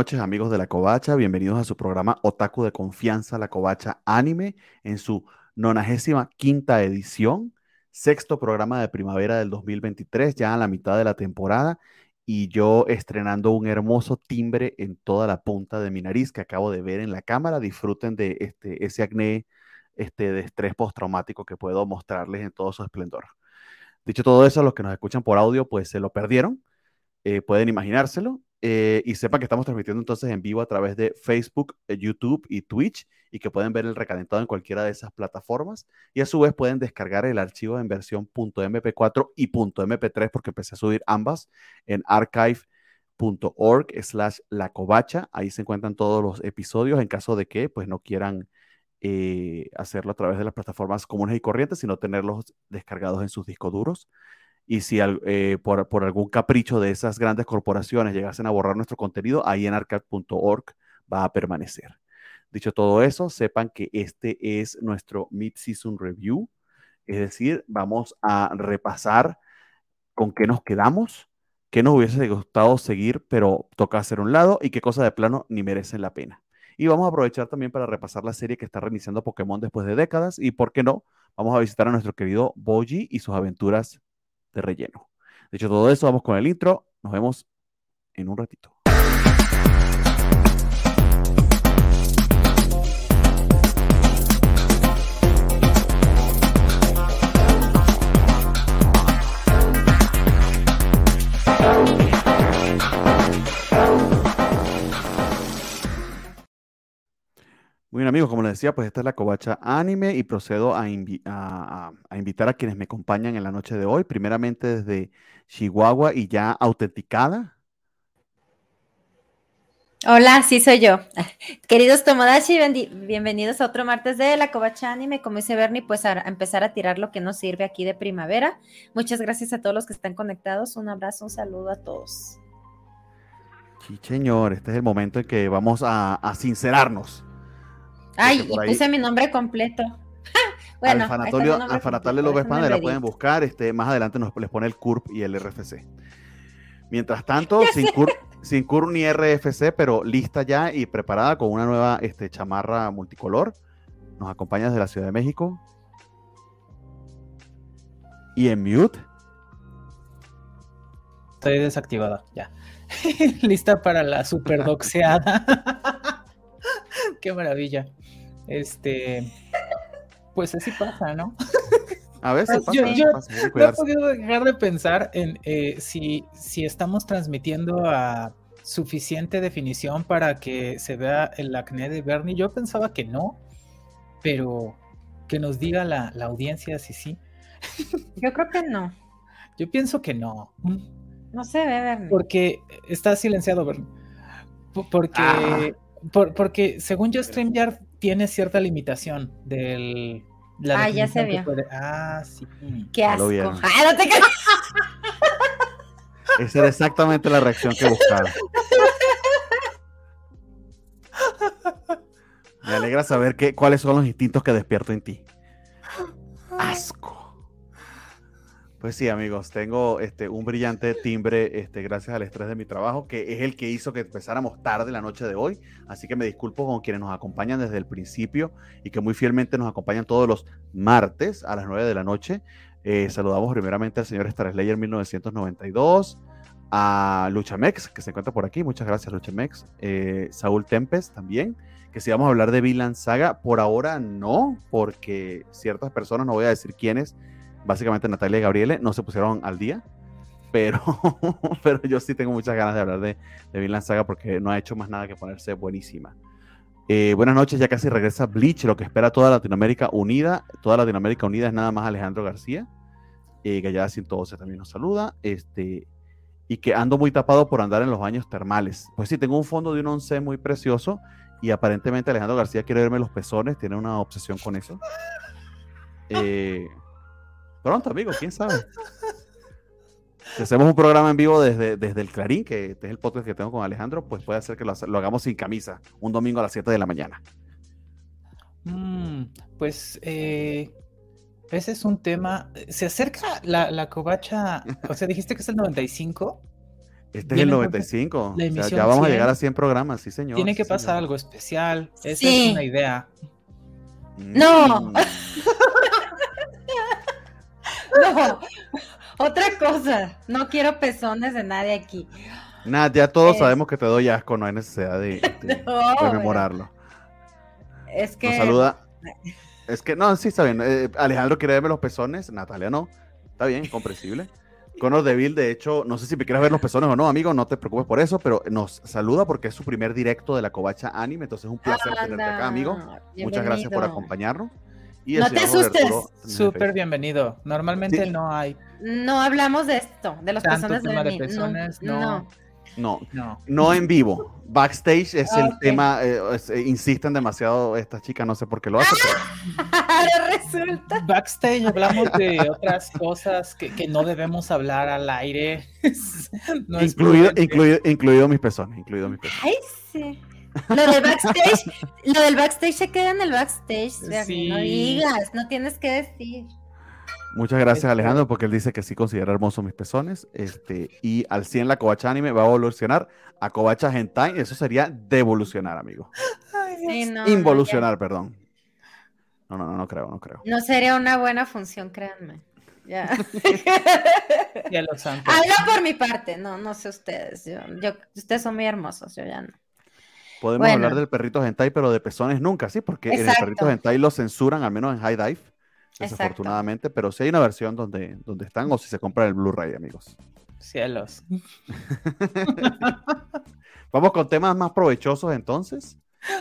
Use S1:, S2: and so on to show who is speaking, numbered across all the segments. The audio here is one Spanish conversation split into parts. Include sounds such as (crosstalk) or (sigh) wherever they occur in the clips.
S1: noches amigos de La Covacha, bienvenidos a su programa Otaku de Confianza, La Covacha Anime, en su 95 quinta edición, sexto programa de primavera del 2023, ya a la mitad de la temporada, y yo estrenando un hermoso timbre en toda la punta de mi nariz que acabo de ver en la cámara. Disfruten de este, ese acné este, de estrés postraumático que puedo mostrarles en todo su esplendor. Dicho todo eso, los que nos escuchan por audio, pues se lo perdieron. Eh, pueden imaginárselo. Eh, y sepan que estamos transmitiendo entonces en vivo a través de Facebook, eh, YouTube y Twitch y que pueden ver el recalentado en cualquiera de esas plataformas. Y a su vez pueden descargar el archivo en versión .mp4 y .mp3 porque empecé a subir ambas en archive.org slash la Ahí se encuentran todos los episodios en caso de que pues no quieran eh, hacerlo a través de las plataformas comunes y corrientes, sino tenerlos descargados en sus discos duros. Y si eh, por, por, algún capricho de esas grandes corporaciones llegasen a borrar nuestro contenido, ahí en arcade.org va a permanecer. Dicho todo eso, sepan que este es nuestro Mid-Season Review, es decir, vamos a repasar con qué nos quedamos, qué nos hubiese gustado seguir, pero toca hacer un lado y qué cosas de plano ni merecen la pena. Y vamos a aprovechar también para repasar la serie que está reiniciando Pokémon después de décadas y, ¿por qué no? Vamos a visitar a nuestro querido Boji y sus aventuras de relleno. Dicho todo eso, vamos con el intro. Nos vemos en un ratito. Muy bien amigos, como les decía, pues esta es la Covacha Anime y procedo a, invitar a quienes me acompañan en la noche de hoy, primeramente desde Chihuahua y ya autenticada.
S2: Hola, sí soy yo. (laughs) Queridos Tomodachi, bienvenidos a otro martes de la Covacha Anime. Como dice Bernie, pues a empezar a tirar lo que nos sirve aquí de primavera. Muchas gracias a todos los que están conectados. Un abrazo, un saludo a todos.
S1: Sí, señor, este es el momento en que vamos a, a sincerarnos
S2: Ay, y puse mi nombre completo. (laughs)
S1: bueno, al fanatorio, al fanatorio López Panda la pueden buscar. Este, más adelante nos les pone el CURP y el RFC. Mientras tanto, sin CURP, sin CURP ni RFC, pero lista ya y preparada con una nueva este, chamarra multicolor. Nos acompaña desde la Ciudad de México. Y en mute.
S3: Estoy desactivada, ya. (laughs) Lista para la superdoxeada. (laughs) Qué maravilla. Este, pues así pasa, ¿no? (laughs)
S1: A veces
S3: pasa, yo, no he podido dejar de pensar en eh, si, si estamos transmitiendo a suficiente definición para que se vea el acné de Bernie. Yo pensaba que no, pero que nos diga la, audiencia si sí.
S2: Yo creo que no.
S3: Yo pienso que no.
S2: No se ve Bernie.
S3: Porque está silenciado Bernie. Porque, ah. Porque según yo, StreamYard tiene cierta limitación del...
S2: La ah, ya se vio.
S3: Ah, sí.
S2: Qué asco.
S1: Ah, no te (laughs) Esa era exactamente la reacción que buscaba. Me alegra saber que, cuáles son los instintos que despierto en ti. Asco. Pues sí, amigos, tengo este, un brillante timbre este, gracias al estrés de mi trabajo, que es el que hizo que empezáramos tarde la noche de hoy. Así que me disculpo con quienes nos acompañan desde el principio y que muy fielmente nos acompañan todos los martes a las 9 de la noche. Eh, saludamos primeramente al señor Star Slayer 1992, a Luchamex, que se encuentra por aquí. Muchas gracias, Luchamex. Eh, Saúl Tempest también. Que si vamos a hablar de Villain Saga, por ahora no, porque ciertas personas, no voy a decir quiénes, básicamente Natalia y Gabriele no se pusieron al día, pero, (laughs) pero yo sí tengo muchas ganas de hablar de, de Vinland Saga porque no ha hecho más nada que ponerse buenísima. Eh, buenas noches, ya casi regresa Bleach, lo que espera toda Latinoamérica unida. Toda Latinoamérica unida es nada más Alejandro García. Eh, Gallada 112 también nos saluda. Este, y que ando muy tapado por andar en los baños termales. Pues sí, tengo un fondo de un once muy precioso y aparentemente Alejandro García quiere verme los pezones, tiene una obsesión con eso. Eh, Pronto, amigo, quién sabe. Si hacemos un programa en vivo desde, desde el Clarín, que este es el podcast que tengo con Alejandro, pues puede ser que lo, hagamos sin camisa, un domingo a las 7 de la mañana.
S3: Mm, pues eh, ese es un tema. ¿Se acerca la, la covacha? O sea, dijiste que es el 95.
S1: Este es el 95. ya vamos a llegar a 100 programas, sí, señor.
S3: Tiene que pasar algo especial. Esa es una idea.
S2: No. (laughs) (laughs) No. Otra cosa. No quiero pezones de nadie aquí.
S1: Nada, ya todos sabemos que te doy asco, no hay necesidad de, (laughs) rememorarlo.
S2: Es que.
S1: Nos saluda. Es que, no, sí, está bien. Eh, Alejandro quiere verme los pezones, Natalia no. Está bien, comprensible. Conor Deville, de hecho, no sé si me quieres ver los pezones o no, amigo, no te preocupes por eso, pero nos saluda porque es su primer directo de la Covacha Anime, entonces es un placer tenerte acá, amigo. Muchas gracias por acompañarnos.
S2: Y no te asustes.
S3: Súper bienvenido. Normalmente no hay.
S2: No hablamos de esto, de los pezones de,
S3: pezones, no.
S1: No, no, en vivo. Backstage es el tema, eh, eh, insisten demasiado estas chicas, no sé por qué lo hacen. (laughs)
S2: resulta.
S3: Backstage hablamos de otras cosas que, no debemos hablar al aire. (laughs)
S1: incluido, incluido, incluido, mis pezones, incluido mis pezones.
S2: Ay, sí. Lo del backstage, lo del backstage se queda en el backstage. No digas, no tienes que decir.
S1: Muchas gracias este, Alejandro porque él dice que sí considera hermosos mis pezones. Este, y al 100 la covacha anime va a evolucionar a covacha hentai. Eso sería devolucionar, amigo. Involucionar, perdón. No, no, no, no creo, no creo.
S2: No sería una buena función, créanme. Ya. (laughs)
S3: ya lo (laughs) saben.
S2: Hablo por mi parte, no, no sé ustedes. Yo, yo, ustedes son muy hermosos, yo ya no.
S1: Podemos hablar del perrito hentai, pero de pezones nunca, ¿sí? Porque en el perrito hentai lo censuran, al menos en High Dive desafortunadamente, pero sí hay una versión donde, donde están o si se compra el Blu-ray, amigos.
S3: Cielos. (laughs)
S1: Vamos con temas más provechosos entonces.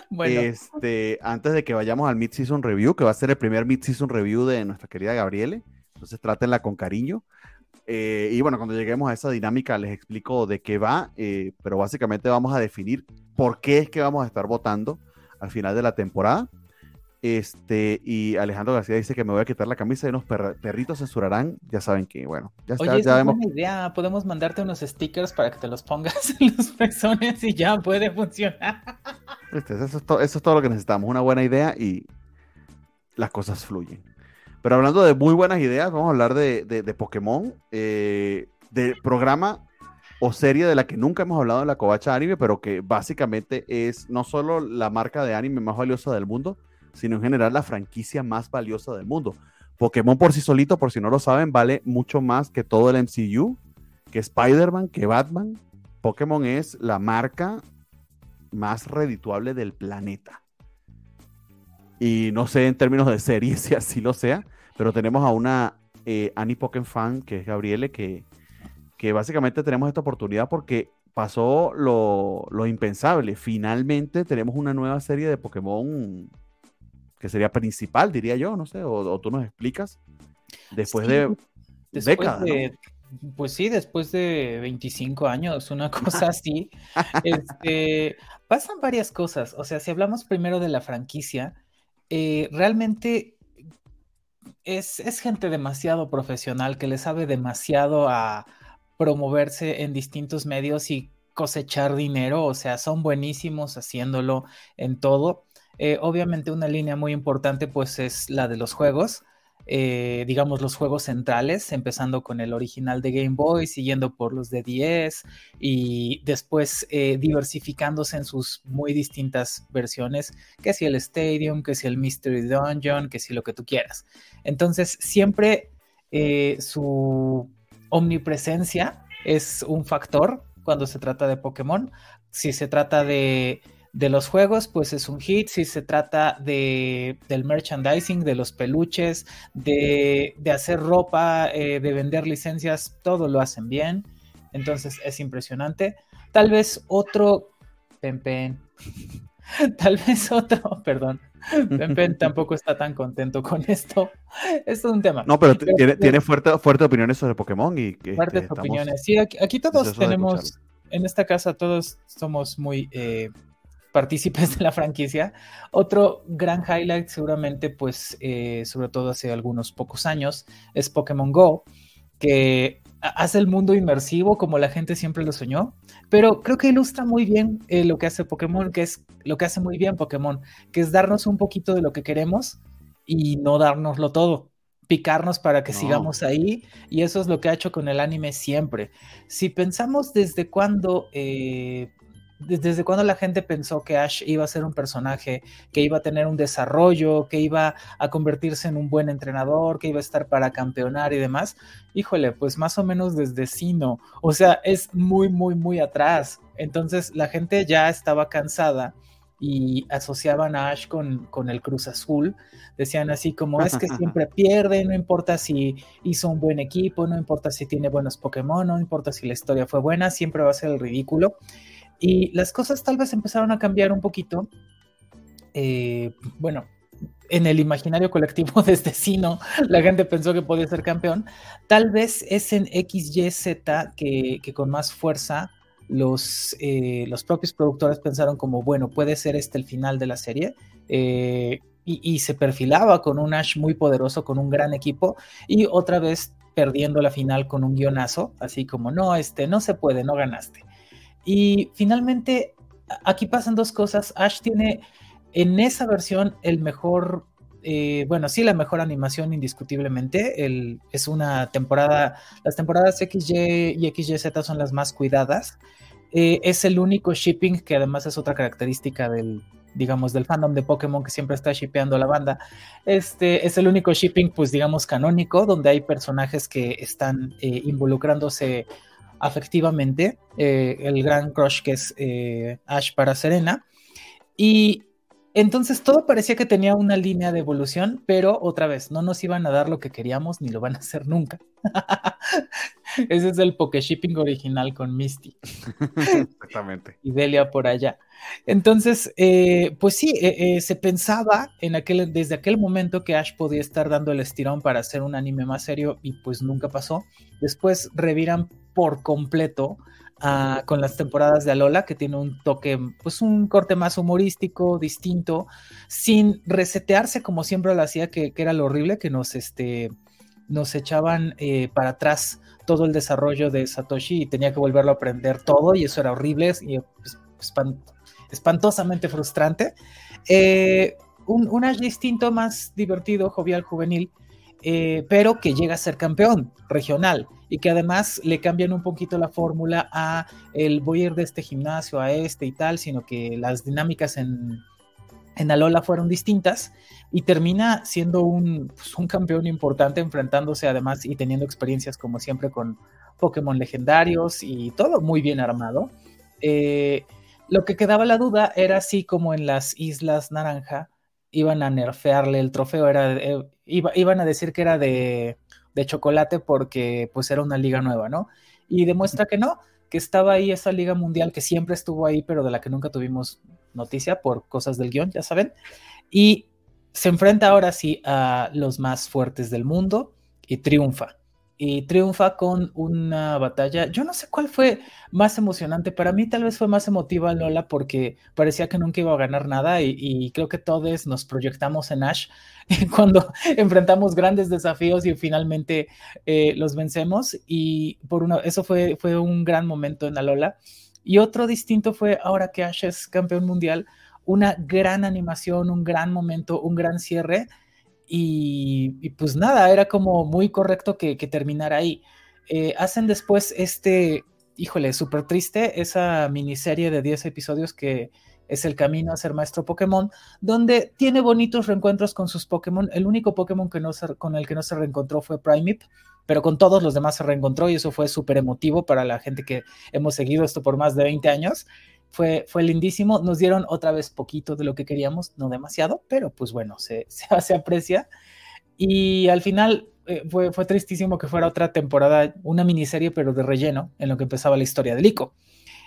S1: Bueno. Este, antes de que vayamos al Mid-Season Review, que va a ser el primer Mid-Season Review de nuestra querida Gabriele. Entonces trátenla con cariño. Eh, y bueno, cuando lleguemos a esa dinámica les explico de qué va, eh, pero básicamente vamos a definir por qué es que vamos a estar votando al final de la temporada. Este, y Alejandro García dice que me voy a quitar la camisa y unos perritos censurarán. Ya saben que, bueno, ya
S3: está. Oye, ya vemos. idea. Podemos mandarte unos stickers para que te los pongas (laughs) en los pezones y ya puede funcionar.
S1: Eso es, eso es todo lo que necesitamos. Una buena idea y las cosas fluyen. Pero hablando de muy buenas ideas, vamos a hablar de, de, Pokémon, eh, de programa o serie de la que nunca hemos hablado en la Covacha Anime, pero que básicamente es no solo la marca de anime más valiosa del mundo, sino en general la franquicia más valiosa del mundo. Pokémon por sí solito, por si no lo saben, vale mucho más que todo el MCU, que Spider-Man, que Batman. Pokémon es la marca más redituable del planeta. Y no sé en términos de serie (laughs) si así lo sea, pero tenemos a una eh, Annie Pokémon fan, que es Gabriele, que, que básicamente tenemos esta oportunidad porque pasó lo, lo, impensable. Finalmente tenemos una nueva serie de Pokémon que sería principal, diría yo, no sé, o, tú nos explicas, después de décadas.
S3: Pues sí, después de 25 años, una (laughs) cosa así. este, pasan varias cosas. O sea, si hablamos primero de la franquicia, eh, realmente es, es, gente demasiado profesional que le sabe demasiado a promoverse en distintos medios y cosechar dinero. O sea, son buenísimos haciéndolo en todo. Eh, obviamente una línea muy importante pues es la de los juegos, eh, digamos los juegos centrales, empezando con el original de Game Boy, siguiendo por los de 10 y después eh, diversificándose en sus muy distintas versiones, que si el Stadium, que si el Mystery Dungeon, que si lo que tú quieras. Entonces siempre su omnipresencia es un factor cuando se trata de Pokémon. Si se trata de de los juegos, pues es un hit. Si se trata de, del merchandising, de los peluches, de, hacer ropa, eh, de vender licencias, todo lo hacen bien. Entonces es impresionante. Tal vez otro. Pen, (laughs) Tal vez otro, (laughs) perdón. (laughs) Pen, tampoco está tan contento con esto. (laughs) Esto es un tema.
S1: No, pero, tiene, fuertes fuerte opiniones sobre Pokémon y que.
S3: Fuertes opiniones. Sí, aquí, todos tenemos. En esta casa todos somos muy eh, partícipes de la franquicia. Otro gran highlight seguramente, pues, eh, sobre todo hace algunos pocos años, es Pokémon Go, que hace el mundo inmersivo como la gente siempre lo soñó, pero creo que ilustra muy bien eh, lo que hace Pokémon, que es lo que hace muy bien Pokémon, que es darnos un poquito de lo que queremos y no dárnoslo todo. picarnos para que sigamos ahí y eso es lo que ha hecho con el anime siempre. Si pensamos desde cuándo eh, desde cuando la gente pensó que Ash iba a ser un personaje que iba a tener un desarrollo, que iba a convertirse en un buen entrenador, que iba a estar para campeonar y demás, híjole, pues más o menos desde Sino, o sea, es muy, muy, muy atrás. Entonces la gente ya estaba cansada y asociaban a Ash con, con, el Cruz Azul. Decían así como es que siempre pierde, no importa si hizo un buen equipo, no importa si tiene buenos Pokémon, no importa si la historia fue buena, siempre va a ser el ridículo. Y las cosas tal vez empezaron a cambiar un poquito. Eh, bueno, en el imaginario colectivo (laughs) desde Sino, la gente pensó que podía ser campeón. Tal vez es en XYZ que, que con más fuerza los, eh, los propios productores pensaron como, bueno, puede ser este el final de la serie. Eh, y, y, se perfilaba con un Ash muy poderoso, con un gran equipo, y otra vez perdiendo la final con un guionazo, así como, no, este, no se puede, no ganaste. Y finalmente, aquí pasan dos cosas. Ash tiene en esa versión el mejor, eh, bueno, sí, la mejor animación indiscutiblemente. Es una temporada, las temporadas XY y XYZ son las más cuidadas. Eh, es el único shipping, que además es otra característica del, digamos, del fandom de Pokémon que siempre está shipeando la banda. Este es el único shipping, pues digamos, canónico, donde hay personajes que están eh, involucrándose afectivamente, el gran crush que es Ash para Serena. Y entonces todo parecía que tenía una línea de evolución, pero otra vez, no nos iban a dar lo que queríamos ni lo van a hacer nunca. (laughs) Ese es el Shipping original con Misty. (laughs)
S1: Exactamente.
S3: Y Delia por allá. Entonces, eh, pues sí, se pensaba en aquel, desde aquel momento que Ash podía estar dando el estirón para hacer un anime más serio y pues nunca pasó. Después reviran por completo con las temporadas de Alola, que tiene un toque, pues un corte más humorístico, distinto, sin resetearse como siempre lo hacía, que, era lo horrible, que nos, este, nos echaban eh, para atrás todo el desarrollo de Satoshi y tenía que volverlo a aprender todo y eso era horrible y pues, espantosamente frustrante. Eh, un, un Ash distinto, más divertido, jovial, juvenil, eh, pero que llega a ser campeón regional y que además le cambian un poquito la fórmula a el voy a ir de este gimnasio a este y tal, sino que las dinámicas en, en Alola fueron distintas y termina siendo un, pues, un campeón importante enfrentándose además y teniendo experiencias como siempre con Pokémon legendarios y todo muy bien armado. Eh, lo que quedaba la duda era si como en las Islas Naranja iban a nerfearle el trofeo, era, eh, iban a decir que era de, chocolate porque pues era una liga nueva, ¿no? Y demuestra que no, que estaba ahí esa liga mundial que siempre estuvo ahí, pero de la que nunca tuvimos noticia por cosas del guion, ya saben. Y se enfrenta ahora sí a los más fuertes del mundo y triunfa y triunfa con una batalla. Yo no sé cuál fue más emocionante. Para mí tal vez fue más emotiva Lola porque parecía que nunca iba a ganar nada y, creo que todos nos proyectamos en Ash (laughs) cuando (laughs) enfrentamos grandes desafíos y finalmente eh, los vencemos. Y por una, eso fue, fue un gran momento en Alola. Y otro distinto fue ahora que Ash es campeón mundial, una gran animación, un gran momento, un gran cierre y, pues nada, era como muy correcto que, terminara ahí. Eh, hacen después este, híjole, súper triste, esa miniserie de 10 episodios que es el camino a ser maestro Pokémon, donde tiene bonitos reencuentros con sus Pokémon. El único Pokémon que no con el que no se reencontró fue Primip, pero con todos los demás se reencontró y eso fue súper emotivo para la gente que hemos seguido esto por más de 20 años fue, fue lindísimo. Nos dieron otra vez poquito de lo que queríamos, no demasiado, pero pues bueno, (laughs) se, se, aprecia. Y al final eh, fue, fue tristísimo que fuera otra temporada, una miniserie, pero de relleno, en lo que empezaba la historia de Liko.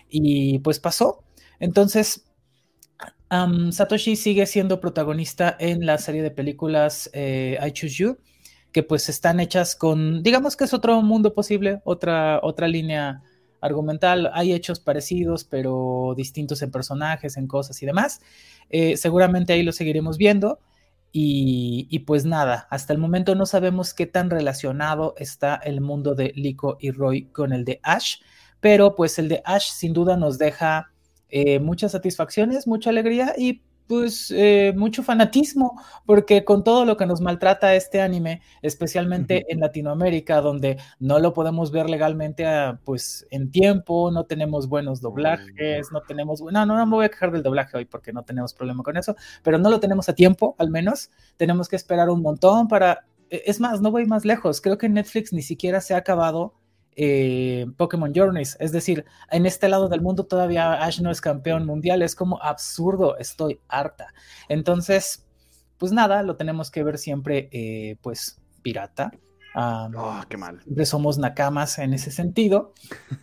S3: Y pues pasó. Entonces, Satoshi sigue siendo protagonista en la serie de películas eh, I Choose You, que pues están hechas con, digamos que es otro mundo posible, otra, otra línea argumental. Hay hechos parecidos, pero distintos en personajes, en cosas y demás. Eh, seguramente ahí lo seguiremos viendo. Y, pues nada, hasta el momento no sabemos qué tan relacionado está el mundo de Liko y Roy con el de Ash, pero pues el de Ash sin duda nos deja eh, muchas satisfacciones, mucha alegría y pues eh, mucho fanatismo, porque con todo lo que nos maltrata este anime, especialmente en Latinoamérica, donde no lo podemos ver legalmente ah, pues en tiempo, no tenemos buenos doblajes, no tenemos, no, no, no me voy a quejar del doblaje hoy porque no tenemos problema con eso, pero no lo tenemos a tiempo, al menos, tenemos que esperar un montón para, e, es más, no voy más lejos, creo que Netflix ni siquiera se ha acabado eh, Pokémon Journeys. Es decir, en este lado del mundo todavía Ash no es campeón mundial. Es como absurdo, estoy harta. Entonces, pues nada, lo tenemos que ver siempre, eh, pues, pirata.
S1: oh, qué mal.
S3: Siempre somos nakamas en ese sentido.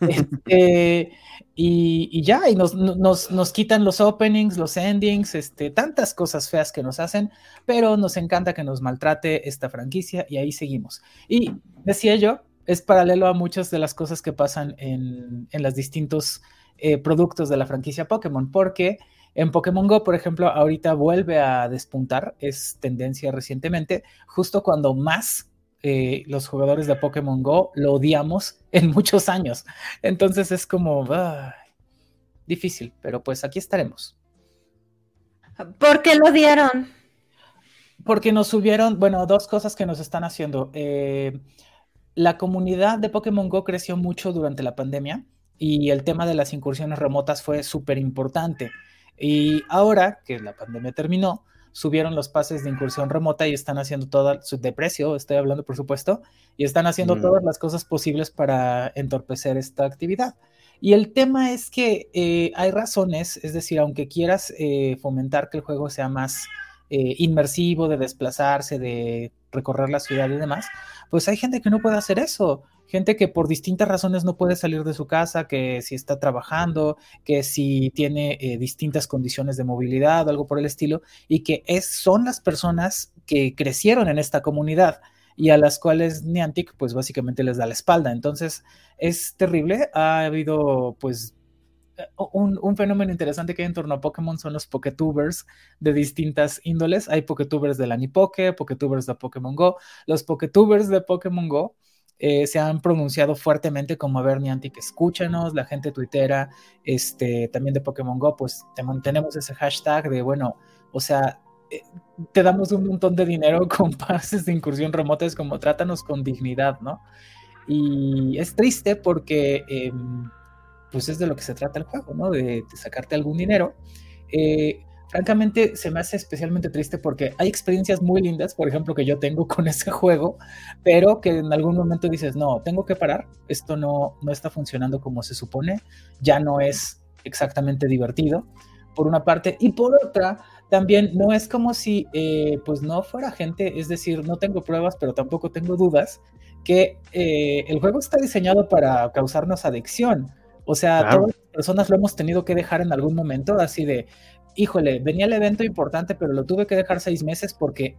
S3: (laughs) Este, y, ya, y nos, nos, quitan los openings, los endings, este, tantas cosas feas que nos hacen, pero nos encanta que nos maltrate esta franquicia y ahí seguimos. Y decía yo, es paralelo a muchas de las cosas que pasan en, los distintos eh, productos de la franquicia Pokémon, porque en Pokémon Go, por ejemplo, ahorita vuelve a despuntar, es tendencia recientemente, justo cuando más eh, los jugadores de Pokémon Go lo odiamos (laughs) en muchos años. Entonces es como difícil, pero pues aquí estaremos.
S2: ¿Por qué lo odiaron?
S3: Porque nos subieron, bueno, dos cosas que nos están haciendo. Eh, la comunidad de Pokémon Go creció mucho durante la pandemia y el tema de las incursiones remotas fue súper importante. Y ahora que la pandemia terminó, subieron los pases de incursión remota y están haciendo todo su de precio, estoy hablando por supuesto, y están haciendo mm. todas las cosas posibles para entorpecer esta actividad. Y el tema es que eh, hay razones, es decir, aunque quieras eh, fomentar que el juego sea más eh, inmersivo, de desplazarse, de recorrer la ciudad y demás, pues hay gente que no puede hacer eso, gente que por distintas razones no puede salir de su casa, que si está trabajando, que si tiene eh, distintas condiciones de movilidad o algo por el estilo, y que es, son las personas que crecieron en esta comunidad y a las cuales Niantic pues básicamente les da la espalda. Entonces es terrible, ha habido pues un, fenómeno interesante que hay en torno a Pokémon son los Poketubers de distintas índoles. Hay Poketubers de la Nipoke, Poketubers de Pokémon Go. Los Poketubers de Pokémon Go eh, se han pronunciado fuertemente como a ver Niantic, escúchanos, la gente tuitera, este, también de Pokémon Go, pues tenemos ese hashtag de, bueno, o sea, eh, te damos un montón de dinero (laughs) con pases de incursión remota, como trátanos con dignidad, ¿no? Y es triste porque... Em, pues es de lo que se trata el juego, ¿no? De, sacarte algún dinero. Eh, francamente, se me hace especialmente triste porque hay experiencias muy lindas, por ejemplo, que yo tengo (laughs) con ese juego, pero que en algún momento dices, no, tengo que parar, esto no, no está funcionando como se supone, ya no es exactamente divertido, por una parte, y por otra, también no es como si eh, pues no fuera gente, es decir, no tengo pruebas, pero tampoco tengo dudas, que eh, el juego está diseñado para causarnos adicción. O sea, todas las personas lo hemos tenido que dejar en algún momento, así de, híjole, venía el evento importante, pero lo tuve que dejar seis meses porque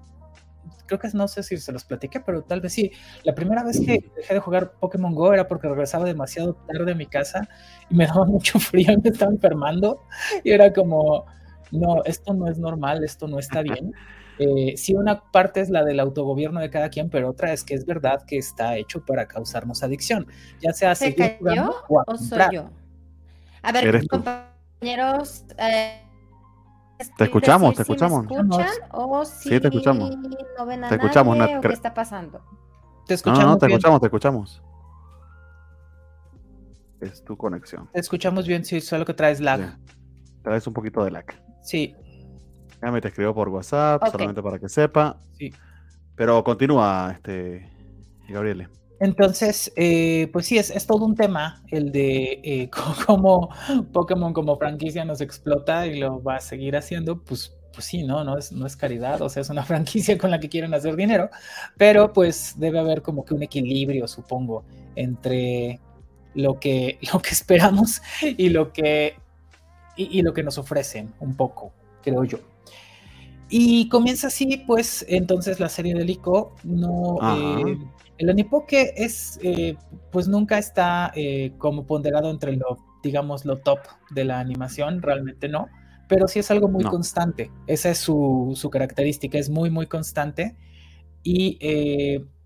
S3: creo que no sé si se los platiqué, pero tal vez sí. La primera vez que dejé de jugar Pokémon Go era porque regresaba demasiado tarde a mi casa y me (laughs) daba mucho frío me estaba enfermando. Y era como, no, esto no es normal, esto no está (laughs) bien. Eh, sí, una parte es la del autogobierno de cada quien, pero otra es que es verdad que está hecho para causarnos adicción, ya sea
S2: ¿Se cayó o, soy yo? A ver, compañeros, eh,
S1: te escuchamos, te escuchamos.
S2: ¿Me escuchan o si
S1: sí, te escuchamos.
S2: No ven a te escuchamos, nadie, o ¿qué está pasando?
S1: Te escuchamos. No, no, te escuchamos, te escuchamos. Es tu conexión.
S3: Te escuchamos bien, sí, solo que traes lag.
S1: Traes un poquito de lag.
S3: Sí,
S1: Déjame te escribo por WhatsApp, solamente para que sepa. Sí. Pero continúa, este, Gabriele.
S3: Entonces, eh, pues sí, es, todo un tema el de eh, (laughs) cómo Pokémon como franquicia nos explota y lo va a seguir haciendo, pues, pues sí, ¿no? No es, no es caridad, o sea, es una (laughs) franquicia con la que quieren hacer dinero, pero pues debe haber como que un equilibrio, supongo, entre lo que, (laughs) lo que esperamos y lo que, y lo que nos ofrecen un poco, creo yo. Y comienza así, pues, entonces la serie de Lico no... Eh, el Anipoke es, eh, pues nunca está eh, como ponderado entre lo, digamos, lo top de la animación, realmente no, pero sí es algo muy constante, esa es su, su, característica, es muy, muy constante y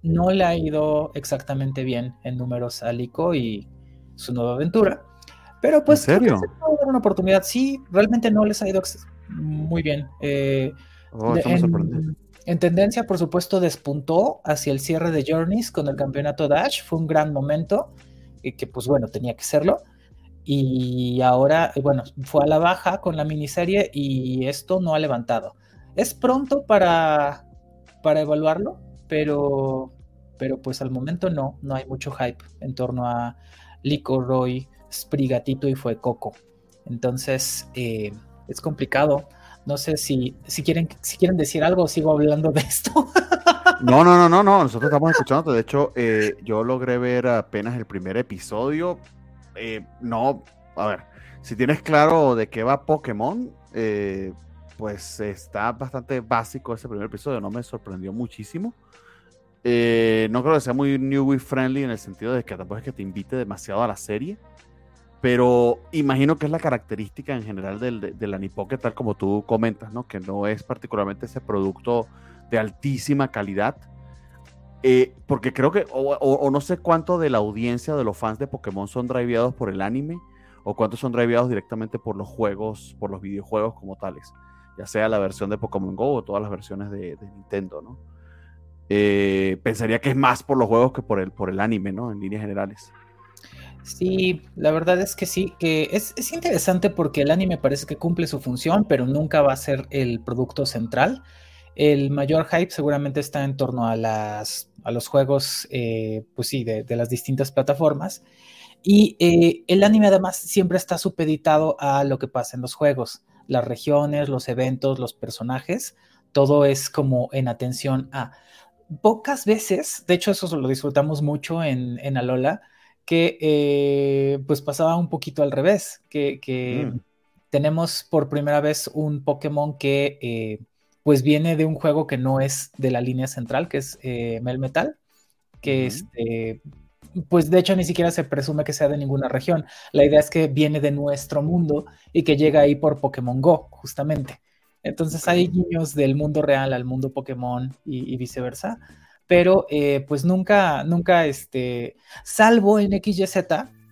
S3: no le ha ido exactamente bien en números a Lico y su nueva aventura. Pero pues,
S1: ¿En serio?
S3: una oportunidad. Sí, realmente no les ha ido muy bien. Eh, oh, en, en, tendencia, por supuesto, despuntó hacia el cierre de Journeys con el campeonato Dash. Fue un gran momento, y que pues bueno, tenía que serlo. Y ahora, bueno, fue a la baja con la miniserie y esto no ha levantado. Es pronto para, para evaluarlo, pero, pero pues al momento no, no hay mucho hype en torno a Lico, Roy, Sprigatito y fue Coco. Entonces, eh, es complicado. No sé si, si, quieren, si quieren decir algo sigo hablando de esto. (laughs)
S1: No, no, no, no, no. Nosotros estamos escuchando. De hecho, eh, yo logré ver apenas el primer episodio. Eh, no, a ver, si tienes claro de qué va Pokémon, eh, pues está bastante básico ese primer episodio. No me sorprendió muchísimo. no creo que sea muy newbie friendly en el sentido de que tampoco es que te invite demasiado a la serie. Pero imagino que es la característica en general del, del Anipoque, tal como tú comentas, ¿no? Que no es particularmente ese producto de altísima calidad. Eh, porque creo que, o, no sé cuánto de la audiencia de los fans de Pokémon son driveados por el anime, o cuántos son driveados directamente por los juegos, por los videojuegos como tales. Ya sea la versión de Pokémon Go o todas las versiones de, Nintendo, ¿no? Eh, pensaría que es más por los juegos que por el, por el anime, ¿no? En líneas generales.
S3: Sí, la verdad es que sí, que es, interesante porque el anime parece que cumple su función, pero nunca va a ser el producto central. El mayor hype seguramente está en torno a, las, a los juegos, eh, pues sí, de, las distintas plataformas. Y eh, el anime además siempre está supeditado a lo que pasa en los juegos, las regiones, los eventos, los personajes, todo es como en atención a. Pocas veces, de hecho eso lo disfrutamos mucho en, en Alola, que eh, pues pasaba un poquito al revés, que, mm. tenemos por primera vez un Pokémon que eh, pues viene de un juego que no es de la línea central, que es eh, Melmetal, que este, pues de hecho ni siquiera se presume que sea de ninguna región. La idea es que viene de nuestro mundo y que llega ahí por Pokémon Go, justamente. Entonces hay guiños del mundo real al mundo Pokémon y viceversa pero eh, pues nunca, nunca, este, salvo en XYZ,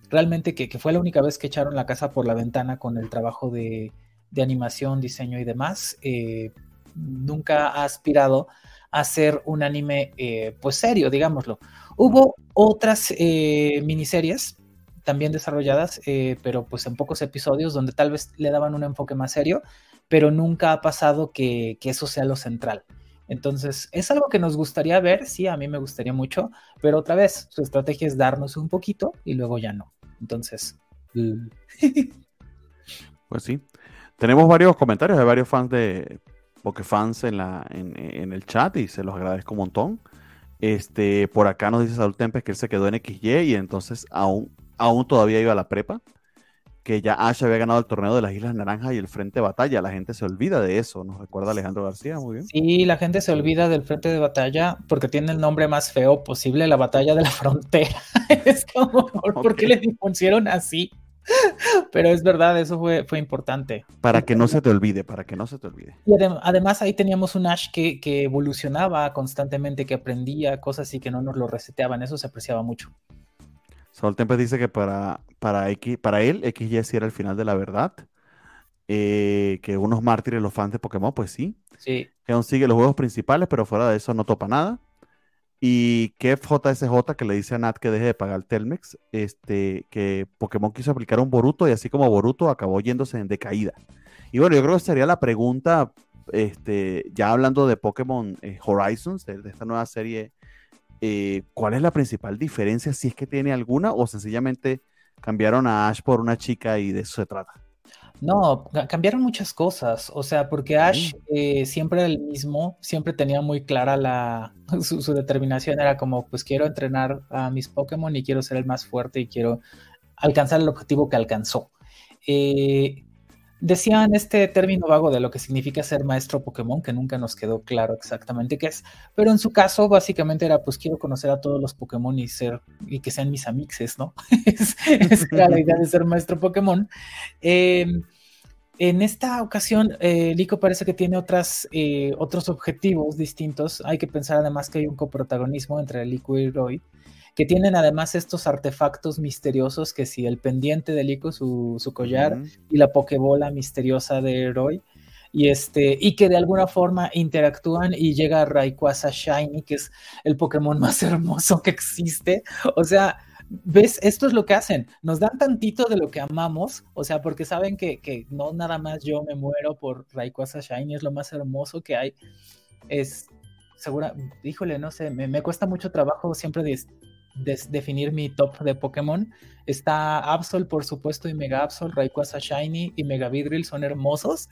S3: realmente que, fue la única vez que echaron la casa por la ventana con el trabajo de, animación, diseño y demás, eh, nunca ha aspirado a hacer un anime eh, pues serio, digámoslo. Hubo otras miniseries también desarrolladas, pero pues en pocos episodios donde tal vez le daban un enfoque más serio, pero nunca ha pasado que eso sea lo central. Entonces, es algo que nos gustaría ver, sí, a mí me gustaría mucho, pero otra vez, su estrategia es darnos un poquito y luego ya no. Entonces, (laughs)
S1: pues sí. Tenemos varios comentarios de varios fans de Pokefans en, la, en, en, el chat y se los agradezco un montón. Este, por acá nos dice Saúl Tempes que él se quedó en XY y entonces aún, aún todavía iba a la prepa que ya Ash había ganado el torneo de las Islas Naranjas y el Frente de Batalla. La gente se olvida de eso, nos recuerda Alejandro García, muy bien.
S3: Sí, la gente se olvida del Frente de Batalla porque tiene el nombre más feo posible, la Batalla de la Frontera. (laughs) es como, ¿por qué le pusieron así? Pero es verdad, eso fue, fue importante.
S1: Para que no se te olvide, para que no se te olvide.
S3: Y además ahí teníamos un Ash que, que evolucionaba constantemente, que aprendía cosas y que no nos lo reseteaban, eso se apreciaba mucho.
S1: Saul Tempest dice que para, para, X, para él, XY sí era el final de la verdad. Eh, que unos mártires, los fans de Pokémon, pues sí.
S3: Sí.
S1: Que aún sigue los juegos principales, pero fuera de eso no topa nada. Y que JSJ que le dice a Nat que deje de pagar el Telmex, este, que Pokémon quiso aplicar un Boruto y así como Boruto acabó yéndose en decaída. Y bueno, yo creo que sería la pregunta, este, ya hablando de Pokémon eh, Horizons, de, esta nueva serie eh, ¿cuál es la principal diferencia, si es que tiene alguna, o sencillamente cambiaron a Ash por una chica y de eso se trata?
S3: No, cambiaron muchas cosas, o sea, porque Ash eh, siempre era el mismo, siempre tenía muy clara la, (laughs) su, su, determinación, era como, pues quiero entrenar a mis Pokémon y quiero ser el más fuerte y quiero alcanzar el objetivo que alcanzó. Eh, Decían este término vago de lo que significa ser maestro Pokémon, que nunca nos quedó claro exactamente qué es, pero en su caso básicamente era pues quiero conocer a todos los Pokémon y ser y que sean mis amixes, ¿no? (laughs) Esa era (laughs) la idea de ser maestro Pokémon. Em, en esta ocasión, eh, Lico parece que tiene otras, eh, otros objetivos distintos. Hay que pensar además que hay un coprotagonismo entre Lico y Roy que tienen además estos artefactos misteriosos que si el pendiente de Lico, su, collar, y la pokebola misteriosa de Roy. y este y que de alguna forma interactúan y llega Rayquaza Shiny, que es el Pokémon más (laughs) hermoso que existe. O sea, ves, esto es lo que hacen, nos dan tantito de lo que amamos, o sea, porque saben que, que no nada más yo me muero por Rayquaza Shiny, es lo más hermoso que hay. Es segura, híjole, no sé, me, me cuesta mucho trabajo siempre definir mi top de Pokémon. Está Absol, por supuesto, y Mega Absol, Rayquaza Shiny y Mega Vidril son hermosos,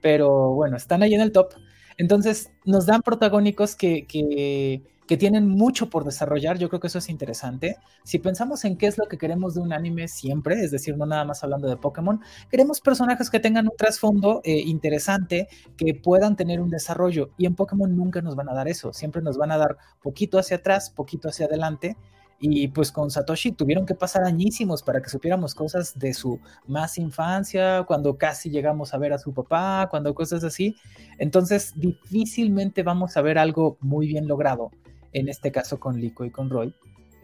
S3: pero bueno, están ahí en el top. Entonces, nos dan protagónicos que, que, que, tienen mucho por desarrollar. Yo creo que eso es interesante. Si pensamos en qué es lo que queremos de un anime siempre, es decir, no nada más hablando de Pokémon, queremos personajes que tengan un trasfondo eh, interesante, que puedan tener un desarrollo. Y en Pokémon nunca nos van a dar eso. Siempre nos van a dar poquito hacia atrás, poquito hacia adelante y pues con Satoshi tuvieron que pasar añísimos para que supiéramos cosas de su más infancia, cuando casi llegamos a ver a su papá, cuando cosas así. Entonces difícilmente vamos a ver algo muy bien logrado, en este caso con Lico y con Roy.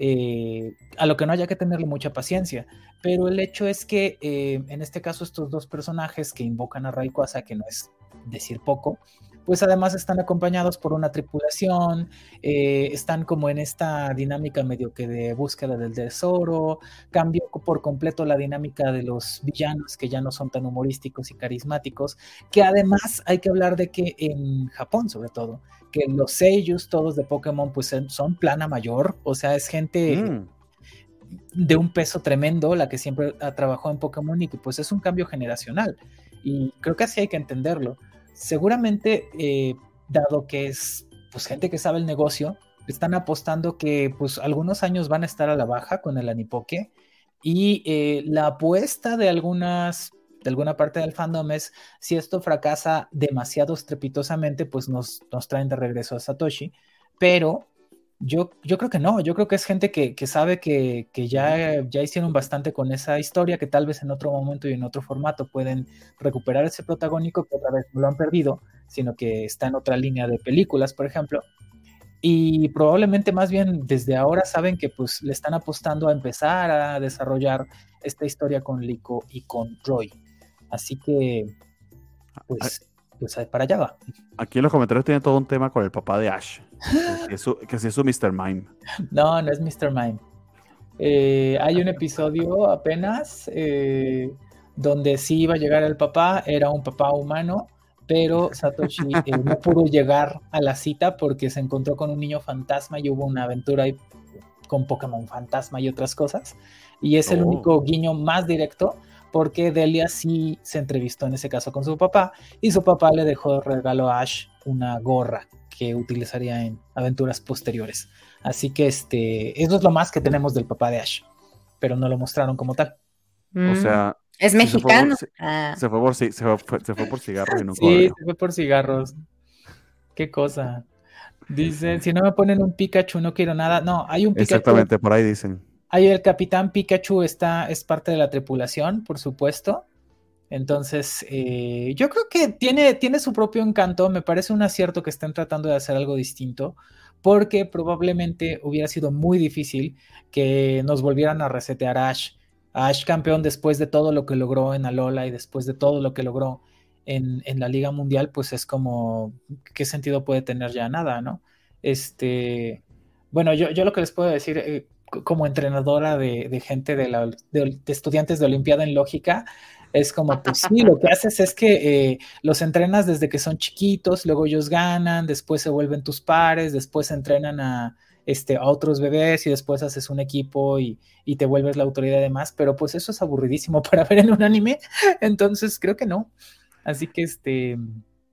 S3: Eh, a lo que no haya que tenerle mucha paciencia, pero el hecho es que eh, en este caso estos dos personajes que invocan a Rayquaza, que no es decir poco, pues además están acompañados por una tripulación, eh, están como en esta dinámica medio que de búsqueda del tesoro, cambió por completo la dinámica de los villanos que ya no son tan humorísticos y carismáticos, que además hay que hablar de que en Japón sobre todo, que los seiyus todos de Pokémon pues son plana mayor, o sea, es gente... Mm. de un peso tremendo, la que siempre trabajó en Pokémon y que pues es un cambio generacional. Y creo que así hay que entenderlo seguramente, eh, dado que es pues, gente que sabe el negocio, están apostando que pues algunos años van a estar a la baja con el Anipoke y eh, la apuesta de algunas de alguna parte del fandom es si esto fracasa demasiado estrepitosamente pues nos, nos traen de regreso a Satoshi pero yo, yo creo que no, yo creo que es gente que, sabe que, ya, ya hicieron bastante con esa historia, que tal vez en otro momento y en otro formato pueden recuperar ese protagónico que otra vez no lo han perdido, sino que está en otra línea de películas, por ejemplo. Y probablemente más bien desde ahora saben que pues le están apostando a empezar a desarrollar esta historia con Lico y con Roy. Así que, pues, pues para allá va.
S1: Aquí en los comentarios tiene todo un tema con el papá de Ash. Que, es su Mr. Mime.
S3: No, no es Mr. Mime. Eh, hay un episodio apenas eh, donde sí iba a llegar el papá, era un papá humano, pero Satoshi eh, no pudo llegar a la cita porque se encontró con un niño fantasma y hubo una aventura con Pokémon fantasma y otras cosas. Y es el oh. único guiño más directo porque Delia sí se entrevistó en ese caso con su papá y su papá le dejó de regalo a Ash una gorra que utilizaría en aventuras posteriores. Así que este, eso es lo más que tenemos del papá de Ash, pero no lo mostraron como tal.
S1: O sea,
S2: mm. es mexicano.
S1: Ah. Se fue por, se fue por, cigarros y no
S3: Sí, se fue por cigarros. Qué cosa. Dicen, si no me ponen un Pikachu, no quiero nada. No, hay un
S1: Pikachu. Exactamente, por ahí dicen.
S3: Hay el Capitán Pikachu, está, es parte de la tripulación, por supuesto. Entonces, eh, yo creo que tiene, tiene su propio encanto. Me parece un acierto que estén tratando de hacer algo distinto, porque probablemente hubiera sido muy difícil que nos volvieran a resetear a Ash. Ash campeón después de todo lo que logró en Alola y después de todo lo que logró en, la Liga Mundial, pues es como, ¿qué sentido puede tener ya? Nada, ¿no? Este, bueno, yo, yo lo que les puedo decir eh, como entrenadora de, gente de, la, de, estudiantes de Olimpiada en Lógica, es como, pues sí, lo que haces es que eh, los entrenas desde que son chiquitos, luego ellos ganan, después se vuelven tus pares, después entrenan a, este, a otros bebés y después haces un equipo y, te vuelves la autoridad de más, pero pues eso es aburridísimo (laughs) para ver en un anime, entonces creo que no. Así que este...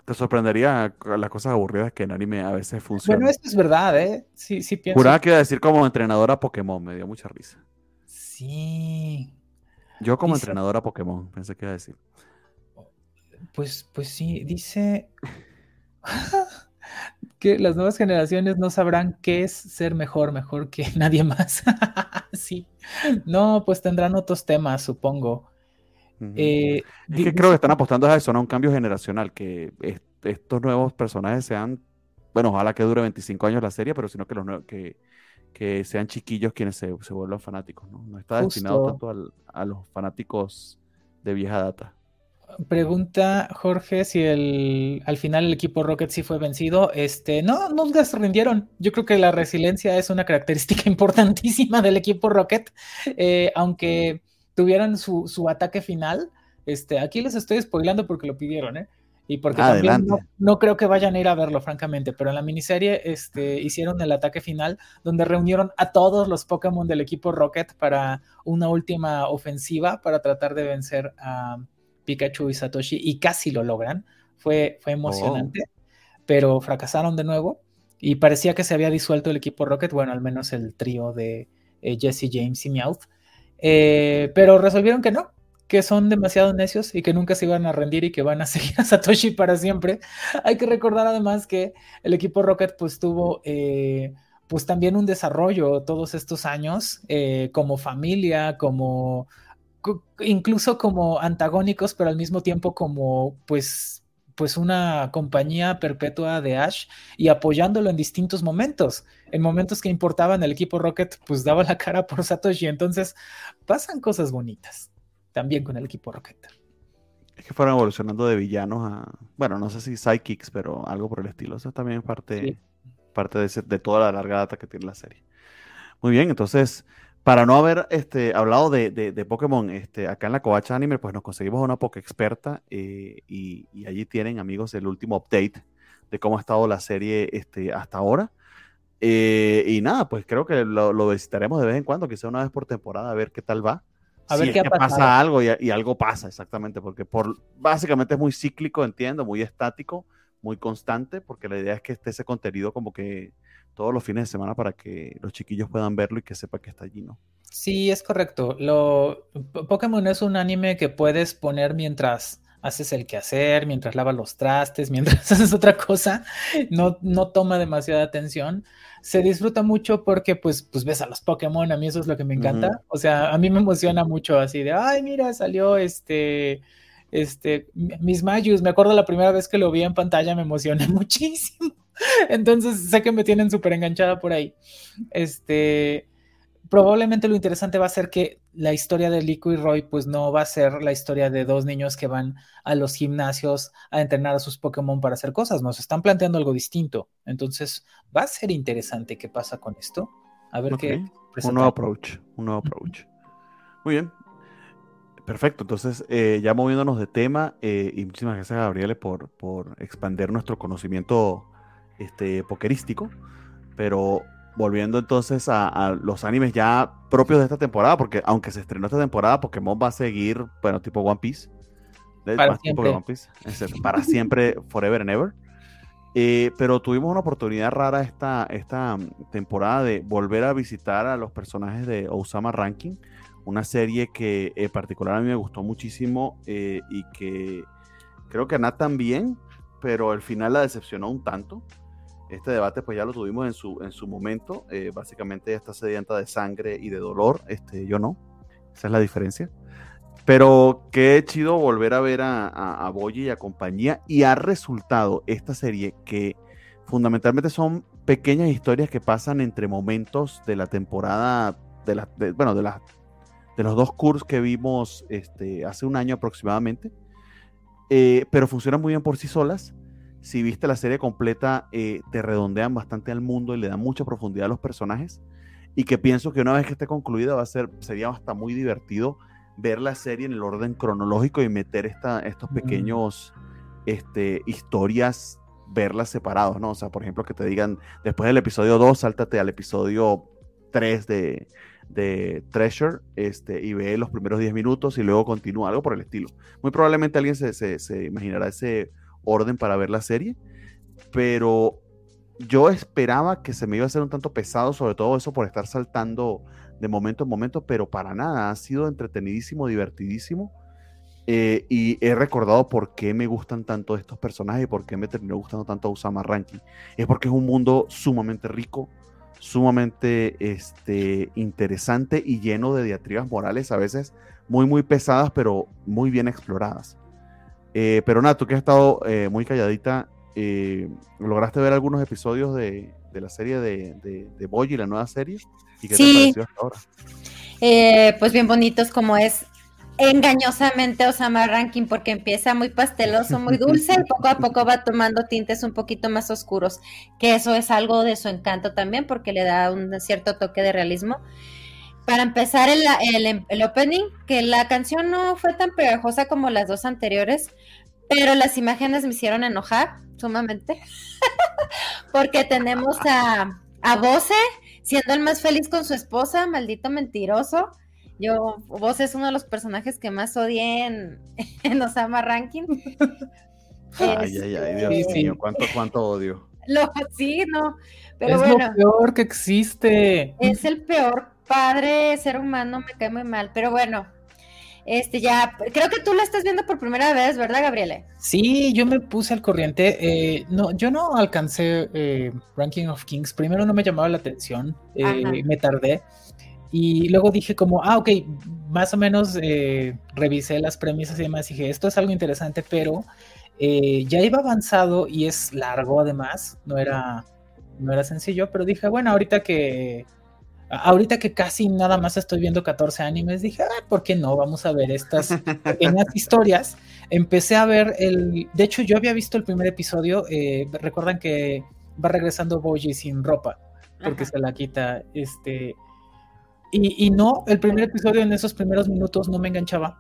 S1: Te sorprendería las cosas aburridas que en anime a veces funcionan.
S3: Bueno, eso es verdad, ¿eh? Sí, sí pienso.
S1: Juraba que iba a decir como entrenadora Pokémon, me dio mucha risa.
S3: Sí,
S1: yo como entrenadora Pokémon, pensé que iba a decir.
S3: Pues, pues sí, dice (laughs) que las nuevas generaciones no sabrán qué es ser mejor, mejor que (laughs) nadie más. (laughs) sí. No, pues tendrán otros temas, supongo.
S1: Eh, es que creo que están apostando a eso, a un cambio generacional, que estos nuevos personajes sean, bueno, ojalá que dure 25 años la serie, pero sino que los nuevos, que que sean chiquillos quienes se, se vuelvan fanáticos, ¿no? No está destinado tanto a los fanáticos de vieja data.
S3: Pregunta Jorge si el, al final el equipo Rocket sí fue vencido. Este, no, nunca se rindieron. Yo creo que la resiliencia es una característica (laughs) importantísima del equipo Rocket. Eh, aunque tuvieran su, su, ataque final, este, aquí les estoy spoilando porque lo pidieron, ¿eh? Y porque también no, creo que vayan a ir a verlo, francamente. Pero en la miniserie este, hicieron el ataque final, donde reunieron a todos los Pokémon del equipo Rocket para una última ofensiva para tratar de vencer a Pikachu y Satoshi y casi lo logran. Fue, fue emocionante, oh. pero fracasaron de nuevo y parecía que se había disuelto el equipo Rocket, bueno, al menos el trío de eh, Jesse James y Meowth. Eh, pero resolvieron que no, que son demasiado necios y que nunca se iban a rendir y que van a (laughs) seguir a Satoshi para siempre. Hay que recordar además que el equipo Rocket pues tuvo eh, pues también un desarrollo todos estos años como familia, como incluso como antagónicos, pero al mismo tiempo como pues, pues una compañía perpetua de Ash y apoyándolo en distintos momentos. En momentos que importaban el equipo Rocket, pues daba la cara por Satoshi. Entonces pasan cosas bonitas también con el equipo Rocket.
S1: Es que fueron evolucionando de villanos a, bueno, no sé si sidekicks, pero algo por el estilo. Eso también es parte, parte de, de toda la larga data que tiene la serie. Muy bien, entonces para no haber este, hablado de, de, Pokémon este, acá en la Covacha Anime, pues nos conseguimos una Poké experta eh, y, allí tienen, amigos, el último update de cómo ha estado la serie este, hasta ahora. Eh, y nada, pues creo que lo, visitaremos de vez en cuando, quizá una vez por temporada, a ver qué tal va.
S3: A ver qué
S1: pasa algo y, algo pasa, exactamente, porque por, básicamente es muy cíclico, entiendo, muy estático, muy constante, porque la idea es que esté ese contenido como que todos los fines de semana para que los chiquillos puedan verlo y que sepa que está allí, ¿no?
S3: Sí, es correcto. Lo, Pokémon es un anime que puedes poner mientras haces el quehacer, mientras lavas los trastes, (laughs) mientras haces otra cosa, no, no toma demasiada atención. Se disfruta mucho porque pues, pues ves a los Pokémon, a mí eso es lo que me encanta. O sea, a mí me emociona mucho así de, ay, mira, salió este, este, Miss Mayus. Me acuerdo la primera vez que lo vi en pantalla, me emocioné (laughs) muchísimo. Entonces sé que me tienen súper enganchada por ahí. Este, probablemente lo interesante va a ser que la historia de Lico y Roy, pues no va a ser la historia de dos niños que van a los gimnasios a entrenar a sus Pokémon para hacer cosas. Nos están planteando algo distinto. Entonces va a ser interesante qué pasa con esto. A ver qué.
S1: Un nuevo approach. Un nuevo approach. Muy bien. Perfecto, entonces eh, ya moviéndonos de tema, eh, y muchísimas gracias a Gabriele por, por expandir nuestro conocimiento este, pokerístico. Pero volviendo entonces a, los animes ya propios de esta temporada, porque aunque se estrenó esta temporada, Pokémon va a seguir, bueno, tipo One Piece.
S3: Para siempre.
S1: para (laughs) siempre, forever and ever. Eh, pero tuvimos una oportunidad rara esta, esta temporada de volver a visitar a los personajes de Osama Ranking, una serie que en particular a mí me gustó muchísimo eh, y que creo que a Nat también, pero al final la decepcionó un tanto. Este debate pues ya lo tuvimos en su, en su momento. Eh, básicamente ella está sedienta de sangre y de dolor. Este, yo no. Esa es la diferencia. Pero qué chido volver a ver a, a, Boyi y a compañía. Y ha resultado esta serie que fundamentalmente son pequeñas historias que pasan entre momentos de la temporada, de la, bueno, de, la, de los dos cursos que vimos este, hace un año aproximadamente. Eh, pero funcionan muy bien por sí solas si viste la serie completa, eh, te redondean bastante al mundo y le dan mucha profundidad a los personajes. Y que pienso que una vez que esté concluida va a ser, sería hasta muy divertido ver la serie en el orden cronológico y meter esta, estos pequeños este, historias, verlas separados, ¿no? O sea, por ejemplo, que te digan, después del episodio 2, sáltate al episodio 3 de, de Treasure este, y ve los primeros 10 minutos y luego continúa, algo por el estilo. Muy probablemente alguien se, se, se imaginará ese orden para ver la serie, pero yo esperaba que se me iba a hacer un tanto pesado, sobre todo eso por estar saltando de momento en momento, pero para nada, ha sido entretenidísimo, divertidísimo. Eh, y he recordado por qué me gustan tanto estos personajes y por qué me terminó gustando tanto Usama Ranking. Es porque es un mundo sumamente rico, sumamente este, interesante y lleno de diatribas morales, a veces muy, muy pesadas, pero muy bien exploradas. Eh, pero nada, tú que has estado eh, muy calladita, eh, ¿lograste ver algunos episodios de, la serie de, de, de Boy y la nueva serie?
S2: ¿Y qué sí. te pareció hasta ahora? pues bien bonitos como es. engañosamente Osama Ranking porque empieza muy pasteloso, muy (laughs) dulce y poco a poco va tomando tintes un poquito más oscuros, que eso es algo de su encanto también porque le da un cierto toque de realismo. Para empezar el, el, opening, que la canción no fue tan pegajosa como las dos anteriores, pero las imágenes me hicieron enojar sumamente (laughs) porque tenemos a, a Bose siendo el más feliz con su esposa, maldito mentiroso yo, vos es uno de los personajes que más odié en, (laughs) en Osama Ranking.
S1: ay, ay, ay, Dios mío, ¿cuánto, cuánto odio?
S2: Lo, sí, no,
S3: pero es lo peor que existe.
S2: Es el peor padre, ser humano, me cae muy mal, pero bueno, este ya, creo que tú lo estás viendo por primera vez, ¿verdad, Gabriele?
S3: Sí, yo me puse al corriente. Eh, no, yo no alcancé eh, Ranking of Kings. Primero no me llamaba la atención, eh, me tardé. Y luego dije como, ah, ok, más o menos revisé las premisas y demás. Y dije, esto es algo interesante, pero ya iba avanzado y es largo además. No era, no era sencillo, pero dije, bueno, ahorita que... Ahorita que casi nada más estoy viendo 14 animes, dije, ah, ¿por qué no? Vamos a ver estas pequeñas (laughs) historias. Empecé a ver el... De hecho, yo había visto el primer episodio. Eh, recuerdan que va regresando Boji sin ropa, porque se la quita este y, no, el primer episodio en esos primeros minutos no me enganchaba,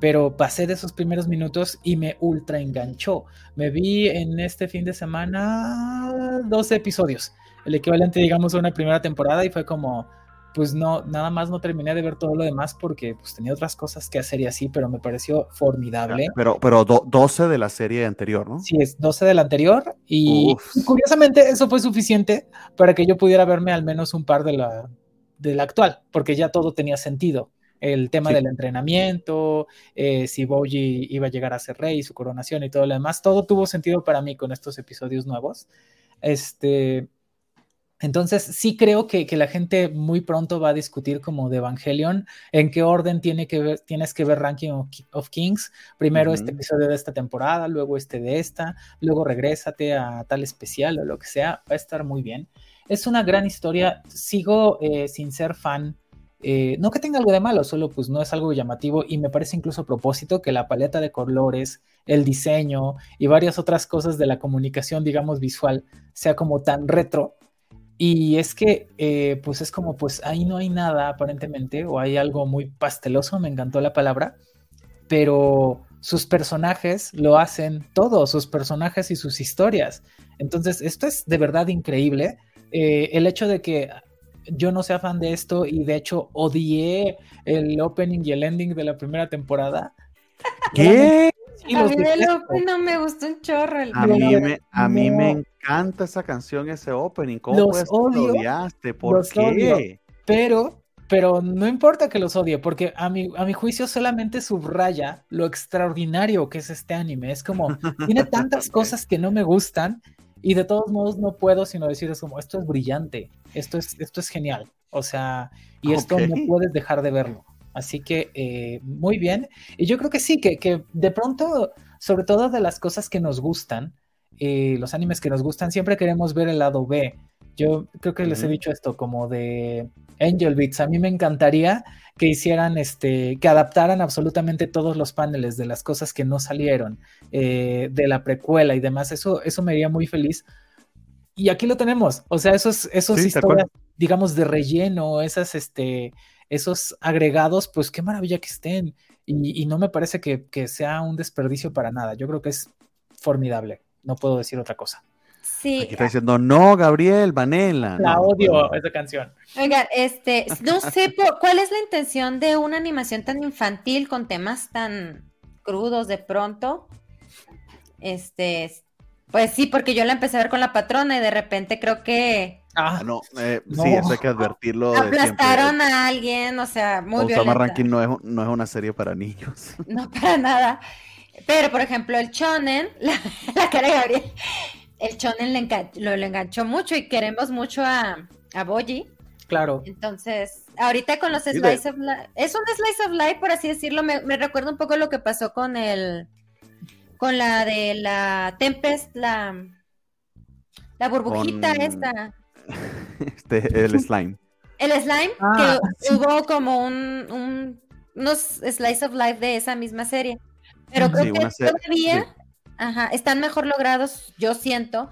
S3: pero pasé de esos primeros minutos y me ultra enganchó. Me vi en este fin de semana 12 episodios, el equivalente, digamos, a una primera temporada y fue como, pues no, nada más no terminé de ver todo lo demás porque pues tenía otras cosas que hacer y así, pero me pareció formidable.
S1: Pero, pero 12 de la serie anterior, ¿no?
S3: Sí, es 12 de la anterior y curiosamente eso fue suficiente para que yo pudiera verme al menos un par de la, del actual, porque ya todo tenía sentido. El tema del entrenamiento, eh, si Boji iba a llegar a ser rey, su coronación y todo lo demás, todo tuvo sentido para mí con estos episodios nuevos. Este, entonces, sí creo que, la gente muy pronto va a discutir como de Evangelion, en qué orden tiene que ver, tienes que ver Ranking of, Kings. Primero este episodio de esta temporada, luego este de esta, luego regrésate a tal especial o lo que sea, va a estar muy bien. Es una gran historia. Sigo eh, sin ser fan. Eh, no que tenga algo de malo, solo pues no es algo llamativo y me parece incluso a propósito que la paleta de colores, el diseño y varias otras cosas de la comunicación, digamos, visual sea como tan retro. Y es que, eh, pues es como, pues ahí no hay nada aparentemente, o hay algo muy pasteloso, me encantó la palabra, pero sus personajes lo hacen todo, sus personajes y sus historias. Entonces, esto es de verdad increíble. Eh, el hecho de que yo no sea fan de esto y de hecho odié el opening y el ending de la primera temporada.
S1: ¿Qué?
S2: A mí el opening no me gustó un chorro.
S1: a, mí me, a mí me encanta esa canción, ese opening. ¿Cómo los odio, odiaste? ¿Por qué?
S3: pero, pero no importa que los odie, porque a mi, a mi juicio solamente subraya lo extraordinario que es este anime. Es como, (laughs) tiene tantas cosas que no me gustan y de todos modos no puedo sino decir es como, esto es brillante, esto es, esto es genial. O sea, y esto no puedes dejar de verlo. Así que eh, muy bien. Y yo creo que sí, que, que, de pronto, sobre todo de las cosas que nos gustan, eh, los animes que nos gustan, siempre queremos ver el lado B. Yo creo que les he dicho esto como de Angel Beats. A mí me encantaría que hicieran, este, que adaptaran absolutamente todos los paneles de las cosas que no salieron, eh, de la precuela y demás. Eso, eso me haría muy feliz. Y aquí lo tenemos. O sea, esos, esos historias, digamos, de relleno, esas, este, esos agregados, pues qué maravilla que estén. Y, no me parece que, que sea un desperdicio para nada. Yo creo que es formidable. No puedo decir otra cosa.
S2: Sí.
S1: Aquí está diciendo, no, Gabriel, Vanela.
S3: La odio esa canción.
S2: Oigan, este, (laughs) no sé cuál es la intención de una animación tan infantil con temas tan crudos de pronto. Este, pues sí, porque yo la empecé a ver con la patrona y de repente creo que.
S1: Ah, no, eh, sí, eso hay que advertirlo.
S2: Aplastaron a alguien, o sea, muy bien.
S1: Ranking no es, no es una serie para niños. (laughs)
S2: No, para nada. Pero, por ejemplo, el Chonen, (laughs) la, la cara de Gabriel, el Chonen le, lo, le enganchó mucho y queremos mucho a, a Boji.
S3: Claro.
S2: Entonces, ahorita con los Slice of Life, es un Slice of Life, por así decirlo, me, me recuerda un poco lo que pasó con el, con la de la Tempest, la, la burbujita esta. (laughs)
S1: Este, el slime.
S2: El slime, ah, que hubo como un, un unos slice of life de esa misma serie. Pero creo que todavía ajá, están mejor logrados, yo siento,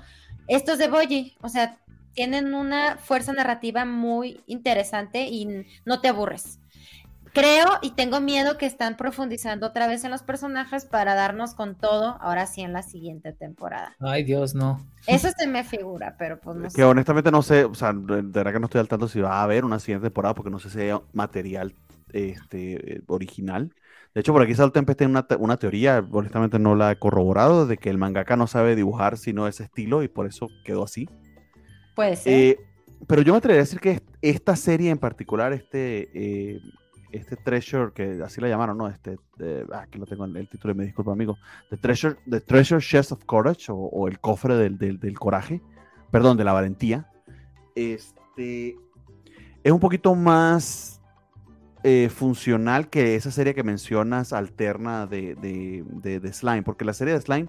S2: estos de Boyi. O sea, tienen una fuerza narrativa muy interesante y no te aburres. Creo y tengo miedo que están profundizando otra vez en los personajes para darnos con todo, ahora sí en la siguiente temporada.
S3: Ay, Dios, no.
S2: Eso se me figura, pero pues no
S1: que honestamente no sé, o sea, de verdad que no estoy al tanto si va a haber una siguiente temporada porque no sé si hay material este, original. De hecho, por aquí Sal Tempest tiene una, una, teoría, honestamente no la he corroborado, de que el mangaka no sabe dibujar sino ese estilo y por eso quedó así.
S2: Puede ser.
S1: Eh, pero yo me atrevería a decir que esta serie en particular, este, eh, este Treasure, que así la llamaron, ¿no? Este, ah, aquí lo tengo el, el título, me disculpa, amigo. The Treasure, The Treasure Chest of Courage, o, el cofre del, del, coraje, perdón, de la valentía. Este es un poquito más eh, funcional que esa serie que mencionas alterna de, de, de, Slime, porque la serie de Slime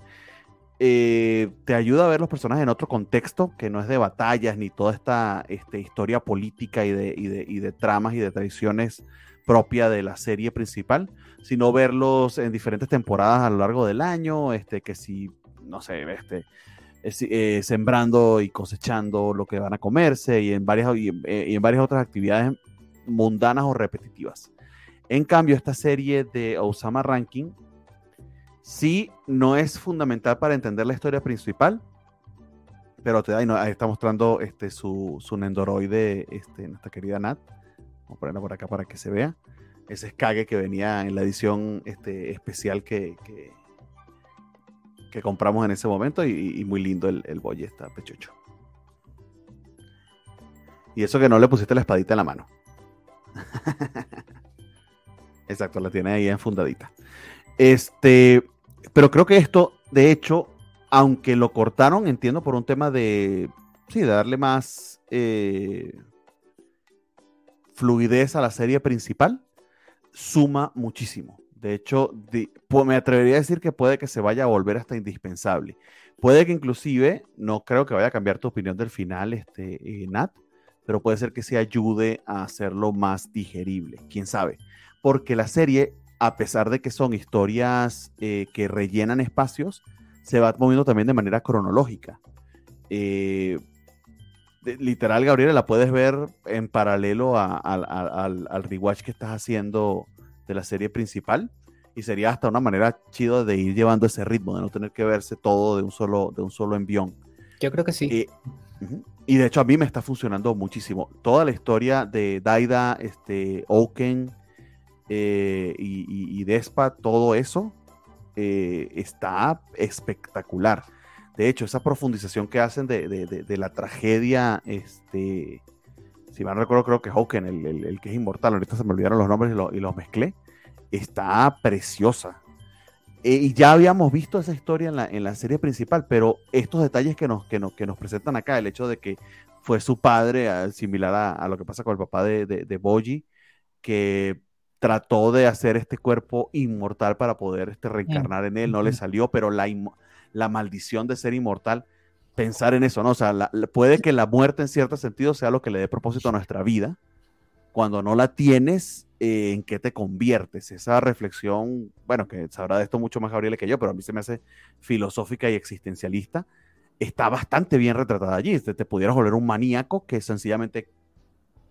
S1: eh, te ayuda a ver los personajes en otro contexto, que no es de batallas ni toda esta este, historia política y de, y de, y de tramas y de tradiciones propia de la serie principal, sino verlos en diferentes temporadas a lo largo del año, este, que si, no sé, este, eh, sembrando y cosechando lo que van a comerse y en varias, y, eh, en varias otras actividades mundanas o repetitivas. En cambio, esta serie de Osama Ranking sí no es fundamental para entender la historia principal, pero te da, ahí está mostrando este, su, su Nendoroide, este, nuestra querida Nat. Vamos a ponerla por acá para que se vea. Ese escague que venía en la edición este, especial que, que, compramos en ese momento y, muy lindo el, el boy está pechocho. Y eso que no le pusiste la espadita en la mano. (laughs) Exacto, la tiene ahí enfundadita. Este, pero creo que esto, de hecho, aunque lo cortaron, entiendo por un tema de, sí, de darle más eh, fluidez a la serie principal, suma muchísimo. De hecho, me atrevería a decir que puede que se vaya a volver hasta indispensable. Puede que inclusive, no creo que vaya a cambiar tu opinión del final, este, eh, Nat, pero puede ser que se ayude a hacerlo más digerible, quién sabe. Porque la serie, a pesar de que son historias eh, que rellenan espacios, se va moviendo también de manera cronológica. Eh, literal, Gabriela, la puedes ver en paralelo al, rewatch que estás haciendo de la serie principal. Y sería hasta una manera chido de ir llevando ese ritmo, de no tener que verse todo de un solo, de un solo envión.
S3: Yo creo que sí.
S1: Eh, y de hecho a mí me está funcionando muchísimo. Toda la historia de Daida, este, Oken eh, y, Despa, todo eso eh, está espectacular. De hecho, esa profundización que hacen de, la tragedia, este, si mal recuerdo, creo que Hawken, el, que es inmortal, ahorita se me olvidaron los nombres y, los mezclé, está preciosa. Eh, y ya habíamos visto esa historia en la, serie principal, pero estos detalles que nos, que, que nos presentan acá, el hecho de que fue su padre, similar a, lo que pasa con el papá de, de, Boji, que trató de hacer este cuerpo inmortal para poder este, reencarnar en él, no le salió, pero la, la maldición de ser inmortal, pensar en eso, ¿no? O sea, puede que la muerte en cierto sentido sea lo que le dé propósito a nuestra vida. Cuando no la tienes, eh, ¿en qué te conviertes? Esa reflexión, bueno, que sabrá de esto mucho más Gabriel que yo, pero a mí se me hace filosófica y existencialista, está bastante bien retratada allí. Te, te pudieras volver un maníaco que sencillamente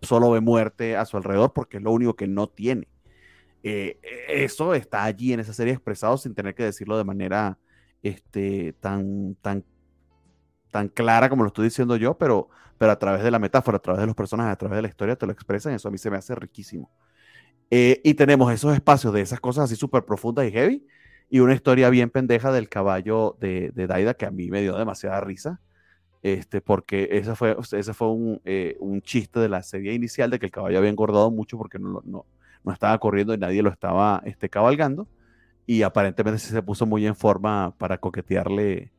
S1: solo ve muerte a su alrededor porque es lo único que no tiene. Eh, eso está allí en esa serie expresado sin tener que decirlo de manera este, tan, tan, tan clara como lo estoy diciendo yo, pero, pero a través de la metáfora, a través de los personajes, a través de la historia, te lo expresan, eso a mí se me hace riquísimo. Eh, y tenemos esos espacios de esas cosas así súper profundas y heavy, y una historia bien pendeja del caballo de, de, Daida que a mí me dio demasiada risa, este, porque ese fue, ese fue un, eh, un, chiste de la serie inicial de que el caballo había engordado mucho porque no, no, no estaba corriendo y nadie lo estaba este, cabalgando y aparentemente se puso muy en forma para coquetearle,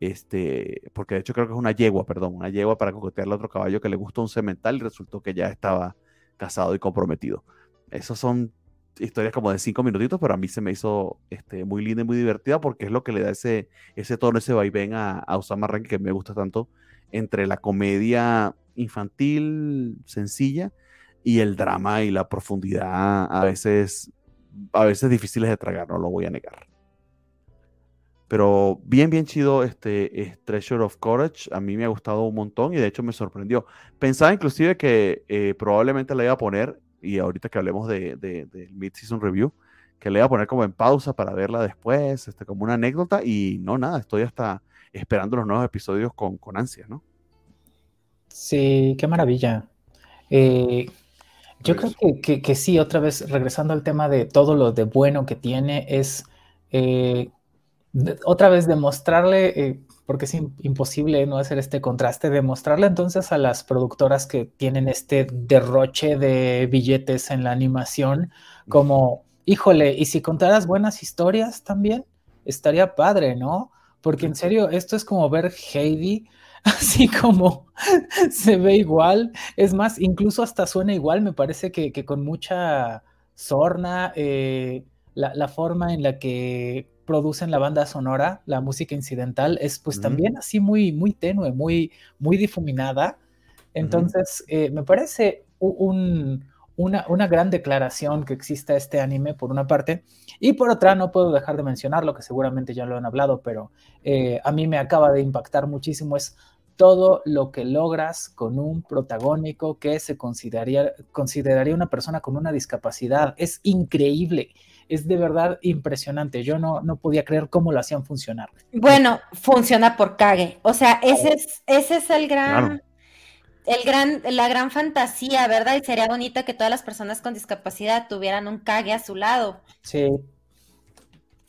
S1: este, porque de hecho creo que es una yegua, perdón, una yegua para coquetearle a otro caballo que le gustó un cemental y resultó que ya estaba casado y comprometido. Esas son historias como de cinco minutitos, pero a mí se me hizo este, muy linda y muy divertida porque es lo que le da ese, ese tono, ese vaivén a, a Osama Rankin que me gusta tanto entre la comedia infantil sencilla y el drama y la profundidad a veces, a veces difíciles de tragar, no lo voy a negar. Pero bien, bien chido este, Treasure of Courage. A mí me ha gustado un montón y de hecho me sorprendió. Pensaba inclusive que eh, probablemente le iba a poner, y ahorita que hablemos de, de, Mid-Season Review, que le iba a poner como en pausa para verla después, este, como una anécdota. Y no, nada, estoy hasta esperando los nuevos episodios con, con ansias, ¿no?
S3: Sí, qué maravilla. Eh, yo creo que, que, sí, otra vez, regresando al tema de todo lo de bueno que tiene, es eh, otra vez demostrarle, eh, porque es imposible no hacer este contraste, demostrarle entonces a las productoras que tienen este derroche de billetes en la animación, como, híjole, y si contaras buenas historias también, estaría padre, ¿no? Porque en serio, esto es como ver Heidi, (laughs) así como se ve igual, es más, incluso hasta suena igual, me parece que, con mucha sorna, eh, la, la forma en la que producen la banda sonora, la música incidental, es pues también así muy, muy tenue, muy, muy difuminada. Entonces, eh, me parece un, una, una, gran declaración que exista este anime, por una parte, y por otra, no puedo dejar de mencionarlo, que seguramente ya lo han hablado, pero eh, a mí me acaba de impactar muchísimo, es todo lo que logras con un protagónico que se consideraría, consideraría una persona con una discapacidad. Es increíble es de verdad impresionante. Yo no, no podía creer cómo lo hacían funcionar.
S2: Bueno, funciona por Kage. O sea, ese es, ese es el gran, el gran, la gran fantasía, ¿verdad? Y sería bonito que todas las personas con discapacidad tuvieran un Kage a su lado.
S3: Sí.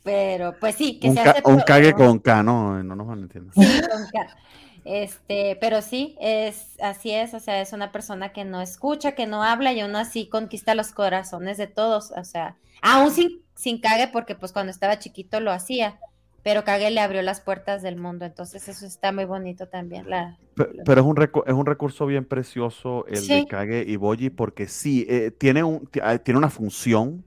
S2: Pero, pues sí, que
S1: un
S2: se hace.
S1: Un Kage con K, no, no nos van a entender.
S2: Sí, con K. Este, pero sí, es así es, o sea, es una persona que no escucha, que no habla y aún así conquista los corazones de todos, o sea, aún sin, sin Kage, porque pues cuando estaba chiquito lo hacía, pero Kage le abrió las puertas del mundo, entonces eso está muy bonito también. La,
S1: pero, es, un es un recurso bien precioso el de Kage y Boji, porque sí, eh, tiene, un, ah, tiene una función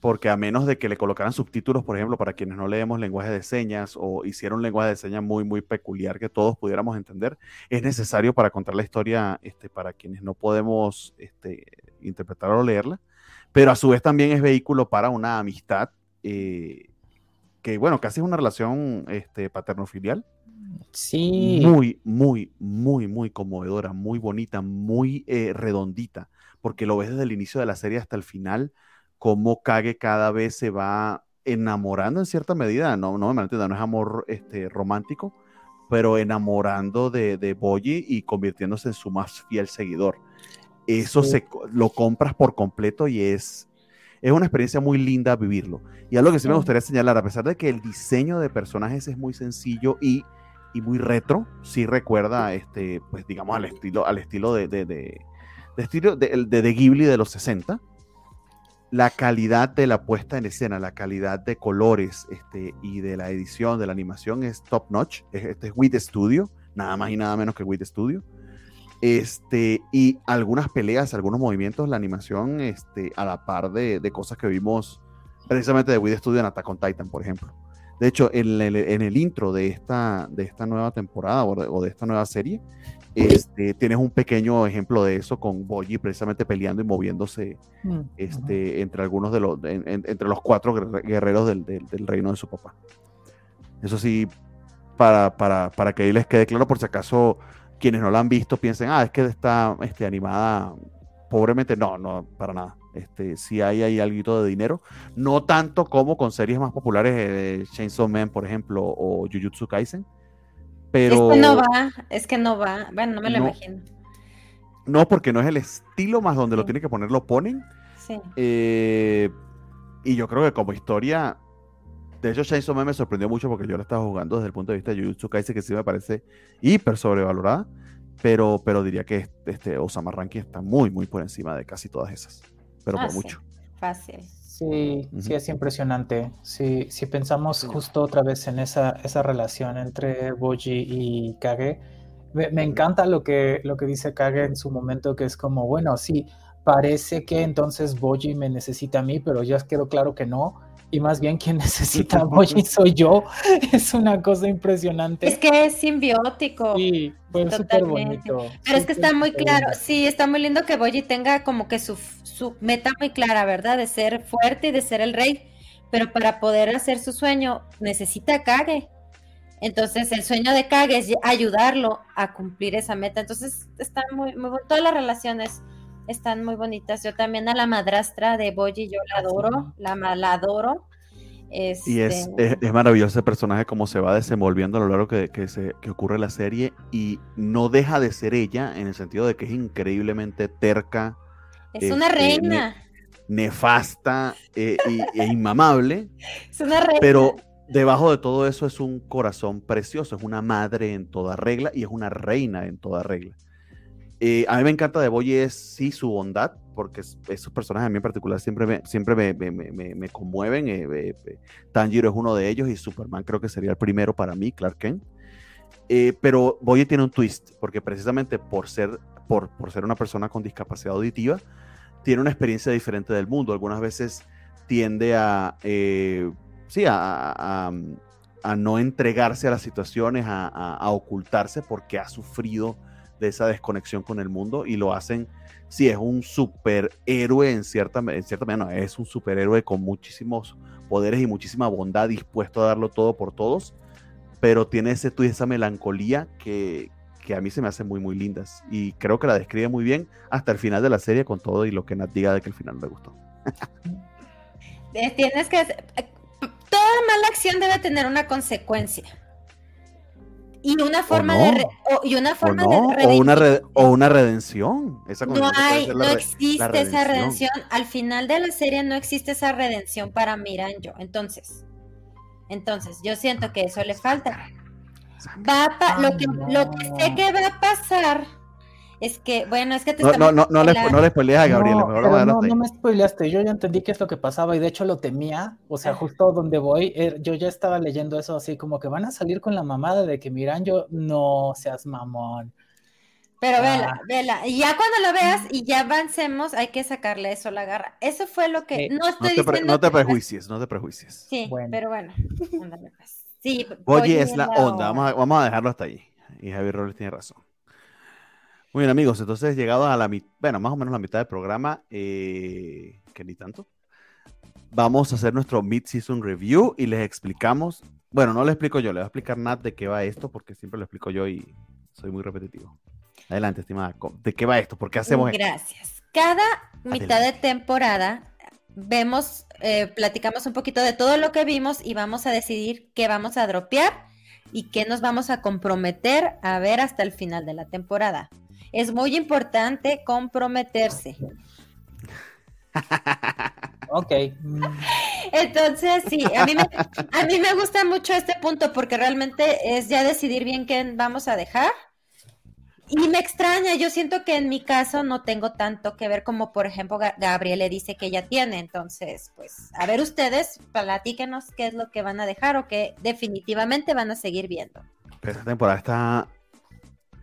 S1: porque a menos de que le colocaran subtítulos, por ejemplo, para quienes no leemos lenguaje de señas o hicieron lenguaje de señas muy, muy peculiar que todos pudiéramos entender, es necesario para contar la historia este, para quienes no podemos este, interpretar o leerla, pero a su vez también es vehículo para una amistad eh, que, bueno, casi es una relación este, paterno-filial.
S3: Sí.
S1: Muy, muy, muy, muy conmovedora, muy bonita, muy eh, redondita, porque lo ves desde el inicio de la serie hasta el final cómo Kage cada vez se va enamorando en cierta medida, no, no me no es amor este, romántico, pero enamorando de, de Boyi y convirtiéndose en su más fiel seguidor. Eso se, lo compras por completo y es, es una experiencia muy linda vivirlo. Y algo que sí me gustaría señalar, a pesar de que el diseño de personajes es muy sencillo y, y muy retro, sí recuerda, este, pues digamos, al estilo, al estilo de, de, de, de estilo de, de, Ghibli de los 60 la calidad de la puesta en escena, la calidad de colores este, y de la edición, de la animación es top notch. Este es Wit Studio, nada más y nada menos que Wit Studio. Este, y algunas peleas, algunos movimientos, la animación este, a la par de, de cosas que vimos precisamente de Wit Studio en Attack on Titan, por ejemplo. De hecho, en el, intro de esta, de esta nueva temporada o de esta nueva serie, este, tienes un pequeño ejemplo de eso con Boyi precisamente peleando y moviéndose mm, este, entre algunos de los, entre los cuatro guerreros del, reino de su papá. Eso sí, para, para, que ahí les quede claro, por si acaso quienes no la han visto piensen, ah, es que está este, animada pobremente. No, no, para nada. Este, sí hay ahí algo de dinero. No tanto como con series más populares de Chainsaw Man, por ejemplo, o Jujutsu Kaisen pero...
S2: Es que no va, es que no va. Bueno, no me lo imagino.
S1: No, porque no es el estilo más donde lo tiene que poner, lo ponen.
S2: Sí.
S1: Eh, y yo creo que como historia, de hecho, Chainsaw Man me sorprendió mucho porque yo la estaba jugando desde el punto de vista de Jujutsu Kaisen, que sí me parece hiper sobrevalorada. Pero, pero diría que este Osama Ranking está muy, muy por encima de casi todas esas. Pero por ah, mucho.
S2: Fácil.
S3: Sí, sí es impresionante. Si, si pensamos justo otra vez en esa, esa relación entre Boji y Kage, me, encanta lo que, lo que dice Kage en su momento, que es como, bueno, sí, parece que entonces Boji me necesita a mí, pero ya quedó claro que no. Y más bien quien (laughs) necesita (laughs) Boyi soy yo. (laughs) Es una cosa impresionante.
S2: Es que es simbiótico.
S3: Sí, fue súper bonito.
S2: Pero es que está muy claro, sí, está muy lindo que Boyi tenga como que su, su meta muy clara, ¿verdad? De ser fuerte y de ser el rey. Pero para poder hacer su sueño necesita Kage. Entonces el sueño de Kage es ayudarlo a cumplir esa meta. Entonces están muy, muy todas las relaciones están muy bonitas. Yo también a la madrastra de Boyi, yo la adoro, la, la adoro.
S1: Y es, este es, maravilloso ese personaje como se va desenvolviendo a lo largo que, que, se, que ocurre la serie y no deja de ser ella en el sentido de que es increíblemente terca.
S2: Es una este, reina.
S1: nefasta eh, e inmamable. (laughs)
S2: Es una reina.
S1: Pero debajo de todo eso es un corazón precioso, es una madre en toda regla y es una reina en toda regla. Eh, a mí me encanta de Boy es sí su bondad, porque esos personajes a mí en particular siempre me, siempre me, me, me, conmueven. Eh, eh, Tanjiro es uno de ellos y Superman creo que sería el primero para mí, Clark Kent. pero Boye tiene un twist, porque precisamente por ser, por, por ser una persona con discapacidad auditiva, tiene una experiencia diferente del mundo. Algunas veces tiende a, sí, a, a, no entregarse a las situaciones, a, a ocultarse porque ha sufrido de esa desconexión con el mundo y lo hacen, sí, es un superhéroe en cierta, en cierta manera, es un superhéroe con muchísimos poderes y muchísima bondad, dispuesto a darlo todo por todos, pero tiene ese y esa melancolía que, que a mí se me hace muy, muy lindas. Y creo que la describe muy bien hasta el final de la serie con todo y lo que Nat diga de que el final me gustó. (laughs)
S2: Tienes que... Toda mala acción debe tener una consecuencia. Y una forma de y una forma
S1: o
S2: de
S1: o una, o una redención.
S2: no hay, no existe esa redención. Al final de la serie no existe esa redención para Miranjo. Entonces, entonces, yo siento que eso le falta. Va lo que lo que sé que va a pasar es que, bueno, es que te
S1: No, no, no, no, le, no le spoileas a Gabriela.
S3: No, no, no, me spoileaste. Yo ya entendí qué es lo que pasaba y de hecho lo temía. O sea, justo donde voy, eh, yo ya estaba leyendo eso así, como que van a salir con la mamada de que miran yo, no seas mamón.
S2: Pero vela, ah. vela. Y ya cuando lo veas y ya avancemos, hay que sacarle eso la garra. Eso fue lo que. No estoy
S1: no te, no te prejuicies, no te prejuicies.
S2: Sí, pero bueno. Pues. Sí,
S1: Oye, es la onda. Vamos a, vamos a dejarlo hasta ahí. Y Javier Robles tiene razón. Muy bien, amigos, entonces llegado a la mitad, bueno, más o menos la mitad del programa, eh, que ni tanto, vamos a hacer nuestro mid-season review y les explicamos, bueno, no le explico yo, le voy a explicar Nat de qué va esto, porque siempre lo explico yo y soy muy repetitivo. Adelante, estimada, ¿de qué va esto? ¿Por qué hacemos
S2: esto? Gracias. Cada mitad de temporada vemos, eh, platicamos un poquito de todo lo que vimos y vamos a decidir qué vamos a dropear y qué nos vamos a comprometer a ver hasta el final de la temporada es muy importante comprometerse.
S3: Ok.
S2: Entonces, sí, a mí, me, a mí me gusta mucho este punto porque realmente es ya decidir bien qué vamos a dejar. Y me extraña, yo siento que en mi caso no tengo tanto que ver como, por ejemplo, Gabriel le dice que ella tiene. Entonces, pues, a ver ustedes, platíquenos qué es lo que van a dejar o qué definitivamente van a seguir viendo.
S1: esta temporada está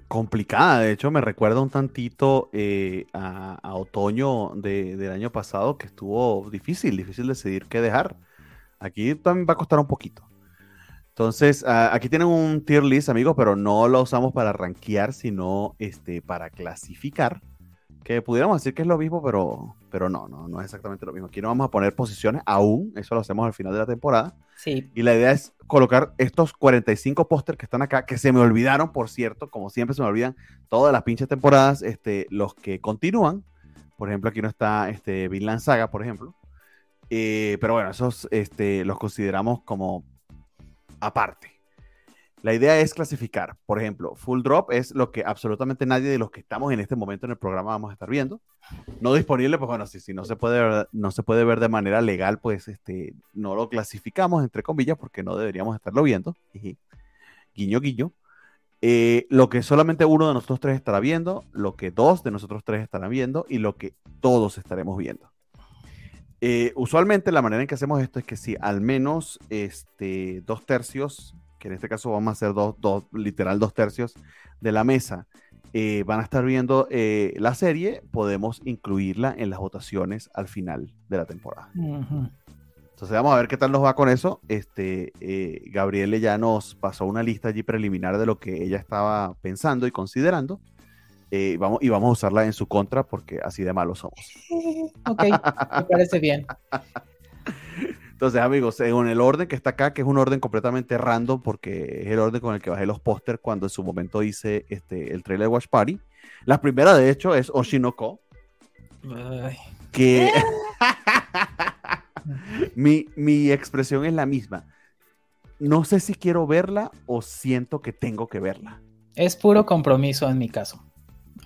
S1: complicada. De hecho, me recuerda un tantito eh, a, otoño del año pasado, que estuvo difícil, difícil decidir qué dejar. Aquí también va a costar un poquito. Entonces, aquí tienen un tier list, amigos, pero no lo usamos para rankear, sino este, para clasificar que pudiéramos decir que es lo mismo, pero, pero no, no, no es exactamente lo mismo. Aquí no vamos a poner posiciones aún, eso lo hacemos al final de la temporada.
S3: Sí.
S1: Y la idea es colocar estos 45 pósters que están acá, que se me olvidaron, por cierto, como siempre se me olvidan todas las pinches temporadas, este, los que continúan. Por ejemplo, aquí no está este, Vinland Saga, por ejemplo. Eh, pero bueno, esos este, los consideramos como aparte. La idea es clasificar. Por ejemplo, full drop es lo que absolutamente nadie de los que estamos en este momento en el programa vamos a estar viendo. No disponible, pues bueno, si, si no, se puede ver, no se puede ver de manera legal, pues este, no lo clasificamos, entre comillas, porque no deberíamos estarlo viendo. Guiño, guiño. Eh, lo que solamente uno de nosotros tres estará viendo, lo que dos de nosotros tres estarán viendo y lo que todos estaremos viendo. Eh, usualmente la manera en que hacemos esto es que si al menos este, dos tercios en este caso vamos a hacer dos, dos literal dos tercios de la mesa, eh, van a estar viendo eh, la serie, podemos incluirla en las votaciones al final de la temporada. Entonces vamos a ver qué tal nos va con eso. Este, eh, Gabriele ya nos pasó una lista allí preliminar de lo que ella estaba pensando y considerando. Eh, vamos, y vamos a usarla en su contra porque así de malos somos.
S3: Ok, me parece bien. (laughs)
S1: Entonces, amigos, según el orden que está acá, que es un orden completamente random, porque es el orden con el que bajé los pósters cuando en su momento hice este, el trailer de Watch Party. La primera, de hecho, es Oshinoko. Que (laughs) mi, mi expresión es la misma. No sé si quiero verla o siento que tengo que verla.
S3: Es puro compromiso en mi caso.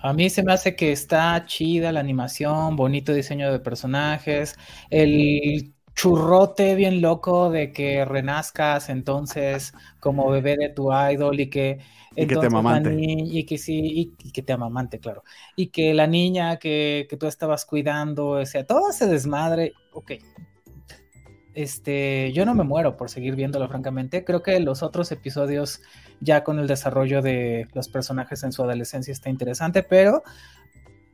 S3: A mí se me hace que está chida la animación, bonito diseño de personajes, el churrote bien loco de que renazcas entonces como bebé de tu idol y que
S1: y que te amamante.
S3: Y que sí, y, que te amamante, claro. Y que la niña que, que, tú estabas cuidando, o sea, todo ese desmadre, ok. Este, yo no me muero por seguir viéndolo, francamente. Creo que los otros episodios, ya con el desarrollo de los personajes en su adolescencia, está interesante, pero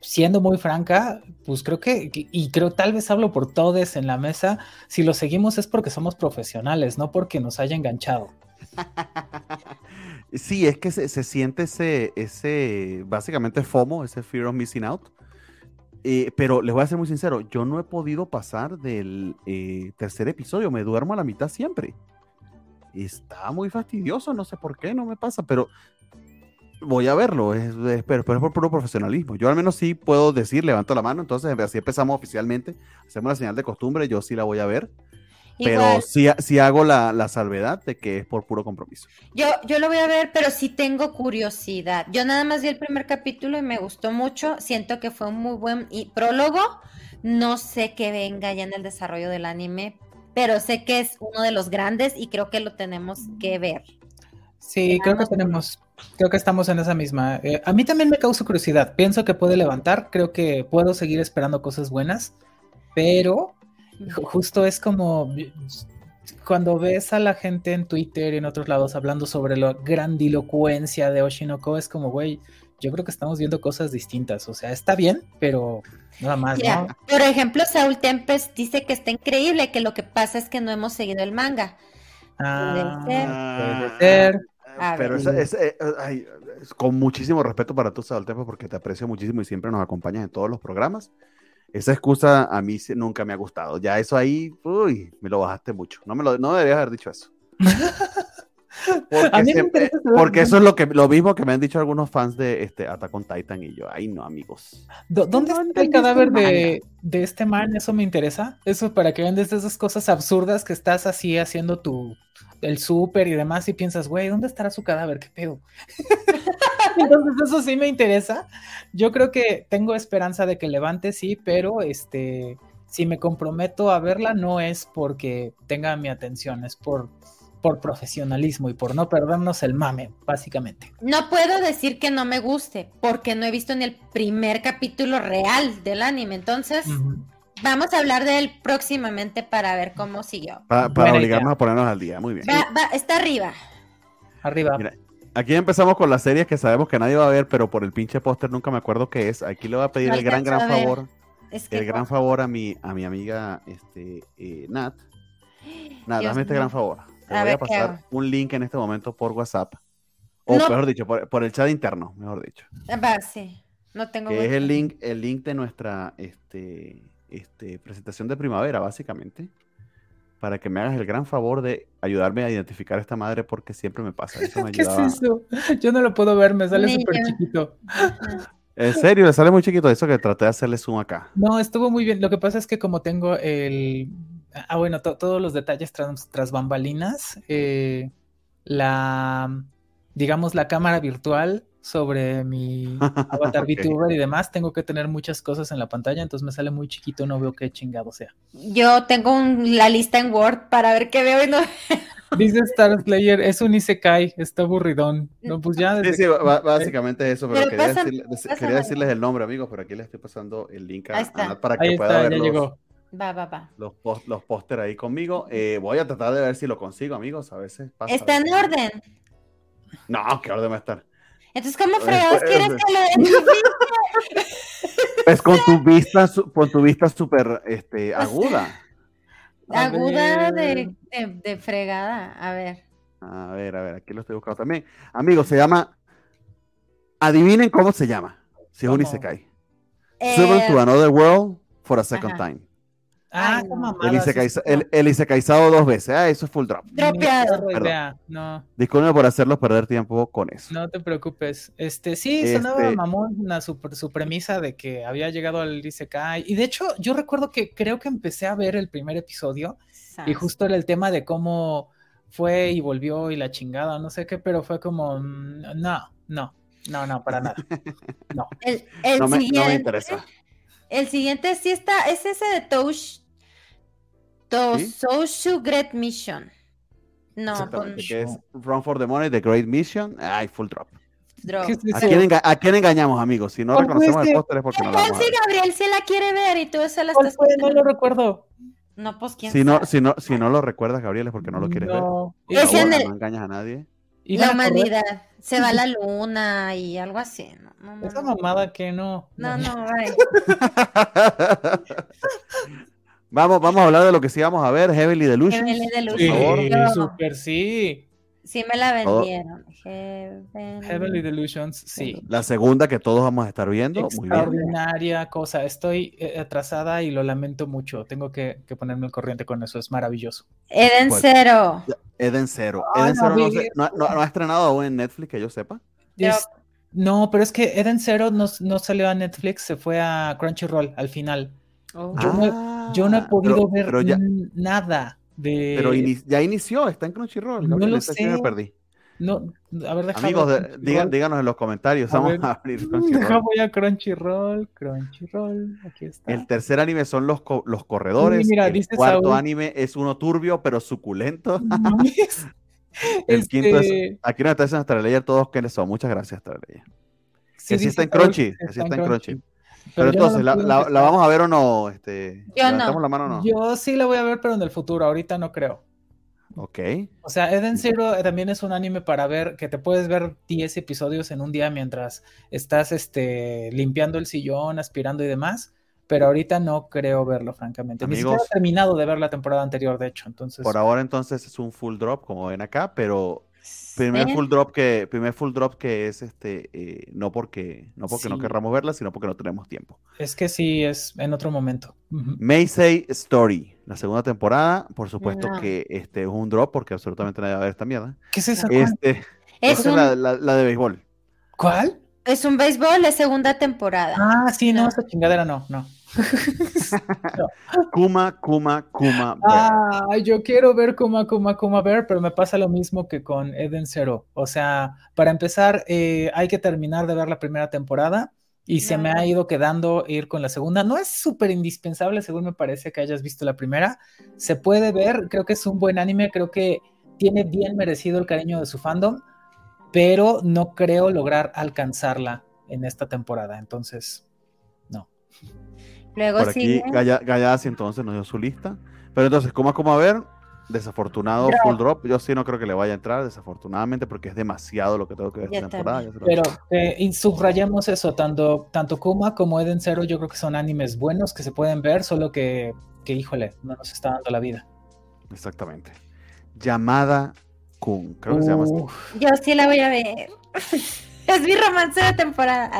S3: siendo muy franca, pues creo que, y creo tal vez hablo por todos en la mesa, si lo seguimos es porque somos profesionales, no porque nos haya enganchado. (laughs)
S1: Sí, es que se, siente ese, ese, básicamente FOMO, ese Fear of Missing Out. Eh, pero les voy a ser muy sincero, yo no he podido pasar del eh, tercer episodio, me duermo a la mitad siempre. Está muy fastidioso, no sé por qué, no me pasa, pero voy a verlo, es, pero, es por puro profesionalismo. Yo al menos sí puedo decir, levanto la mano, entonces así empezamos oficialmente, hacemos la señal de costumbre, yo sí la voy a ver. Pero sí, hago la, salvedad de que es por puro compromiso.
S2: Yo, yo lo voy a ver, pero sí tengo curiosidad. Yo nada más vi el primer capítulo y me gustó mucho. Siento que fue un muy buen y prólogo. No sé qué venga ya en el desarrollo del anime, pero sé que es uno de los grandes y creo que lo tenemos que ver.
S3: Sí, creo que tenemos, creo que estamos en esa misma. Eh, a mí también me causa curiosidad. Pienso que puede levantar, creo que puedo seguir esperando cosas buenas, pero justo es como cuando ves a la gente en Twitter y en otros lados hablando sobre la grandilocuencia de Oshinoko, es como, güey, yo creo que estamos viendo cosas distintas. O sea, está bien, pero nada más, ¿no?
S2: Por ejemplo, Saul Tempest dice que está increíble, que lo que pasa es que no hemos seguido el manga.
S3: Ah, puede ser.
S1: Pero es, eh, con muchísimo respeto para tu Saul Tempest, porque te aprecio muchísimo y siempre nos acompañas en todos los programas. Esa excusa a mí nunca me ha gustado. Ya eso ahí, uy, me lo bajaste mucho. No me lo, no deberías haber dicho eso. (laughs) Porque, porque eso es lo que lo mismo que me han dicho algunos fans de este Attack on Titan y yo, ay no amigos.
S3: ¿Dónde está el cadáver de, de, este man? Eso me interesa. Eso para que vendes esas cosas absurdas que estás así haciendo tu el súper y demás y piensas, güey, ¿dónde estará su cadáver? ¿Qué pedo? (laughs) Entonces eso sí me interesa. Yo creo que tengo esperanza de que levante, sí, pero este, si me comprometo a verla no es porque tenga mi atención, es por, por profesionalismo y por no perdernos el mame, básicamente.
S2: No puedo decir que no me guste, porque no he visto ni el primer capítulo real del anime, entonces... Vamos a hablar de él próximamente para ver cómo siguió.
S1: para obligarnos a ponernos al día, muy bien.
S2: está arriba.
S3: Arriba.
S1: Aquí empezamos con las series que sabemos que nadie va a ver, pero por el pinche póster nunca me acuerdo qué es. Aquí le voy a pedir el gran, gran favor. el gran favor a mi, a mi amiga este, eh, Nat. (gasps) Nat, dame este gran favor. Te voy a pasar un link en este momento por WhatsApp. O mejor dicho, por, el chat interno, mejor dicho.
S2: Va, sí. No tengo
S1: que es el link, el link de nuestra este, este, presentación de primavera, básicamente para que me hagas el gran favor de ayudarme a identificar a esta madre porque siempre me pasa. Eso me (laughs)
S3: ¿Qué es eso? Yo no lo puedo ver, me sale súper chiquito.
S1: En serio, me sale muy chiquito eso que traté de hacerle zoom acá.
S3: No, estuvo muy bien. Lo que pasa es que como tengo el... Ah, bueno, todos los detalles tras, bambalinas, eh, la, digamos, la cámara virtual sobre mi avatar (laughs) VTuber y demás, tengo que tener muchas cosas en la pantalla, entonces me sale muy chiquito, no veo qué chingado sea.
S2: Yo tengo la lista en Word para ver qué veo y no. (laughs)
S3: Dice Star Slayer, es un Isekai, está aburridón. No, pues ya.
S1: Sí, sí, básicamente eso, pero, quería, decirles el nombre, amigos, pero aquí les estoy pasando el link a, para que pueda ver los,
S2: Va, va, va.
S1: Los, los póster ahí conmigo. Eh, voy a tratar de ver si lo consigo, amigos. A veces
S2: pasa. ¿Está en orden?
S1: No, ¿qué orden va a estar?
S2: Entonces, ¿cómo fregados quieres que lo
S1: Es (laughs) con tu vista, con tu vista súper este, aguda.
S2: Aguda de, de, fregada. A ver.
S1: A ver, a ver, aquí lo estoy buscando también. Amigos, se llama. Adivinen cómo se llama. Si es un Isekai. Eh... to another world for a second time.
S3: Ah,
S1: el Isekai, dos veces. Ah, eso es full drop.
S3: No.
S1: Disculpe por hacerlos perder tiempo con eso.
S3: No te preocupes. Este, sí, sonaba este mamón su, su premisa de que había llegado al Isekai. Y de hecho, yo recuerdo que creo que empecé a ver el primer episodio. Y justo era el tema de cómo fue y volvió y la chingada, no sé qué, pero fue como, mm, no, no, no, no, para nada. (laughs) No.
S2: El, no, me, siguiente, interesa. El siguiente sí está, es ese de Touch. Social Great Mission. No,
S1: con... que es Run for the Money, The Great Mission. Ay, full drop. ¿A, quién engañamos, amigos? Si no reconocemos el póster es porque no lo vamos
S2: Sí, Gabriel se la quiere ver y tú la
S3: estás No lo recuerdo.
S2: No, pues quién
S1: si No, si, no, si no lo recuerdas, Gabriel, es porque no lo quieres ver. No, no engañas a nadie.
S2: La humanidad. Se va a la (laughs) luna y algo así.
S3: Esa mamada que no.
S2: No, no, ay. (laughs) (laughs)
S1: vamos, vamos a hablar de lo que sí vamos a ver, Heavenly Delusion.
S2: Heavenly Delusion.
S3: Sí, super sí.
S2: Sí me la vendieron.
S3: Heavenly, Delusions, sí.
S1: La segunda que todos vamos a estar viendo.
S3: Extraordinaria cosa. Estoy eh, atrasada y lo lamento mucho. Tengo que, ponerme al corriente con eso. Es maravilloso.
S2: Eden Cero.
S1: Eden Cero. Eden Cero no, ha estrenado aún en Netflix, que yo sepa.
S3: no, pero es que Eden Zero no, salió a Netflix, se fue a Crunchyroll al final. Oh. Yo, no, he ah, podido ver nada.
S1: Pero ya inició, está en Crunchyroll.
S3: No lo sé.
S1: Me perdí.
S3: No, a ver,
S1: Amigos, díganos en los comentarios. vamos a abrir (laughs)
S3: Crunchyroll. Voy a Crunchyroll, Crunchyroll, aquí está.
S1: El tercer anime son los, los corredores. el cuarto anime es uno turbio, pero suculento. (laughs) (laughs) el este... quinto es. Aquí nos está diciendo Astraleyer todos que son. Muchas gracias, Astraleyer. Sí, que sí está en Crunchy. Que está en Crunchy. Pero, entonces, la, vamos a ver o no? Este,
S2: yo no.
S1: La mano, no.
S3: Yo sí la voy a ver, pero en el futuro. Ahorita no creo.
S1: Ok.
S3: O sea, Eden Zero también es un anime para ver, que te puedes ver 10 episodios en un día mientras estás este, limpiando el sillón, aspirando y demás. Pero ahorita no creo verlo, francamente. Amigos, Ni siquiera he terminado de ver la temporada anterior, de hecho. Entonces...
S1: Por ahora, entonces, es un full drop, como ven acá, pero Primer full drop que, primer full drop que es este, eh, no porque, no porque no querramos verla, sino porque no tenemos tiempo.
S3: Es que sí, es en otro momento.
S1: Maysay Story, la segunda temporada, por supuesto que este es un drop porque absolutamente nadie va a ver esta mierda.
S3: ¿Qué es esa?
S1: Este, es la, de béisbol.
S3: ¿Cuál?
S2: Es un béisbol, es segunda temporada.
S3: Ah, sí, no, esa chingadera no, no. (laughs)
S1: Kuma, Kuma, Kuma.
S3: Ah, yo quiero ver Kuma, Kuma, Kuma ver, pero me pasa lo mismo que con Eden Zero. O sea, para empezar, eh, hay que terminar de ver la primera temporada y se me ha ido quedando ir con la segunda. No es súper indispensable, según me parece que hayas visto la primera. Se puede ver, creo que es un buen anime, creo que tiene bien merecido el cariño de su fandom, pero no creo lograr alcanzarla en esta temporada. Entonces.
S2: Luego
S1: Por aquí, Gallas entonces nos dio su lista. Pero entonces, ¿cómo, cómo a ver? Desafortunado full drop. Yo sí no creo que le vaya a entrar, desafortunadamente, porque es demasiado lo que tengo que ver esta temporada.
S3: Pero eh, subrayamos eso, tanto, tanto Kuma como Eden Zero, yo creo que son animes buenos que se pueden ver, solo que, que híjole, no nos está dando la vida.
S1: Exactamente. Llamada Kun, creo que se llama así.
S2: Yo sí la voy a ver. (laughs) Es mi romance de temporada.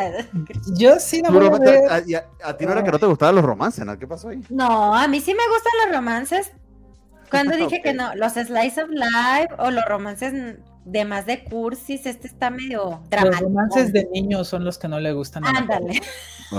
S3: Yo sí no me
S1: a, a, ti no era que no te gustaban los romances, ¿no? ¿Qué pasó ahí?
S2: No, a mí sí me gustan los romances. Cuando (laughs) dije que no, los slice of life o los romances de más de cursis, este está medio dramático.
S3: Los romances de niños son los que no le gustan.
S2: A Ándale.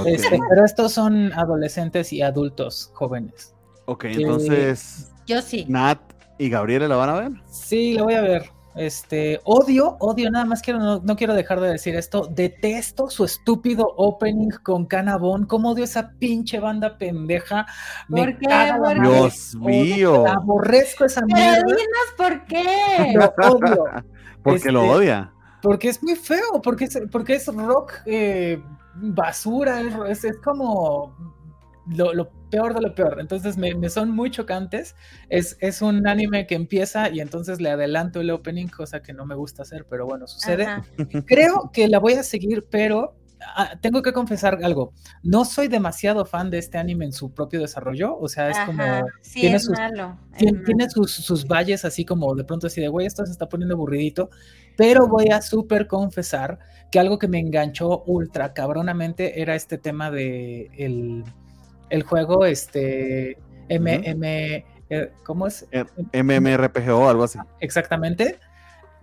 S3: Este, pero estos son adolescentes y adultos jóvenes.
S1: Ok, entonces.
S2: Yo sí.
S1: Nat y Gabriela la van a ver.
S3: Sí, la voy a ver. Este, odio, odio, nada más quiero, no, quiero dejar de decir esto. Detesto su estúpido opening con Canabón. ¿Cómo odio esa pinche banda pendeja?
S2: ¿Por qué?
S1: Dios mío.
S3: Aborrezco esa mierda.
S2: Pero dinos por qué.
S3: Lo odio. (laughs)
S1: porque lo este, odia.
S3: Porque es muy feo, porque es, porque es rock eh, basura, es, es como lo, peor de lo peor. Entonces me, son muy chocantes. Es, es, un anime que empieza y entonces le adelanto el opening, cosa que no me gusta hacer, pero bueno, sucede. Creo que la voy a seguir, pero ah, tengo que confesar algo. No soy demasiado fan de este anime en su propio desarrollo. O sea, es como.
S2: tiene, sus,
S3: tiene, sus, valles así como de pronto así de, güey, esto se está poniendo aburridito. Pero voy a súper confesar que algo que me enganchó ultra cabronamente era este tema de el, el juego, este. MM. Eh, ¿Cómo es?
S1: Eh, MMRPG o algo así.
S3: Exactamente.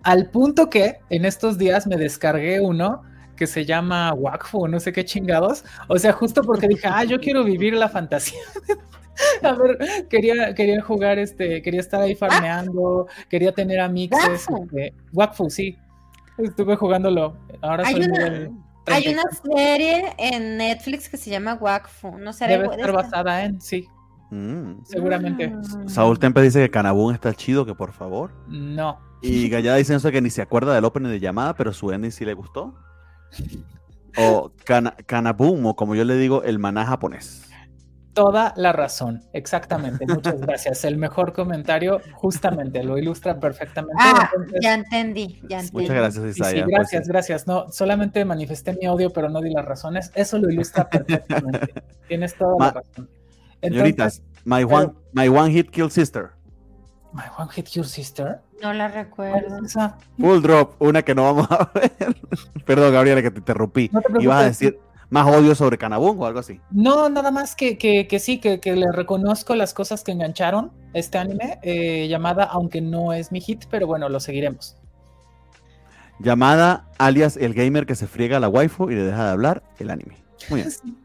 S3: Al punto que en estos días me descargué uno que se llama Wakfu, no sé qué chingados. O sea, justo porque dije, ah, yo quiero vivir la fantasía. (laughs) A ver, quería, quería jugar, este, quería estar ahí farmeando, quería tener amigos. Este, Wakfu, sí. Estuve jugándolo. Ahora
S2: hay una, hay una serie en Netflix que se llama Wakfu. No sé.
S3: Debe estar basada en, sí. Mm. Seguramente.
S1: Mm. Saúl Tempe dice que Canabún está chido, que por favor.
S3: No.
S1: Y Gallada dice que ni se acuerda del opening de llamada, pero su ending sí le gustó. O Kanabum, o como yo le digo, el maná japonés.
S3: Toda la razón, exactamente. Muchas gracias. El mejor comentario, justamente, lo ilustra perfectamente.
S2: Ah, ya entendí, ya entendí.
S1: Muchas gracias, Isaiah.
S3: Sí, gracias, gracias. No, solamente manifesté mi odio, pero no di las razones. Eso lo ilustra (laughs) perfectamente. Tienes toda la razón.
S1: Señoritas, my one, my one hit kill sister.
S3: My One Hit Your Sister.
S2: No la recuerdo.
S1: Full Drop, una que no vamos a (laughs) ver. Perdón, Gabriela, que te interrumpí. No Ibas a decir más odio sobre Canabón o algo así.
S3: No, nada más que, que, sí, que, que, le reconozco las cosas que engancharon este anime, eh, llamada, aunque no es mi hit, pero bueno, lo seguiremos.
S1: Llamada alias el gamer que se friega a la waifu y le deja de hablar, el anime. Muy bien. (laughs)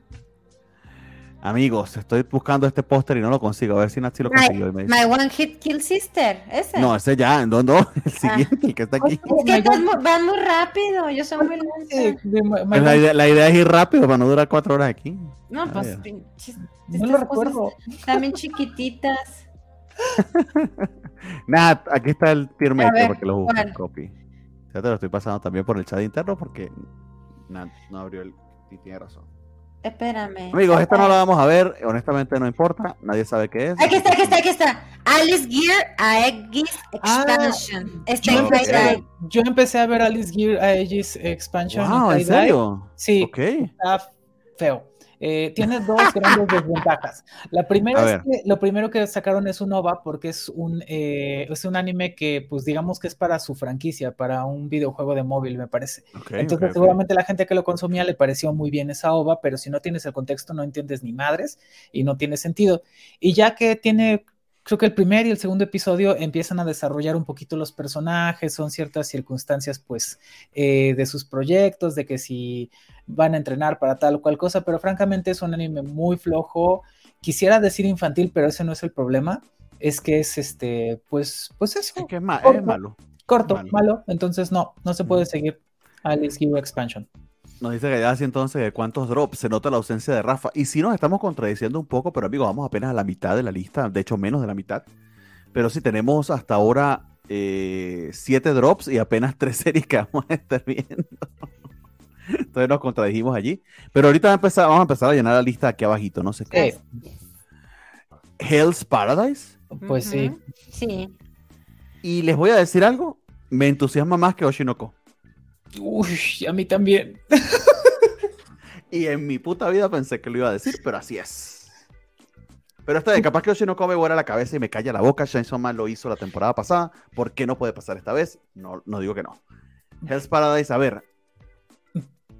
S1: Amigos, estoy buscando este póster y no lo consigo. A ver si Nazi lo consiguió.
S2: My, my One Hit Kill Sister, ese.
S1: No, ese ya, no, no, (laughs) el ah. siguiente, el que está aquí.
S2: Es que van muy rápido, yo soy muy lenta.
S1: Pues la, idea, la, idea, es ir rápido para no durar cuatro horas aquí.
S2: No, pues pinches.
S3: No lo recuerdo.
S2: También chiquititas. (laughs)
S1: Nada, aquí está el tier maker para que lo busquen, copy. Ya te lo estoy pasando también por el chat interno porque Nat no abrió el... Y tiene razón.
S2: Espérame.
S1: Amigos, esta no la vamos a ver, honestamente no importa, nadie sabe qué es.
S2: Aquí está, aquí está, aquí está. Alice Gear Aegis ah, Expansion. está yo,
S3: empecé, yo empecé a ver Alice Gear Aegis Expansion.
S1: Wow, ¿en serio?
S3: Sí. Está feo. Eh, tiene dos (laughs) grandes desventajas. La primera es que lo primero que sacaron es un OVA porque es un, eh, es un anime que, pues digamos que es para su franquicia, para un videojuego de móvil, me parece. Entonces, seguramente la gente que lo consumía le pareció muy bien esa OVA, pero si no tienes el contexto no entiendes ni madres y no tiene sentido. Y ya que tiene creo que el primer y el segundo episodio empiezan a desarrollar un poquito los personajes, son ciertas circunstancias, pues, eh, de sus proyectos, de que si van a entrenar para tal o cual cosa, pero francamente es un anime muy flojo. Quisiera decir infantil, pero ese no es el problema. Es que es este, pues, pues eso.
S1: Es que es, malo.
S3: Corto, malo. Entonces no, no se puede seguir Alice Hero Expansion.
S1: Nos dice que ya así entonces de cuántos drops se nota la ausencia de Rafa. Y si nos estamos contradiciendo un poco, pero amigos, vamos apenas a la mitad de la lista, de hecho menos de la mitad. Pero sí tenemos hasta ahora eh, siete drops y apenas tres (laughs) series que vamos a estar viendo. Entonces nos contradijimos allí. Pero ahorita vamos a empezar, a, llenar la lista aquí abajito, no sé qué. Hell's Paradise.
S3: Pues sí.
S2: Sí.
S1: Y les voy a decir algo, me entusiasma más que Oshinoko.
S3: Uy, a mí también. (laughs)
S1: y en mi puta vida pensé que lo iba a decir, pero así es. Pero esta vez, capaz que Oshinoko me vuela la cabeza y me calla la boca. Chainsaw Man lo hizo la temporada pasada. ¿Por qué no puede pasar esta vez? No, no digo que no. Hell's Paradise, a ver,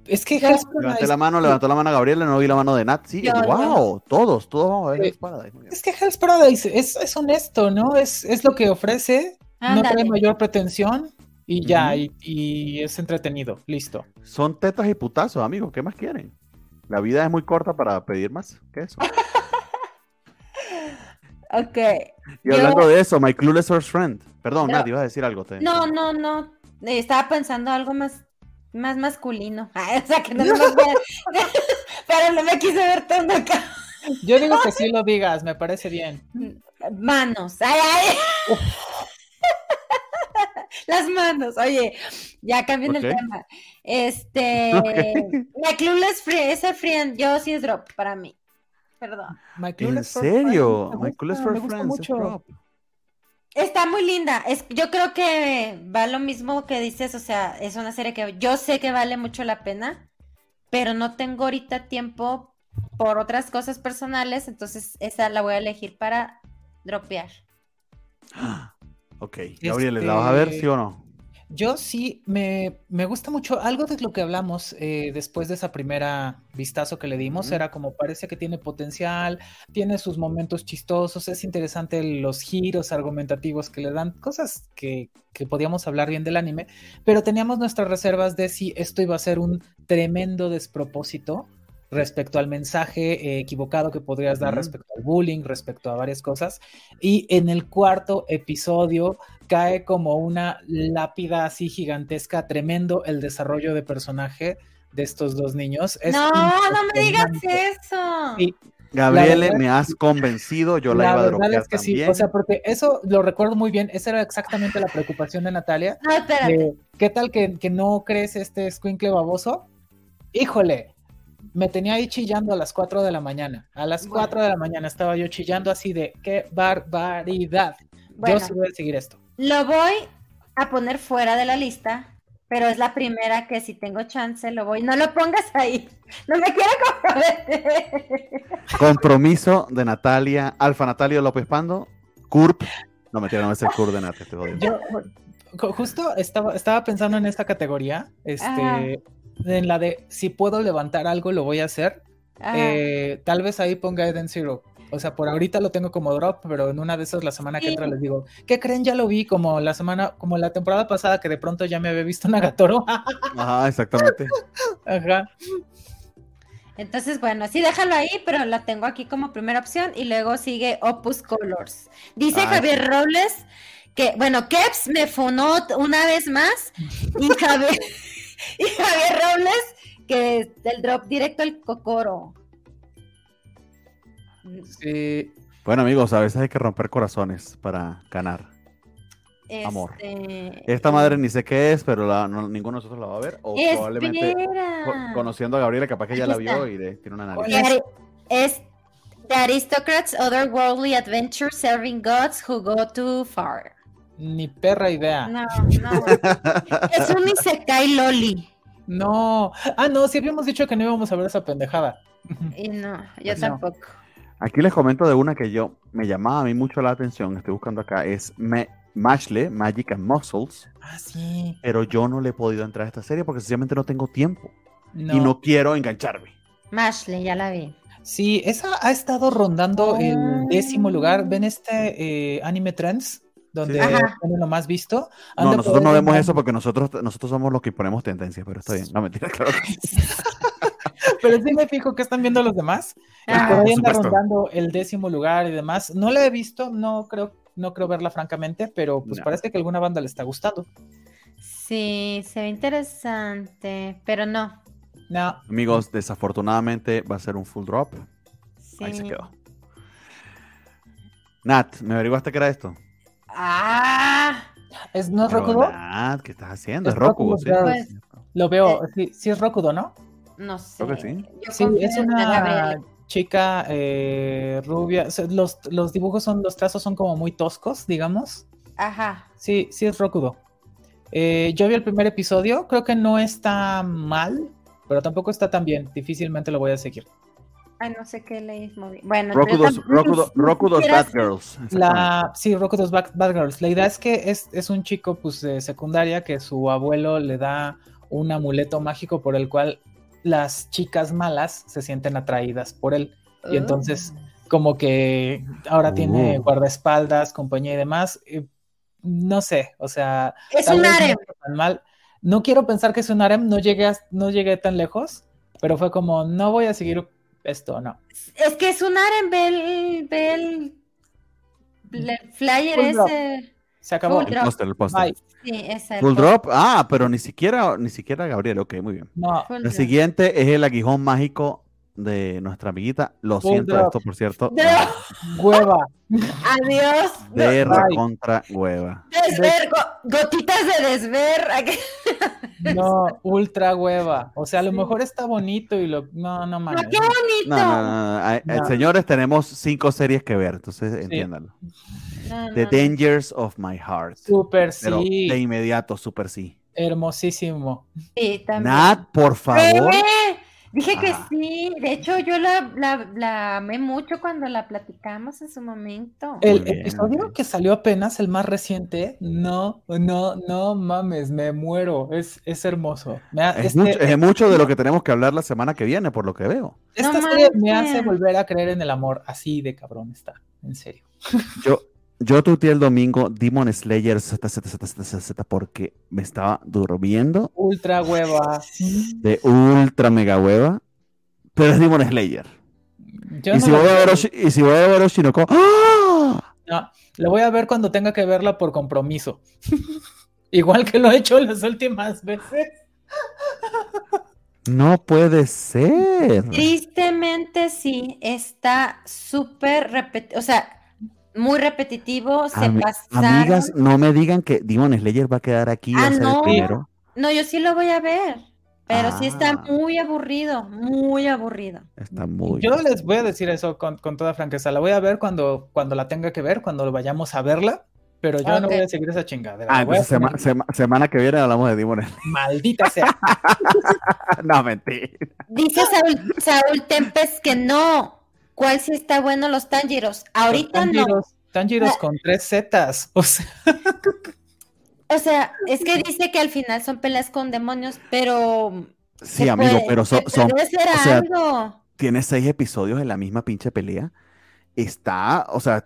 S3: es que
S1: Levanté la mano, levantó la mano a Gabriela, no vi la mano de Nat. Sí, wow, todos, todos vamos a ver Hell's Paradise.
S3: Es que Hell's Paradise es, es honesto, ¿no? Es, es, lo que ofrece, no trae mayor pretensión y ya, y, es entretenido, listo.
S1: Son tetas y putazos, amigos, ¿qué más quieren? La vida es muy corta para pedir más que eso. (laughs)
S2: ok.
S1: Y hablando de eso, My Clueless First Friend. Perdón, Nat, ibas a decir algo.
S2: No, no, no. Estaba pensando algo más más masculino. (laughs) o sea, que no, (laughs) me (laughs) Pero no me quise ver tanto acá.
S3: Yo digo que sí lo digas, me parece bien.
S2: Manos. Ay, ay. Las manos. Oye, ya cambian el tema. Este. My Clueless Free, ese friend, yo sí es drop para mí. Perdón.
S1: ¿En serio? My Clueless for Friends es drop.
S2: Está muy linda. Es, yo creo que va lo mismo que dices, o sea, es una serie que yo sé que vale mucho la pena, pero no tengo ahorita tiempo por otras cosas personales, entonces esa la voy a elegir para dropear.
S1: Ok, Gabriel, ¿la vas a ver, sí o no?
S3: Yo sí, me, gusta mucho. Algo de lo que hablamos eh, después de esa primera vistazo que le dimos era como parece que tiene potencial, tiene sus momentos chistosos, es interesante los giros argumentativos que le dan, cosas que, que podíamos hablar bien del anime, pero teníamos nuestras reservas de si esto iba a ser un tremendo despropósito respecto al mensaje eh, equivocado que podrías dar respecto al bullying, respecto a varias cosas. Y en el cuarto episodio cae como una lápida así gigantesca, tremendo el desarrollo de personaje de estos dos niños.
S2: no, no me digas eso.
S1: Gabriele, me has convencido, yo la, iba a
S3: verdad es que sí, o sea, porque eso lo recuerdo muy bien, esa era exactamente la preocupación de Natalia.
S2: No, espérate.
S3: ¿Qué tal que, que no crees este squinkle baboso? Híjole, me tenía ahí chillando a las 4 de la mañana. A las 4 de la mañana estaba yo chillando así de qué barbaridad. Yo sí voy a seguir esto.
S2: Lo voy a poner fuera de la lista, pero es la primera que si tengo chance lo voy. No lo pongas ahí. No me quiero comprometer.
S1: Compromiso de Natalia, Alfa Natalia López Pando, CURP. No me no es el CURP de Natalia.
S3: Yo justo estaba, estaba pensando en esta categoría. Este en la de si puedo levantar algo, lo voy a hacer. Eh, tal vez ahí ponga Eden Zero. O sea, por ahorita lo tengo como drop, pero en una de esas la semana que entra les digo, ¿qué creen? Ya lo vi como la semana, como la temporada pasada que de pronto ya me había visto Nagatoro.
S1: Ajá, exactamente. (laughs)
S3: Ajá.
S2: Entonces, bueno, sí, déjalo ahí, pero la tengo aquí como primera opción y luego sigue Opus Colors. Dice Javier Robles que, bueno, Keps me fonó una vez más y Javier... (laughs) y Javier Robles, que del drop directo al cocoro.
S3: Sí.
S1: Bueno, amigos, a veces hay que romper corazones para ganar. Amor.
S2: Este,
S1: Esta madre ni sé qué es, pero ninguno de nosotros la va a ver. O probablemente conociendo a Gabriela, capaz que ya la vio y tiene una
S2: análisis. Es The Aristocrats Otherworldly Adventure Serving Gods Who Go Too Far.
S3: Ni perra idea.
S2: No, no. es un Isekai Loli.
S3: No. Ah, no, sí habíamos dicho que no íbamos a ver esa pendejada.
S2: Y no, yo pues tampoco.
S1: Aquí les comento de una que yo me llamaba a mí mucho la atención, estoy buscando acá, es Mashle, Magic and Muscles.
S3: Ah, sí.
S1: Pero yo no le he podido entrar a esta serie porque sencillamente no tengo tiempo. Y no quiero engancharme.
S2: Mashle, ya la vi.
S3: Sí, esa ha estado rondando el ah. décimo lugar. ¿Ven este eh, Anime Trends? Donde sí. lo más visto.
S1: No, nosotros no vemos eso porque nosotros, nosotros somos los que ponemos tendencias, pero está bien. No, mentira, claro. (laughs)
S3: pero sí me fijo que están viendo los demás. Ah, por ahí anda rondando el décimo lugar y demás. No la he visto, no creo, no creo verla francamente, pero pues parece que alguna banda le está gustando.
S2: Sí, se ve interesante, pero no.
S3: No.
S1: Amigos, desafortunadamente va a ser un full drop. Ahí se quedó. Nat, ¿me averiguaste qué era esto?
S2: Ah.
S3: ¿Es, ¿No es Rokudo?
S1: ¿Qué estás haciendo? Es, Rokudo, sí. Pues,
S3: lo veo, sí, sí, es Rokudo, ¿no?
S2: No sé.
S1: Creo que sí.
S3: sí, es una chica eh, rubia. los, los, dibujos son, los trazos son como muy toscos, digamos.
S2: Ajá.
S3: Sí, sí es Rokudo. Eh, yo vi el primer episodio, creo que no está mal, pero tampoco está tan bien. Difícilmente lo voy a seguir.
S2: Ay, no sé qué leí. Bueno,
S1: Roku dos Bad Girls.
S3: La, sí, Roku dos Bad, Girls. La idea es que es, es, un chico pues, de secundaria que su abuelo le da un amuleto mágico por el cual las chicas malas se sienten atraídas por él. Y entonces, oh. como que ahora tiene oh. guardaespaldas, compañía y demás. no sé, o sea.
S2: Es un harem.
S3: No, mal. no quiero pensar que es un harem, no llegué, no llegué tan lejos, pero fue como, no voy a seguir esto no.
S2: Es que es un Aren, ve el, flyer ese.
S3: Se acabó.
S1: Full el póster, el póster.
S2: Sí,
S1: Full drop. Ah, pero ni siquiera, ni siquiera Gabriel. Ok, muy bien.
S3: No.
S1: el siguiente es el aguijón mágico de nuestra amiguita. Lo siento esto, por cierto.
S3: Hueva.
S2: Adiós.
S1: De contra hueva.
S2: Desver, gotitas de desver. (laughs)
S3: No, ultra hueva. O sea, a lo mejor está bonito y lo. No, no mames.
S2: ¡Qué bonito!
S1: No, no, no, Señores, tenemos cinco series que ver, entonces entiéndanlo. The Dangers of My Heart.
S3: Super sí.
S1: De inmediato, super sí.
S3: Hermosísimo.
S2: Sí, también.
S1: Nat, por favor.
S2: Dije que sí, de hecho yo la, la, amé mucho cuando la platicamos en su momento.
S3: El episodio que salió apenas, el más reciente, no, no, no mames, me muero, es, es hermoso.
S1: es, este mucho, de lo que tenemos que hablar la semana que viene, por lo que veo.
S3: Esta serie me hace volver a creer en el amor, así de cabrón está, en serio.
S1: Yo, yo tuteé el domingo Demon Slayer Z, Z, Z, Z, Z, porque me estaba durmiendo.
S3: Ultra hueva.
S1: De ultra mega hueva. Pero es Demon Slayer. y, si voy a ver y, si voy a ver Oshinoko. ¡ah!
S3: No, lo voy a ver cuando tenga que verla por compromiso. (laughs) Igual que lo he hecho las últimas veces.
S1: No puede ser.
S2: Tristemente sí, está súper repetido. O sea, muy repetitivo, se
S1: Amigas, no me digan que Demon Slayer va a quedar aquí
S2: ah, no. primero. No, yo sí lo voy a ver, pero sí está ah. muy aburrido, muy aburrido.
S1: Está muy.
S3: Yo les voy a decir eso con, toda franqueza. La voy a ver cuando, cuando la tenga que ver, cuando vayamos a verla. Pero yo no voy a seguir esa chingadera.
S1: Ah, entonces semana que viene hablamos de Demon
S3: Maldita sea. (laughs)
S1: no, mentira.
S2: Dice Saúl, Saúl Tempes que no, ¿Cuál sí está bueno los Tangiros? Ahorita no.
S3: Tangiros con tres Zetas. (laughs) O sea.
S2: o sea, es que dice que al final son peleas con demonios, pero.
S1: Sí, amigo, pero son. son o sea, Tiene seis episodios en la misma pinche pelea. Está, o sea,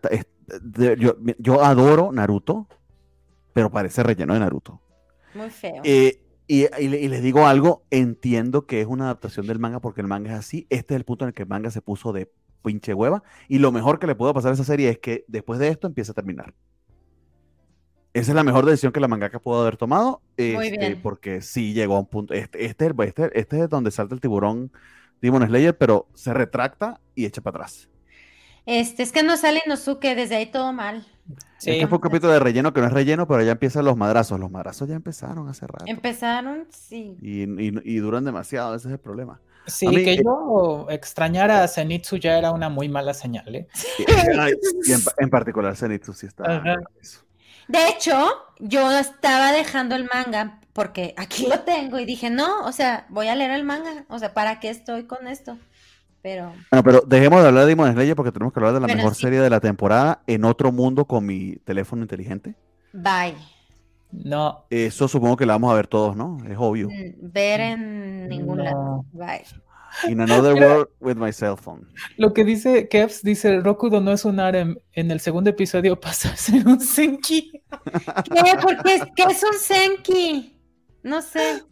S1: yo, adoro Naruto, pero parece relleno de Naruto.
S2: Muy feo.
S1: Eh, y, y, les digo algo, entiendo que es una adaptación del manga porque el manga es así. Este es el punto en el que el manga se puso de pinche hueva. Y lo mejor que le puedo pasar a esa serie es que después de esto empieza a terminar. Esa es la mejor decisión que la mangaka pudo haber tomado. Este, porque sí llegó a un punto. Este, este, este, este, es donde salta el tiburón Demon Slayer, pero se retracta y echa para atrás.
S2: Este, es que no sale Inosuke, desde ahí todo mal.
S1: Sí. Es que fue un capítulo de relleno que no es relleno, pero ya empiezan los madrazos. Los madrazos ya empezaron hace rato.
S2: Empezaron, sí.
S1: Y, y duran demasiado, ese es el problema.
S3: Sí, que eh, yo extrañara a Zenitsu ya era una muy mala señal, ¿eh?
S1: Y en, particular Zenitsu sí está.
S2: De hecho, yo estaba dejando el manga porque aquí lo tengo y dije, no, o sea, voy a leer el manga, o sea, ¿para qué estoy con esto? Pero...
S1: Bueno, pero dejemos de hablar de Demon Slayer porque tenemos que hablar de la mejor serie de la temporada en otro mundo con mi teléfono inteligente.
S2: Bye.
S3: No.
S1: Eso supongo que la vamos a ver todos, ¿no? Es obvio.
S2: Mm, ver en ningún lado. Bye.
S1: In another (laughs) world with my cell phone.
S3: Lo que dice Kevs, dice Rokudo no es un harem. En el segundo episodio (laughs) pasa a ser un Senki. (laughs)
S2: ¿Qué? ¿Por qué? ¿Qué es un Senki? No sé.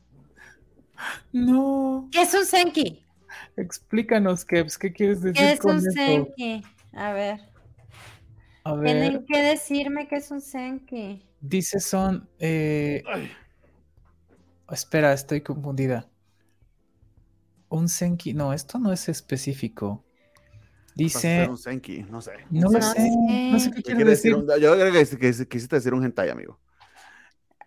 S3: No.
S2: ¿Qué es un Senki?
S3: Explícanos, Kevs, ¿qué quieres decir?
S2: ¿Qué es un Senki? A ver. A ver. Tienen que decirme qué es un Senki.
S3: Dice son. Eh... Espera, estoy confundida. Un Senki. No, esto no es específico. Dice.
S1: Un senki, no sé.
S3: No, lo sé. No sé qué quiere decir.
S1: yo creo que, quisiste decir un hentai, amigo.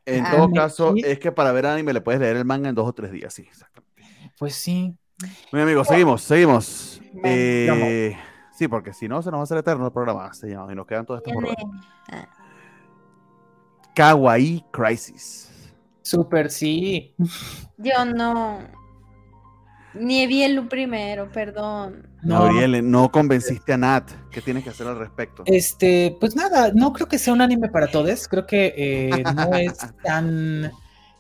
S1: En ah, todo caso, es que para ver anime le puedes leer el manga en dos o tres días, sí, exactamente.
S3: Pues sí.
S1: Muy amigo, seguimos, seguimos. Eh, sí, porque si no, se nos va a hacer eterno el programa. Se llama, y nos quedan todos estos por Kawaii Crisis.
S3: Super sí.
S2: Yo no. Ni vi el primero, perdón.
S1: No, Gabriel, no convenciste a Nat. ¿Qué tienes que hacer al respecto?
S3: Este, pues nada, no creo que sea un anime para todos. Creo que eh, no es tan.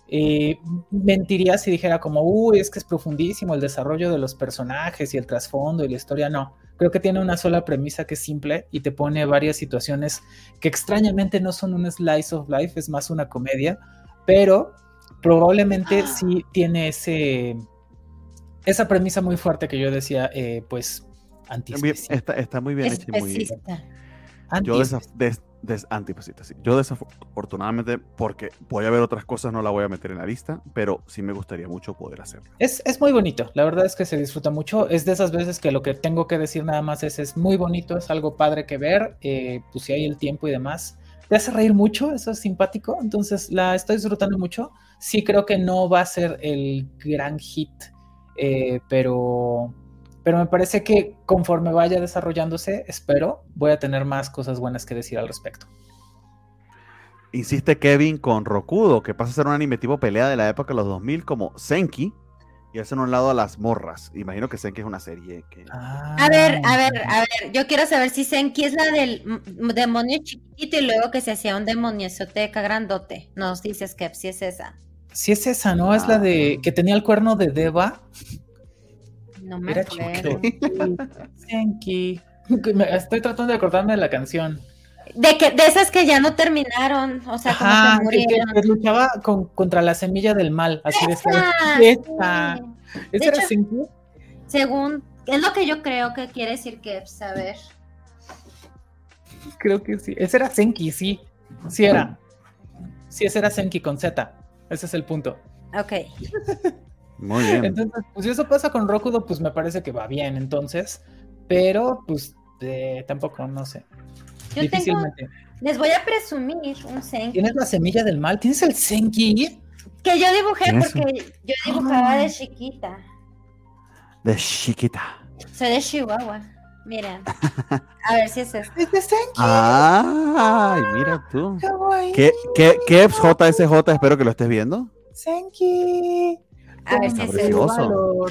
S3: Eh, mentiría si dijera como, uy, es que es profundísimo el desarrollo de los personajes y el trasfondo y la historia. No, Creo que tiene una sola premisa que es simple y te pone varias situaciones que extrañamente no son un slice of life, es más una comedia, pero probablemente ah. sí tiene ese esa premisa muy fuerte que yo decía, eh, pues
S1: antiespecista. Está, está, muy bien muy Yo Yo desafortunadamente, porque voy a ver otras cosas, no la voy a meter en la lista, pero sí me gustaría mucho poder hacerlo.
S3: Es, es muy bonito, la verdad es que se disfruta mucho. Es de esas veces que lo que tengo que decir nada más es, es muy bonito, es algo padre que ver, eh, pues si hay el tiempo y demás. Te hace reír mucho, eso es simpático, entonces la estoy disfrutando mucho. Sí creo que no va a ser el gran hit, eh, pero pero me parece que conforme vaya desarrollándose, espero, voy a tener más cosas buenas que decir al respecto.
S1: Insiste Kevin con Rokudo, que pasa a ser un anime tipo pelea de la época de los 2000 como Senki, y hacen un lado a las morras. Imagino que Senki es una serie que...
S2: A ver, a ver, a ver, yo quiero saber si Senki es la del demonio chiquito y luego que se hacía un demonio esoteca grandote. Nos dices que si es esa.
S3: Si es esa, ¿no? Es la de que tenía el cuerno de Deva.
S2: No me acuerdo.
S3: Senki. (laughs) Estoy tratando de acordarme de la canción.
S2: De, que, de esas que ya no terminaron, o sea, como
S3: que, que, luchaba contra la semilla del mal, así de esa. ¿Esa era Senki?
S2: Según, es lo que yo creo que quiere decir que, saber.
S3: Creo que sí. Ese era Senki, sí. Sí era. Sí, ese era Senki con Z. Ese es el punto.
S2: Ok.
S1: Muy bien.
S3: Entonces, pues si eso pasa con Rokudo, pues me parece que va bien, entonces. Pero, pues, eh, tampoco, no sé.
S2: Yo Difícilmente. les voy a presumir un Senki.
S3: ¿Tienes la semilla del mal? ¿Tienes el Senki?
S2: Que yo dibujé porque yo dibujaba de chiquita.
S1: De chiquita.
S2: Soy de Chihuahua. Miren. A ver si es esto.
S3: Es de Senki.
S1: Ay, mira tú. ¿Qué, qué, qué JSJ? Espero que lo estés viendo.
S3: Senki.
S2: A ver si es esto.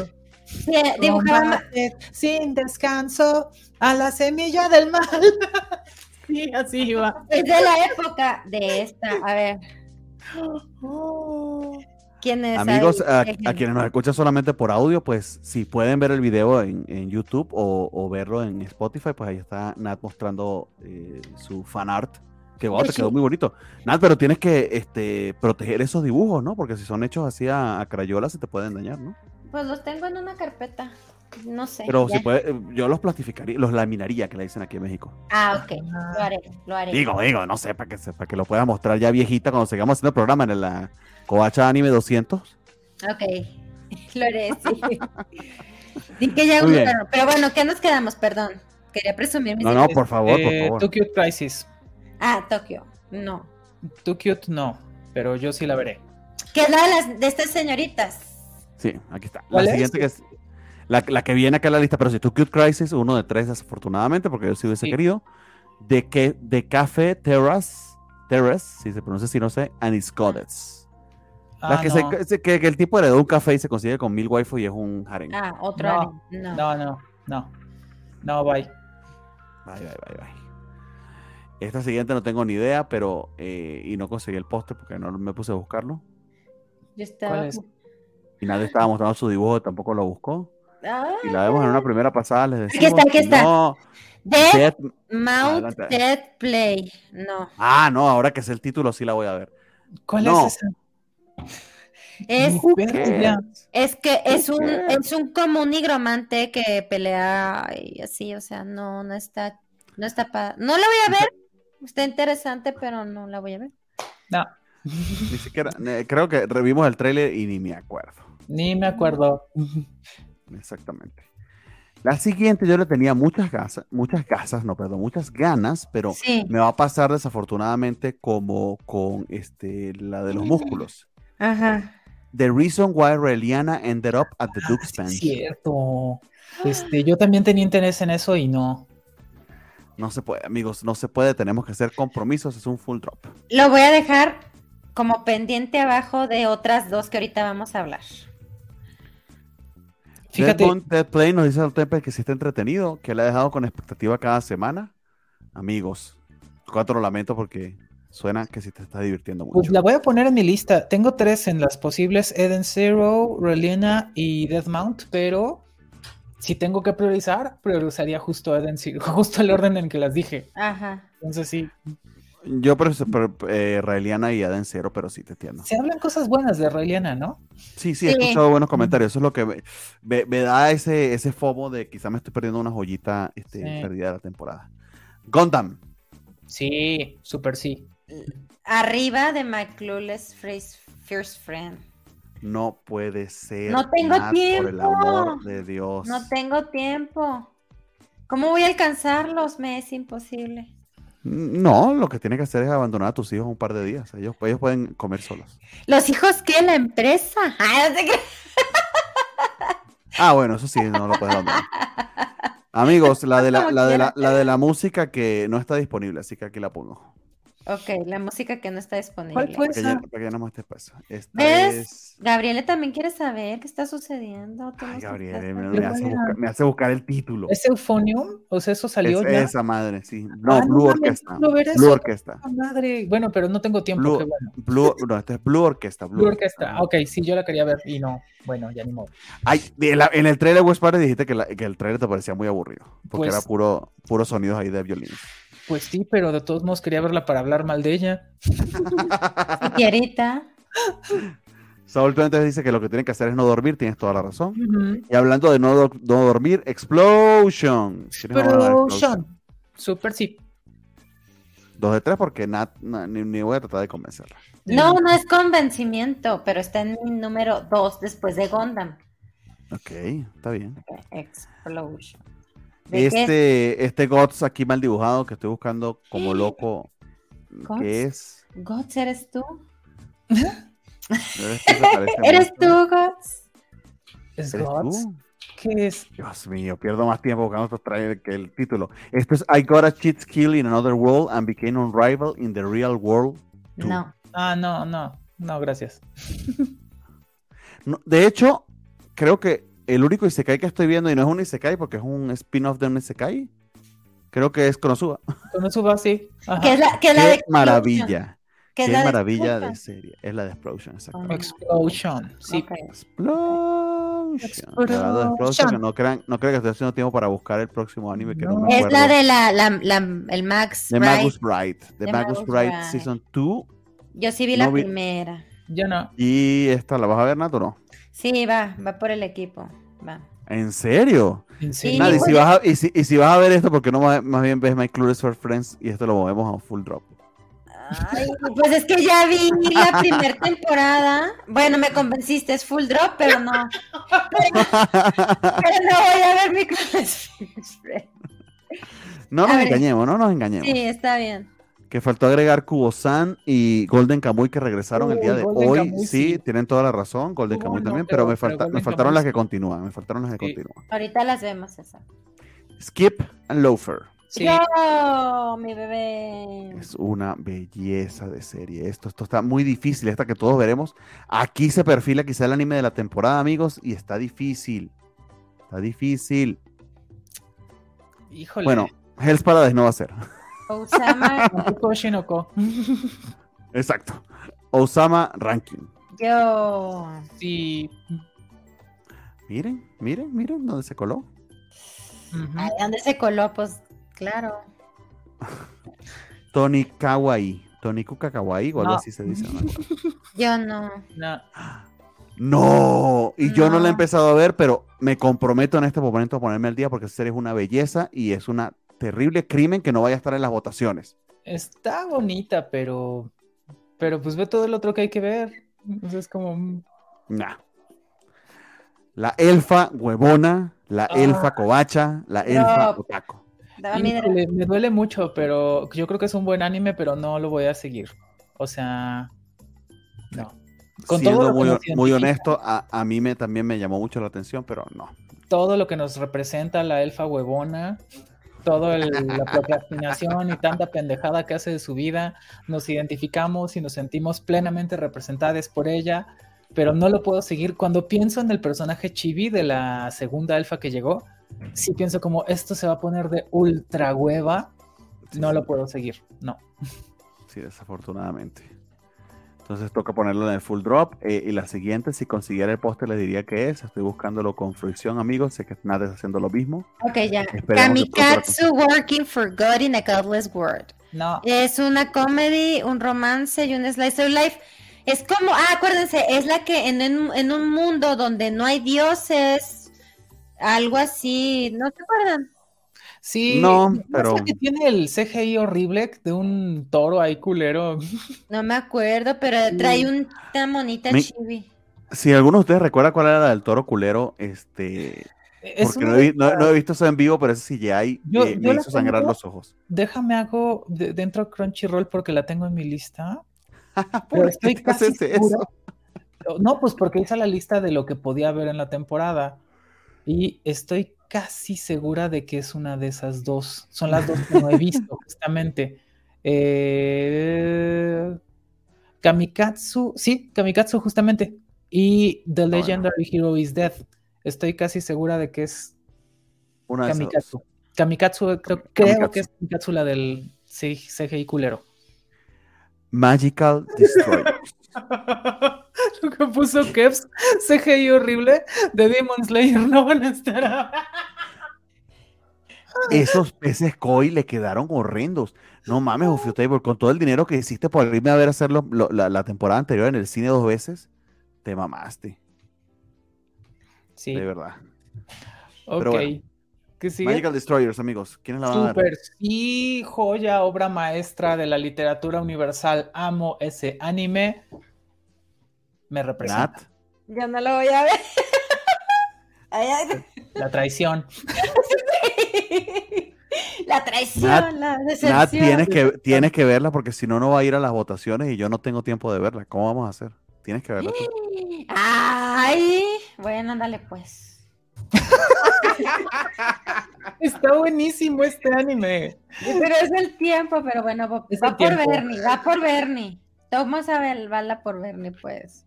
S2: Sí, dibujaba
S3: sin descanso a la semilla del mal. (laughs) sí, así iba.
S2: Es de la época de esta. A ver.
S1: Amigos, a, quienes nos escuchan solamente por audio, pues si pueden ver el video en, YouTube o, verlo en Spotify, pues ahí está Nat mostrando eh, su fan art. Que wow, te quedó muy bonito. Nat, pero tienes que este, proteger esos dibujos, ¿no? Porque si son hechos así a, a crayola se te pueden dañar, ¿no?
S2: Pues los tengo en una carpeta. No sé.
S1: Pero se puede, eh, yo los plastificaría, los laminaría, que le dicen aquí en México.
S2: Ah, ok. Lo haré, lo haré.
S1: Digo, digo, no sé, para que, para que lo pueda mostrar ya viejita cuando sigamos haciendo el programa en la Covacha Anime 200.
S2: Ok, (laughs) lo haré, sí. (laughs) que ya gustaron. Pero bueno, ¿qué nos quedamos? Perdón. Quería presumir mis
S1: No, no, por favor, por eh, favor.
S3: Tokyo Crisis.
S2: Ah, Tokio. No.
S3: Tokyo no, pero yo sí la veré.
S2: ¿Qué es la de, las, de estas señoritas?
S1: Sí, aquí está. La siguiente que es la, que viene acá en la lista, pero si tú Cute Crisis, uno de tres desafortunadamente, porque yo sí hubiese querido. De que de Café Terrace, Terrace, si se pronuncia así, no sé, and it's goddess. Ah, que, que, el tipo heredó un café y se consigue con mil waifu y es un harem.
S2: Ah, otro
S3: no, no, no, no, no. No, bye.
S1: Bye, bye, bye, bye. Esta siguiente no tengo ni idea, pero eh, y no conseguí el póster porque no me puse a buscarlo.
S2: Yo estaba.
S1: Y nadie estaba mostrando su dibujo, tampoco lo buscó. Y la vemos en una primera pasada, les
S2: decimos. Aquí está, aquí está. No, Dead, Mount Dead Play. No.
S1: Ah, no, ahora que es el título sí la voy a ver.
S3: ¿Cuál es esa?
S2: Es, es que es un, es un como un nigromante que pelea y así, o sea, no, no está, no está para, no la voy a ver, está interesante, pero no la voy a ver.
S3: No. (laughs)
S1: Ni siquiera, creo que revimos el trailer y ni me acuerdo.
S3: Ni me acuerdo. (laughs)
S1: Exactamente. La siguiente yo le tenía muchas gasas, muchas gasas, no, perdón, muchas ganas, pero me va a pasar desafortunadamente como con este, la de los músculos.
S2: Ajá.
S1: The Reason Why Reliana Ended Up at the Duke's ah, Bench.
S3: cierto. Este, yo también tenía interés en eso y no.
S1: No se puede, amigos, no se puede, tenemos que hacer compromisos, es un full drop.
S2: Lo voy a dejar como pendiente abajo de otras dos que ahorita vamos a hablar.
S1: Fíjate. Dead Play nos dice al Temple que si está entretenido, que le ha dejado con expectativa cada semana. Amigos, cuatro lamento porque suena que si te está divirtiendo
S3: pues mucho. Pues la voy a poner en mi lista. Tengo tres en las posibles: Eden Zero, Relena y Death Mount, pero si tengo que priorizar, priorizaría justo Eden Zero, (laughs) justo el orden en que las dije.
S2: Ajá.
S3: Entonces sí.
S1: Yo prefiero eh, Raeliana y Aden Cero, pero sí te entiendo.
S3: Se hablan cosas buenas de Raeliana, ¿no?
S1: Sí, sí, he escuchado buenos comentarios. Eso es lo que me, da ese, ese fomo de quizá me estoy perdiendo una joyita este, perdida de la temporada. Gundam.
S3: Sí, súper sí.
S2: Arriba de My Clueless First Friend.
S1: No puede ser.
S2: No tengo tiempo. Por
S1: el amor de Dios.
S2: No tengo tiempo. ¿Cómo voy a alcanzarlos? Me es imposible.
S1: No, lo que tiene que hacer es abandonar a tus hijos un par de días. Ellos, ellos pueden comer solos.
S2: ¿Los hijos qué? ¿La empresa? (laughs)
S1: Ah, bueno, eso sí, no lo puedes abandonar. Amigos, la (laughs) de la, de la, de la música que no está disponible, así que aquí la pongo.
S2: Ok, la música que no está disponible.
S3: ¿Cuál fue
S1: Para que ya,
S3: esa?
S1: para que ya no me esté paso. Esta
S2: ¿Ves?
S1: es.
S2: Gabriele también quiere saber qué está sucediendo. No
S1: Ay,
S2: estás
S1: Gabriel, me, me hace buscar, me hace buscar el título.
S3: ¿Es Euphonium? O sea, eso salió
S1: Es
S3: ya.
S1: esa madre, sí. No,
S3: Ah,
S1: Blue
S3: mames,
S1: Orquesta.
S3: ver
S1: Blue. Orquesta.
S3: Ah, Madre. Bueno, pero no tengo tiempo.
S1: Blue,
S3: bueno.
S1: Blue, no, este es Blue Orquesta. Blue,
S3: Blue Orquesta. Ah, Ok, sí, yo la quería ver y no. Bueno, ya ni modo.
S1: Ay, de la- en el trailer de West Party dijiste que, la- que el trailer te parecía muy aburrido. Porque
S3: Pues-
S1: era puro, puros sonidos ahí de violín.
S3: Pues sí, pero de todos modos quería verla para hablar mal de ella.
S2: Quierita. (laughs)
S1: Saúl entonces dice que lo que tienen que hacer es no dormir, tienes toda la razón. Y hablando de no, do- no dormir, Explosion. ¿Tienes ganas de ver
S3: Explosion. Super sí.
S1: Dos de tres porque Nat, na- ni, ni voy a tratar de convencerla.
S2: No, no es convencimiento, pero está en mi número dos después de Gundam.
S1: Ok, está bien.
S2: Explosion.
S1: Este, este Gods aquí mal dibujado que estoy buscando como (gasps) loco. ¿Qué es?
S2: Gots, ¿eres tú?
S1: Eres tú, se parece (laughs)
S2: ¿Eres
S1: mucho.
S2: tú, Gots?
S3: ¿Es
S1: ¿Eres
S3: Gods?
S1: tú?
S3: ¿Qué es?
S1: Dios mío, pierdo más tiempo buscando estos trailers que el título. Esto es I got a cheat skill in another world and became un rival in the real world.
S2: No.
S3: Ah, no, no. No, gracias. (laughs)
S1: No, de hecho, creo que el único Isekai que estoy viendo, y no es un Isekai porque es un spin-off de un Isekai, creo que es Konosuba.
S3: Así. Ajá.
S2: ¿Qué es la, qué es la
S1: Qué
S2: de
S1: maravilla.
S2: ¿Qué
S1: Qué,
S2: es la de
S1: maravilla de serie. Es la de Explosion, exacto.
S2: Ah.
S3: Explosion. Sí.
S1: Explosion.
S3: Explosion.
S1: De que no crean, no crean que estoy haciendo tiempo para buscar el próximo anime que no,
S3: No.
S1: me
S2: Es
S1: acuerdo.
S2: la de la, la, la- el Max,
S1: The
S2: Wright.
S1: Magus Bright. The
S2: The
S1: Magus
S2: Magus
S1: Bright
S2: Bright.
S1: Season 2.
S2: Yo sí vi la
S1: vi-
S2: primera.
S3: Ya no.
S1: Y esta, ¿la vas a ver, Nato, o no?
S2: Sí, va, va por el equipo. Va.
S1: ¿En serio?
S3: ¿En
S2: Sí.
S3: serio?
S1: Nadie, si vas a, y, si, y si vas a ver esto, ¿por qué no más, más bien ves My Clueless for Friends y esto lo movemos a full drop?
S2: Ay, pues es que ya vi la primera temporada. Bueno, me convenciste, es full drop, pero no. Pero, pero no voy a ver mi Christmas Friend.
S1: No
S2: A
S1: nos
S2: ver.
S1: engañemos, no nos engañemos.
S2: Sí, está bien.
S1: Que faltó agregar Kubo-san y Golden Kamuy que regresaron el día de
S3: Golden
S1: hoy. Sí,
S3: sí.
S1: tienen toda la razón, Golden
S3: Kubo
S1: Kamuy
S3: no,
S1: también,
S3: pero-
S1: pero, me,
S3: pero
S1: falta, me faltaron las que continúan, me faltaron las que
S3: Sí.
S1: continúan.
S2: Ahorita las vemos, esa.
S1: Skip and Loafer.
S3: Sí.
S2: Yo, mi bebé.
S1: Es una belleza de serie. Esto, esto está muy difícil, esta que todos veremos. Aquí se perfila quizá el anime de la temporada, amigos, y está difícil. Está difícil.
S3: Híjole.
S1: Bueno, Hell's Paradise no va a ser.
S2: Osama, (laughs)
S3: Shinoko.
S1: Exacto. Osama Ranking.
S2: yo.
S3: Sí.
S1: Miren, miren, miren dónde se coló.
S3: Ujú.
S2: Ay, ¿Dónde se coló? Pues claro.
S1: Tony Kawaii. Tony Kuka Kawaii o algo
S3: No.
S1: así se dice. no.
S2: Yo no.
S3: No.
S1: No, y yo no la he empezado a ver, pero me comprometo en este momento a ponerme al día porque esa serie es una belleza y es una terrible crimen que no vaya a estar en las votaciones.
S3: Está bonita, pero. Pero pues ve todo el otro que hay que ver. Entonces es como. mm,
S1: Nah. La elfa huevona, la
S3: Ah.
S1: elfa covacha, la elfa
S2: No.
S3: híjole, me duele mucho, pero yo creo que es un buen anime, pero no lo voy a seguir. O sea. No. Con todo
S1: Siendo
S3: lo que
S1: muy, honesto, a, a mí me, también me llamó mucho la atención, pero no.
S3: todo lo que nos representa la elfa huevona, toda la procrastinación y tanta pendejada que hace de su vida, nos identificamos y nos sentimos plenamente representadas por ella, pero no lo puedo seguir. Cuando pienso en el personaje Chibi de la segunda elfa que llegó, sí pienso como esto se va a poner de ultra hueva, no lo puedo seguir, no.
S1: Sí, desafortunadamente. Entonces toca ponerlo en el full drop. eh, y la siguiente, si consiguiera el póster, les diría que es. Estoy buscándolo con fruición, amigos. Sé que Nat está haciendo lo mismo.
S2: Ok, ya. Kamikatsu Working for God in a Godless World.
S3: No,
S2: Es una comedy, un romance y un slice of life. Es como, ah, acuérdense, es la que en, en- en un mundo donde no hay dioses, algo así, ¿no se acuerdan?
S3: Sí,
S1: No,
S3: ¿no es
S1: pero-
S3: que tiene el CGI horrible de un toro ahí culero. (laughs)
S2: No me acuerdo, pero trae un, una monita
S1: Mi-
S2: chibi.
S1: Si alguno de ustedes recuerda cuál era la del toro culero, este.
S3: Es
S1: Porque no he, no- he visto eso en vivo, pero ese CGI
S3: Yo-
S1: eh,
S3: yo
S1: me hizo sangrar
S3: tengo-
S1: los ojos.
S3: Déjame hago de- dentro de Crunchyroll porque la tengo en mi lista. (laughs)
S1: ¿Por
S3: Pero
S1: qué
S3: estoy
S1: te
S3: casi
S1: haces eso?
S3: No, pues porque hice la lista de lo que podía ver en la temporada. Y estoy casi segura de que es una de esas dos. Son las dos que no he visto, (laughs) justamente. Eh, Kamikatsu, sí, Kamikatsu justamente. Y The Legendary Hero is Dead. Estoy casi segura de que es
S1: Una
S3: Kamikatsu. Kamikatsu, creo, creo que es Kamikatsu la del CGI culero.
S1: Magical Destroyer. (laughs)
S3: Lo que puso Kevs, CGI horrible de Demon Slayer no van a estar.
S1: Esos peces koi le quedaron horrendos. No mames, Ufio Table, con todo el dinero que hiciste por irme a ver hacer la, la, temporada anterior en el cine dos veces, te mamaste.
S3: Sí.
S1: De verdad.
S3: Ok. ¿Qué sigue?
S1: Magical Destroyers, amigos. ¿Quiénes la van a
S3: ver? Sí, joya, obra maestra de la literatura universal. Amo ese anime. Me representa. Nat.
S2: Yo no lo voy a ver. (laughs)
S3: La traición. (laughs)
S2: La traición, la decepción.
S1: Nat, tienes que, tienes que verla porque si no, no va a ir a las votaciones y yo no tengo tiempo de verla. ¿Cómo vamos a hacer? Tienes que verla
S2: Ay, bueno, dale pues. (laughs)
S3: Está buenísimo este anime.
S2: Pero es el tiempo, pero bueno, va, por Bernie, va por Bernie. Vamos a ver, bala por Bernie, pues.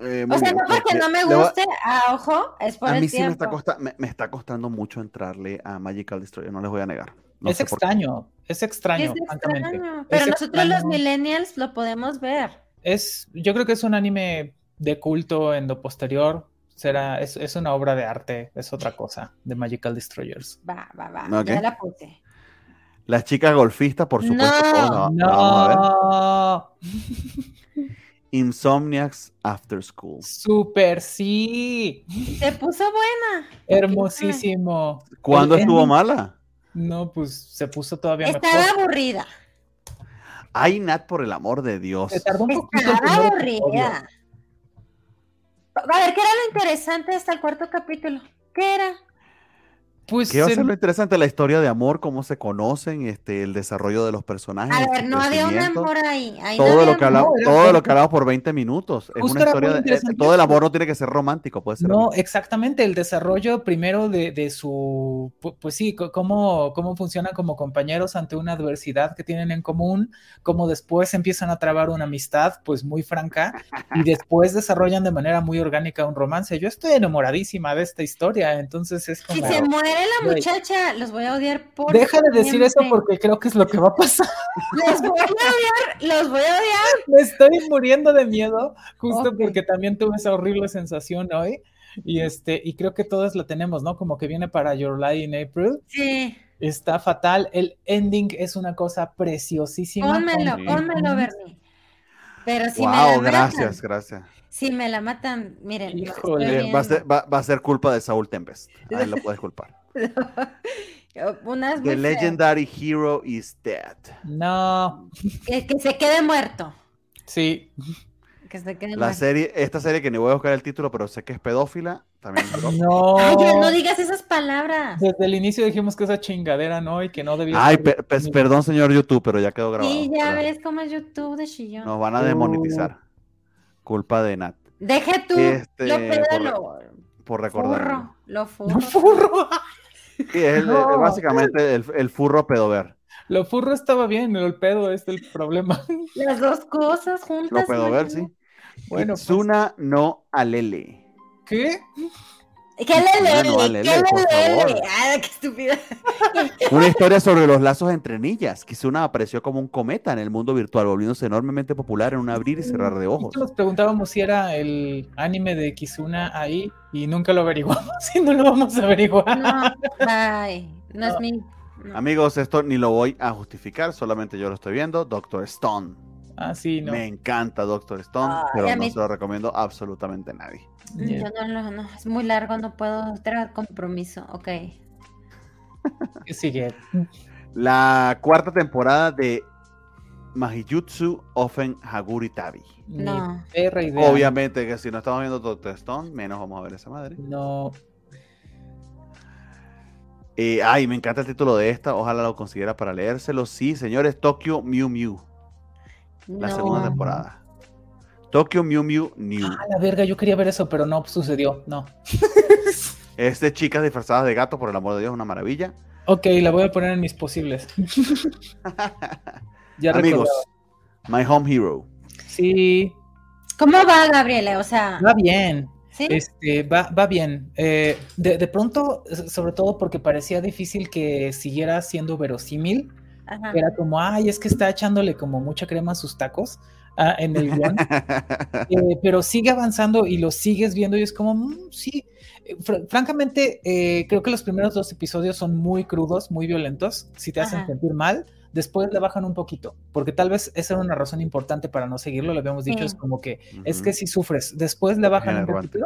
S2: Eh, o sea, no porque no me guste, a ojo, es por a mí sí
S1: Me, está me, está costando mucho entrarle a Magical Destroyer, no les voy a negar.
S3: es, extraño, es, extraño,
S2: Pero nosotros los millennials lo podemos ver.
S3: Es, yo creo que es un anime de culto en lo posterior. Será, es, es una obra de arte, es otra cosa, de Magical Destroyers.
S2: Va, va, va. Ya la puse.
S1: Las chicas golfistas, por supuesto.
S3: No, no. (laughs)
S1: Insomniacs After School.
S3: Super, sí.
S2: Se puso buena. (laughs)
S3: Hermosísimo.
S1: ¿Cuándo estuvo mala?
S3: No, pues se puso todavía
S2: Estaba aburrida.
S1: Ay, Nat, por el amor de Dios.
S2: Estaba aburrida. A ver, ¿qué era lo interesante hasta el cuarto capítulo? ¿Qué era?
S1: Pues ¿Qué va a ser lo interesante? La historia de amor, cómo se conocen, este, el desarrollo de los personajes.
S2: A ver, no había un amor ahí.
S1: todo, lo que hablamos, todo lo que hablamos por 20 minutos. Es una historia de, eh, todo el amor no tiene que ser romántico, puede ser.
S3: No, exactamente. El desarrollo primero de, de, su, pues sí, cómo, cómo funcionan como compañeros ante una adversidad que tienen en común, cómo después empiezan a trabar una amistad, pues muy franca, y después desarrollan de manera muy orgánica un romance. Yo estoy enamoradísima de esta historia, entonces es como
S2: la muchacha, los voy a odiar por.
S3: Deja de decir eso porque creo que es lo que va a pasar.
S2: Los voy a odiar, los voy a odiar.
S3: Me estoy muriendo de miedo, justo porque también tuve esa horrible sensación hoy. Y este, y creo que todas la tenemos, ¿no? Como que viene para Your Lie in April.
S2: Sí.
S3: Está fatal. El ending es una cosa preciosísima.
S2: Pónmelo, pónmelo, Bernie. Pero si
S1: wow, gracias, gracias.
S2: Si me la matan, miren.
S1: Va a, ser, va, a, ser, culpa de Saúl Tempest. Ahí lo puedes culpar. (laughs) The legendary hero is dead.
S3: No.
S2: Que, se quede muerto.
S3: Sí.
S2: Que se quede
S1: la serie, esta serie que ni voy a buscar el título, pero sé que es pedófila, también
S3: No.
S2: no digas esas palabras.
S3: Desde el inicio dijimos que esa chingadera no y que no debía.
S1: Ay, perdón, señor YouTube, pero ya quedó grabado.
S2: Sí, ya ves cómo es YouTube de chillón.
S1: Nos van a demonetizar. Culpa de Nat.
S2: Deje tú. Este,
S1: por, por recordar.
S2: Lo furro. Lo furro.
S1: Sí, es básicamente el, furro pedover.
S3: Lo furro estaba bien, el pedo es el problema. (laughs)
S2: Las dos cosas juntas.
S1: Lo pedover, sí. Bueno, pues Suna no alele.
S3: ¿Qué?
S2: ¿Qué lele? ¿Qué lele? Ah, qué estúpida. (laughs)
S1: Una historia sobre los lazos entre niñas. Kizuna apareció como un cometa en el mundo virtual, volviéndose enormemente popular en un abrir y cerrar de ojos.
S3: Nos preguntábamos si era el anime de Kizuna ahí y nunca lo averiguamos (laughs) y no lo vamos a averiguar.
S2: No, ay, no, es mi.
S1: Amigos, esto ni lo voy a justificar, solamente yo lo estoy viendo. Doctor Stone.
S3: Ah, sí, no.
S1: Me encanta Doctor Stone, pero no se lo recomiendo absolutamente a nadie.
S2: Yo no, no, es muy largo, no puedo traer compromiso. Ok.
S3: ¿Qué sigue?
S1: La cuarta temporada de Mahijutsu Ofen Haguri Tabi.
S2: No.
S1: Obviamente que si no estamos viendo Doctor Stone, menos vamos a ver esa madre.
S3: No.
S1: Eh, ay, me encanta el título de esta. Ojalá lo considera para leérselo. Sí, señores, Tokyo Mew Mew. La segunda temporada. Tokyo Mew Mew New.
S3: Ah, la verga, yo quería ver eso, pero no sucedió, no. (laughs)
S1: es de chicas disfrazadas de gato, por el amor de Dios, una maravilla.
S3: Ok, la voy a poner en mis posibles. (laughs) Ya
S1: Amigos,
S3: recordaba.
S1: My Home Hero.
S3: Sí,
S2: ¿Cómo va, Gabriela? O sea,
S3: va bien.
S2: ¿sí?
S3: Este, va, va bien. Eh, de, de pronto, sobre todo porque parecía difícil que siguiera siendo verosímil.
S2: Ajá.
S3: Era como, ay, es que está echándole como mucha crema a sus tacos ah, en el guion. (laughs) Eh, pero sigue avanzando y lo sigues viendo y es como, "Mm, sí. Eh, fr- francamente, eh, creo que los primeros dos episodios son muy crudos, muy violentos, si te hacen sentir mal. Después le bajan un poquito, porque tal vez esa era una razón importante para no seguirlo, lo habíamos dicho,
S2: Sí.
S3: es como que es que si sufres, después le bajan un poquito.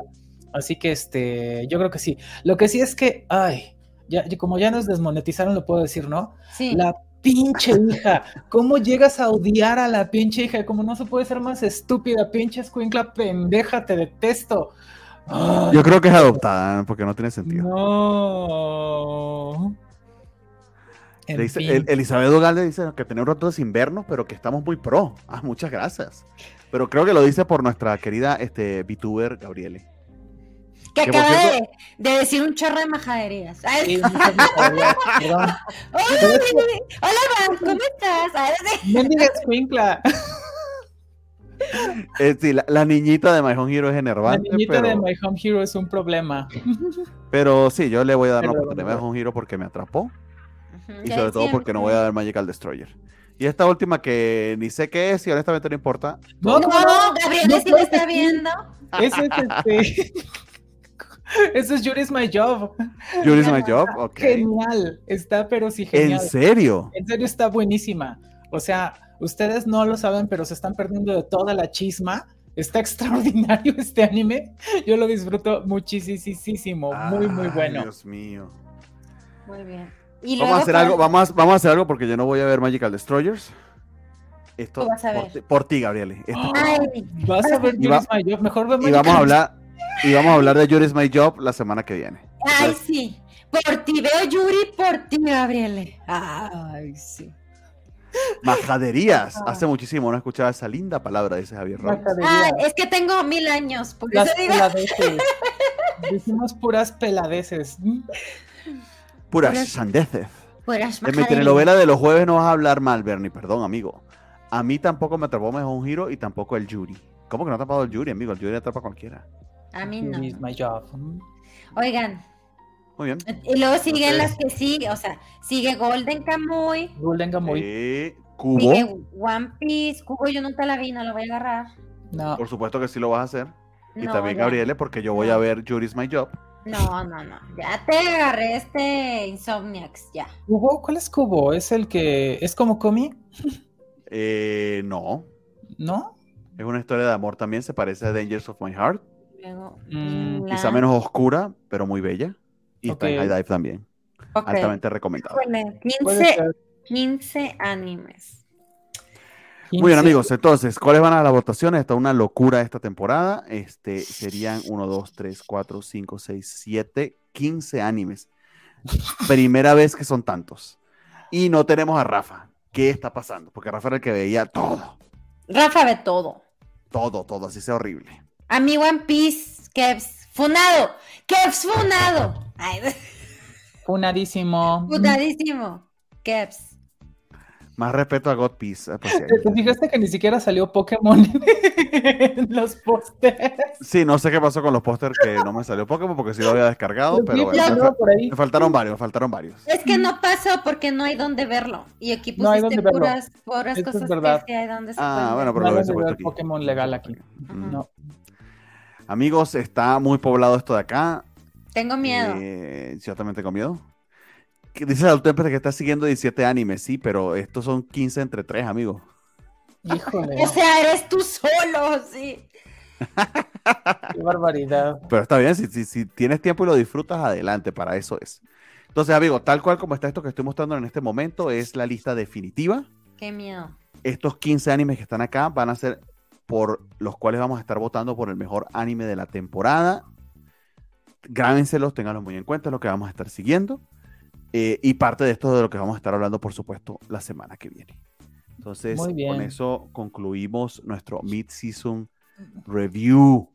S3: Así que este, yo creo que sí. Lo que sí es que, ay, ya, ya- como ya nos desmonetizaron, lo puedo decir, ¿no?
S2: Sí.
S3: La pinche hija. ¿Cómo llegas a odiar a la pinche hija? Como no se puede ser más estúpida, pinche escuincla pendeja, te detesto.
S1: Yo creo que es adoptada, porque no tiene sentido.
S3: No. En
S1: Le dice-
S3: fin.
S1: el- Elizabeth Ugalde dice que tenemos ratos invernos, pero que estamos muy pro. Ah, muchas gracias. Pero creo que lo dice por nuestra querida este, VTuber Gabriele.
S2: Que acaba de,
S1: cierto-
S2: de decir un chorro de majaderías. (laughs) Hola, ¿cómo estás?
S3: Escuincla.
S1: Eh, sí, la, la niñita de My Home Hero es
S3: La
S1: enervante,
S3: niñita
S1: pero,
S3: de My Home Hero es un problema.
S1: pero sí, yo le voy a dar una
S3: Perdón,
S1: oportunidad a My Home Hero porque me atrapó y sobre todo porque no voy a ver Magical Destroyer. Y esta última que ni sé qué es y honestamente no importa.
S3: No,
S2: No,
S3: no, no.
S2: Gabriela
S3: no
S2: sí lo está viendo.
S3: Ese es este. (laughs) Ese es Yuri's My Job.
S1: Yuri's My Job, ok.
S3: Genial. Está, pero sí
S1: ¿En
S3: genial.
S1: serio?
S3: En serio está buenísima. O sea, ustedes no lo saben, pero se están perdiendo de toda la chisma. Está (laughs) extraordinario este anime. Yo lo disfruto muchísimo. Muy, muy bueno.
S1: Dios mío.
S2: Muy bien. Y
S1: Vamos a hacer algo, vamos a, vamos a hacer algo porque yo no voy a ver Magical Destroyers. Esto
S2: vas a
S1: por,
S2: ver.
S1: ti- por ti, Gabriele. Esto-
S2: Ay,
S3: Vas a ver
S1: Y va-
S3: Yuri's My Job. Mejor vemos
S1: y vamos a hablar y vamos a hablar de Yuri's My Job la semana que viene.
S2: ay, sí. Por ti veo Yuri, por ti, Gabriele. Ay, sí.
S1: Majaderías. Hace muchísimo no escuchaba esa linda palabra, dice Javier.
S2: Ay, es que tengo mil años, por
S3: Las
S2: eso digo.
S3: peladeces. Decimos puras peladeces.
S1: Puras
S2: Puras-
S1: sandeces.
S2: Puras
S1: En mi telenovela de los jueves no vas a hablar mal, Bernie, perdón, amigo. A mí tampoco me atrapó mejor un giro y tampoco el Yuri. ¿Cómo que no ha atrapado el Yuri, amigo? El Yuri atrapa a cualquiera.
S2: A mí no.
S3: Yuri's My Job.
S2: Oigan,
S1: Muy bien.
S2: y luego siguen las que sigue, o sea, sigue Golden Kamuy,
S3: Golden Gamoy.
S1: Eh, Cubo,
S2: sigue One Piece, Cubo yo nunca la vi, no la voy a agarrar.
S3: No.
S1: por supuesto que sí lo vas a hacer. Y
S2: No,
S1: también
S2: ya.
S1: Gabriele, porque yo voy a ver Yuri's My Job.
S2: No, no, no. Ya te agarré este Insomniacs, ya.
S3: ¿Cubo? ¿Cuál es Cubo? ¿Es el que es como Comi?
S1: Eh, no.
S3: ¿No?
S1: Es una historia de amor también, se parece a Dangers of My Heart.
S3: Mm,
S1: Quizá menos oscura, pero muy bella. Y está en
S3: Ok.
S1: High Dive también.
S2: Ok.
S1: Altamente recomendado.
S2: Híjole,
S3: Puede
S2: 15,
S3: ser.
S2: 15 animes.
S1: Muy bien,
S3: 15.
S1: amigos. Entonces, ¿cuáles van a las votaciones? Está una locura esta temporada. Este serían 1, 2, 3, 4, 5, 6, 7, 15 animes. Primera vez que son tantos. Y no tenemos a Rafa. ¿Qué está pasando? Porque Rafa era el que veía todo.
S2: Rafa ve todo.
S1: Todo, todo. Así sea horrible.
S2: A mi One Piece, Kevs, funado. Kevs, funado. Ay, (laughs)
S3: Funadísimo.
S2: funadísimo. Kevs.
S1: Más respeto a God Peace. eh, pues, sí,
S3: ¿Te fijaste que ni siquiera salió Pokémon (laughs) en los pósters?
S1: Sí, no sé qué pasó con los pósters que no me salió Pokémon porque sí lo había descargado, pero bueno, me, fa- faltaron varios, me faltaron varios.
S2: Es que no pasó porque no hay donde verlo. Y aquí
S3: No hay
S2: pusiste
S3: donde
S2: puras, puras
S3: es
S2: cosas
S3: verdad.
S2: que sí hay donde se
S1: Ah,
S2: pueden
S1: bueno, pero
S3: No
S1: lo
S3: ver
S1: aquí.
S3: Pokémon legal aquí. No.
S1: Amigos, está muy poblado esto de acá.
S2: Tengo miedo.
S1: Eh, yo también tengo miedo. Dice Altemper que está siguiendo 17 animes, sí, pero estos son 15 entre 3, amigo.
S3: Híjole,
S2: O sea, eres tú solo, sí. (laughs)
S3: qué barbaridad.
S1: Pero está bien, si, si, si tienes tiempo y lo disfrutas, adelante, para eso es. Entonces, amigo, tal cual como está esto que estoy mostrando en este momento, es la lista definitiva.
S2: Qué miedo.
S1: Estos 15 animes que están acá van a ser por los cuales vamos a estar votando por el mejor anime de la temporada. Grábenselos, ténganlos muy en cuenta, es lo que vamos a estar siguiendo. Eh, y parte de esto de lo que vamos a estar hablando, por supuesto, la semana que viene. Entonces, con eso concluimos nuestro mid-season review.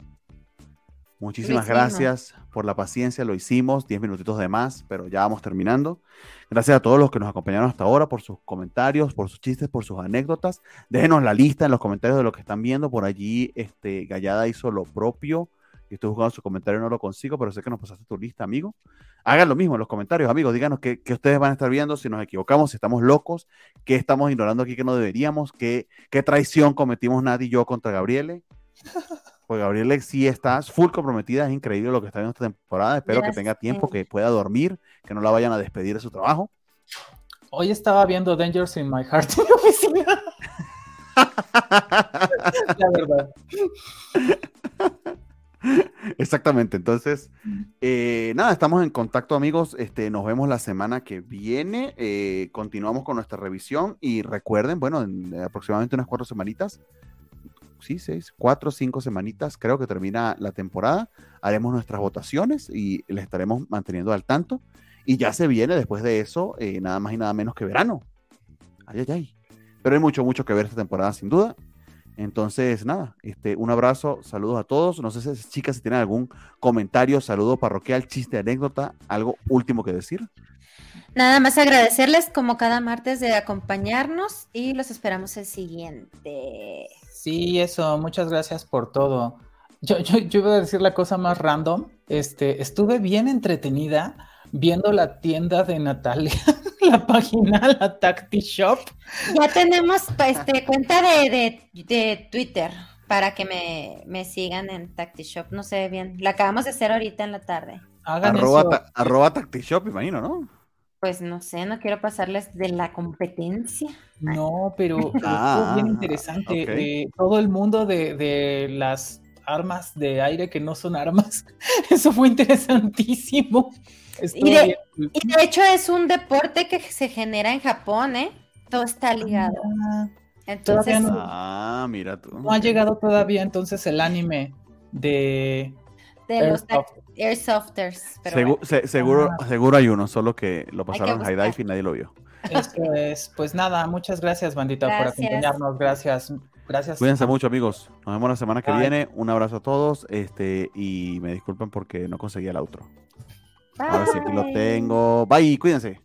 S1: Muchísimas gracias por la paciencia, lo hicimos, 10 minutitos de más, pero ya vamos terminando. Gracias a todos los que nos acompañaron hasta ahora por sus comentarios, por sus chistes, por sus anécdotas. Déjenos la lista en los comentarios de lo que están viendo. Por allí, este, Gallada hizo lo propio. Y estoy jugando su comentario, no lo consigo, pero sé que nos pasaste tu lista, amigo. Hagan lo mismo en los comentarios, amigos. Díganos qué, ustedes van a estar viendo, si nos equivocamos, si estamos locos, qué estamos ignorando aquí que no deberíamos, qué, qué traición cometimos Nadie y yo contra Gabriele. (laughs) Pues Gabriela sí está full comprometida, es increíble lo que está viendo esta temporada. Espero que tenga tiempo, que pueda dormir, que no la vayan a despedir de su trabajo.
S3: Hoy estaba viendo Dangers in My Heart (laughs) en la oficina. (laughs) la verdad.
S1: Exactamente, entonces, eh, nada, estamos en contacto amigos, este, nos vemos la semana que viene, eh, continuamos con nuestra revisión y recuerden, bueno, en aproximadamente unas cuatro semanitas sí, seis, cuatro, cinco semanitas, creo que termina la temporada. Haremos nuestras votaciones y les estaremos manteniendo al tanto. Y ya se viene después de eso, eh, nada más y nada menos que verano. Ay, ay, ay. Pero hay mucho, mucho que ver esta temporada, sin duda. Entonces, nada, este, un abrazo, saludos a todos. No sé si chicas si tienen algún comentario, saludo parroquial, chiste, anécdota, algo último que decir.
S2: Nada más agradecerles como cada martes de acompañarnos y los esperamos el siguiente.
S3: Sí, eso, muchas gracias por todo. Yo, yo, yo iba a decir la cosa más random. Este, estuve bien entretenida viendo la tienda de Natalia, (laughs) la página, la Tacti Shop.
S2: Ya tenemos este, cuenta de, de, Twitter para que me, me, sigan en Tacti Shop. No sé bien. La acabamos de hacer ahorita en la tarde.
S1: arroba, arroba Tacti Shop, imagino, ¿no?
S2: Pues no sé, no quiero pasarles de la competencia.
S3: No, pero, (laughs) ah, bien interesante. Eh, todo el mundo de, las armas de aire que no son armas, (laughs) eso fue interesantísimo.
S2: Y de, hecho es un deporte que se genera en Japón, ¿eh? Todo está ah, ligado.
S3: entonces, no, ah, mira tú. No ha llegado todavía entonces el anime de,
S2: de los Airsofters.
S1: seguro, ah. seguro hay uno, solo que lo pasaron High Dive y nadie lo vio.
S3: Eso es, pues nada, muchas gracias, bandita, por acompañarnos. Gracias. Gracias.
S1: Cuídense mucho, amigos. Nos vemos la semana que viene. Un abrazo a todos. Este, y me disculpen porque no conseguí el outro. A ver si aquí lo tengo. Bye, cuídense.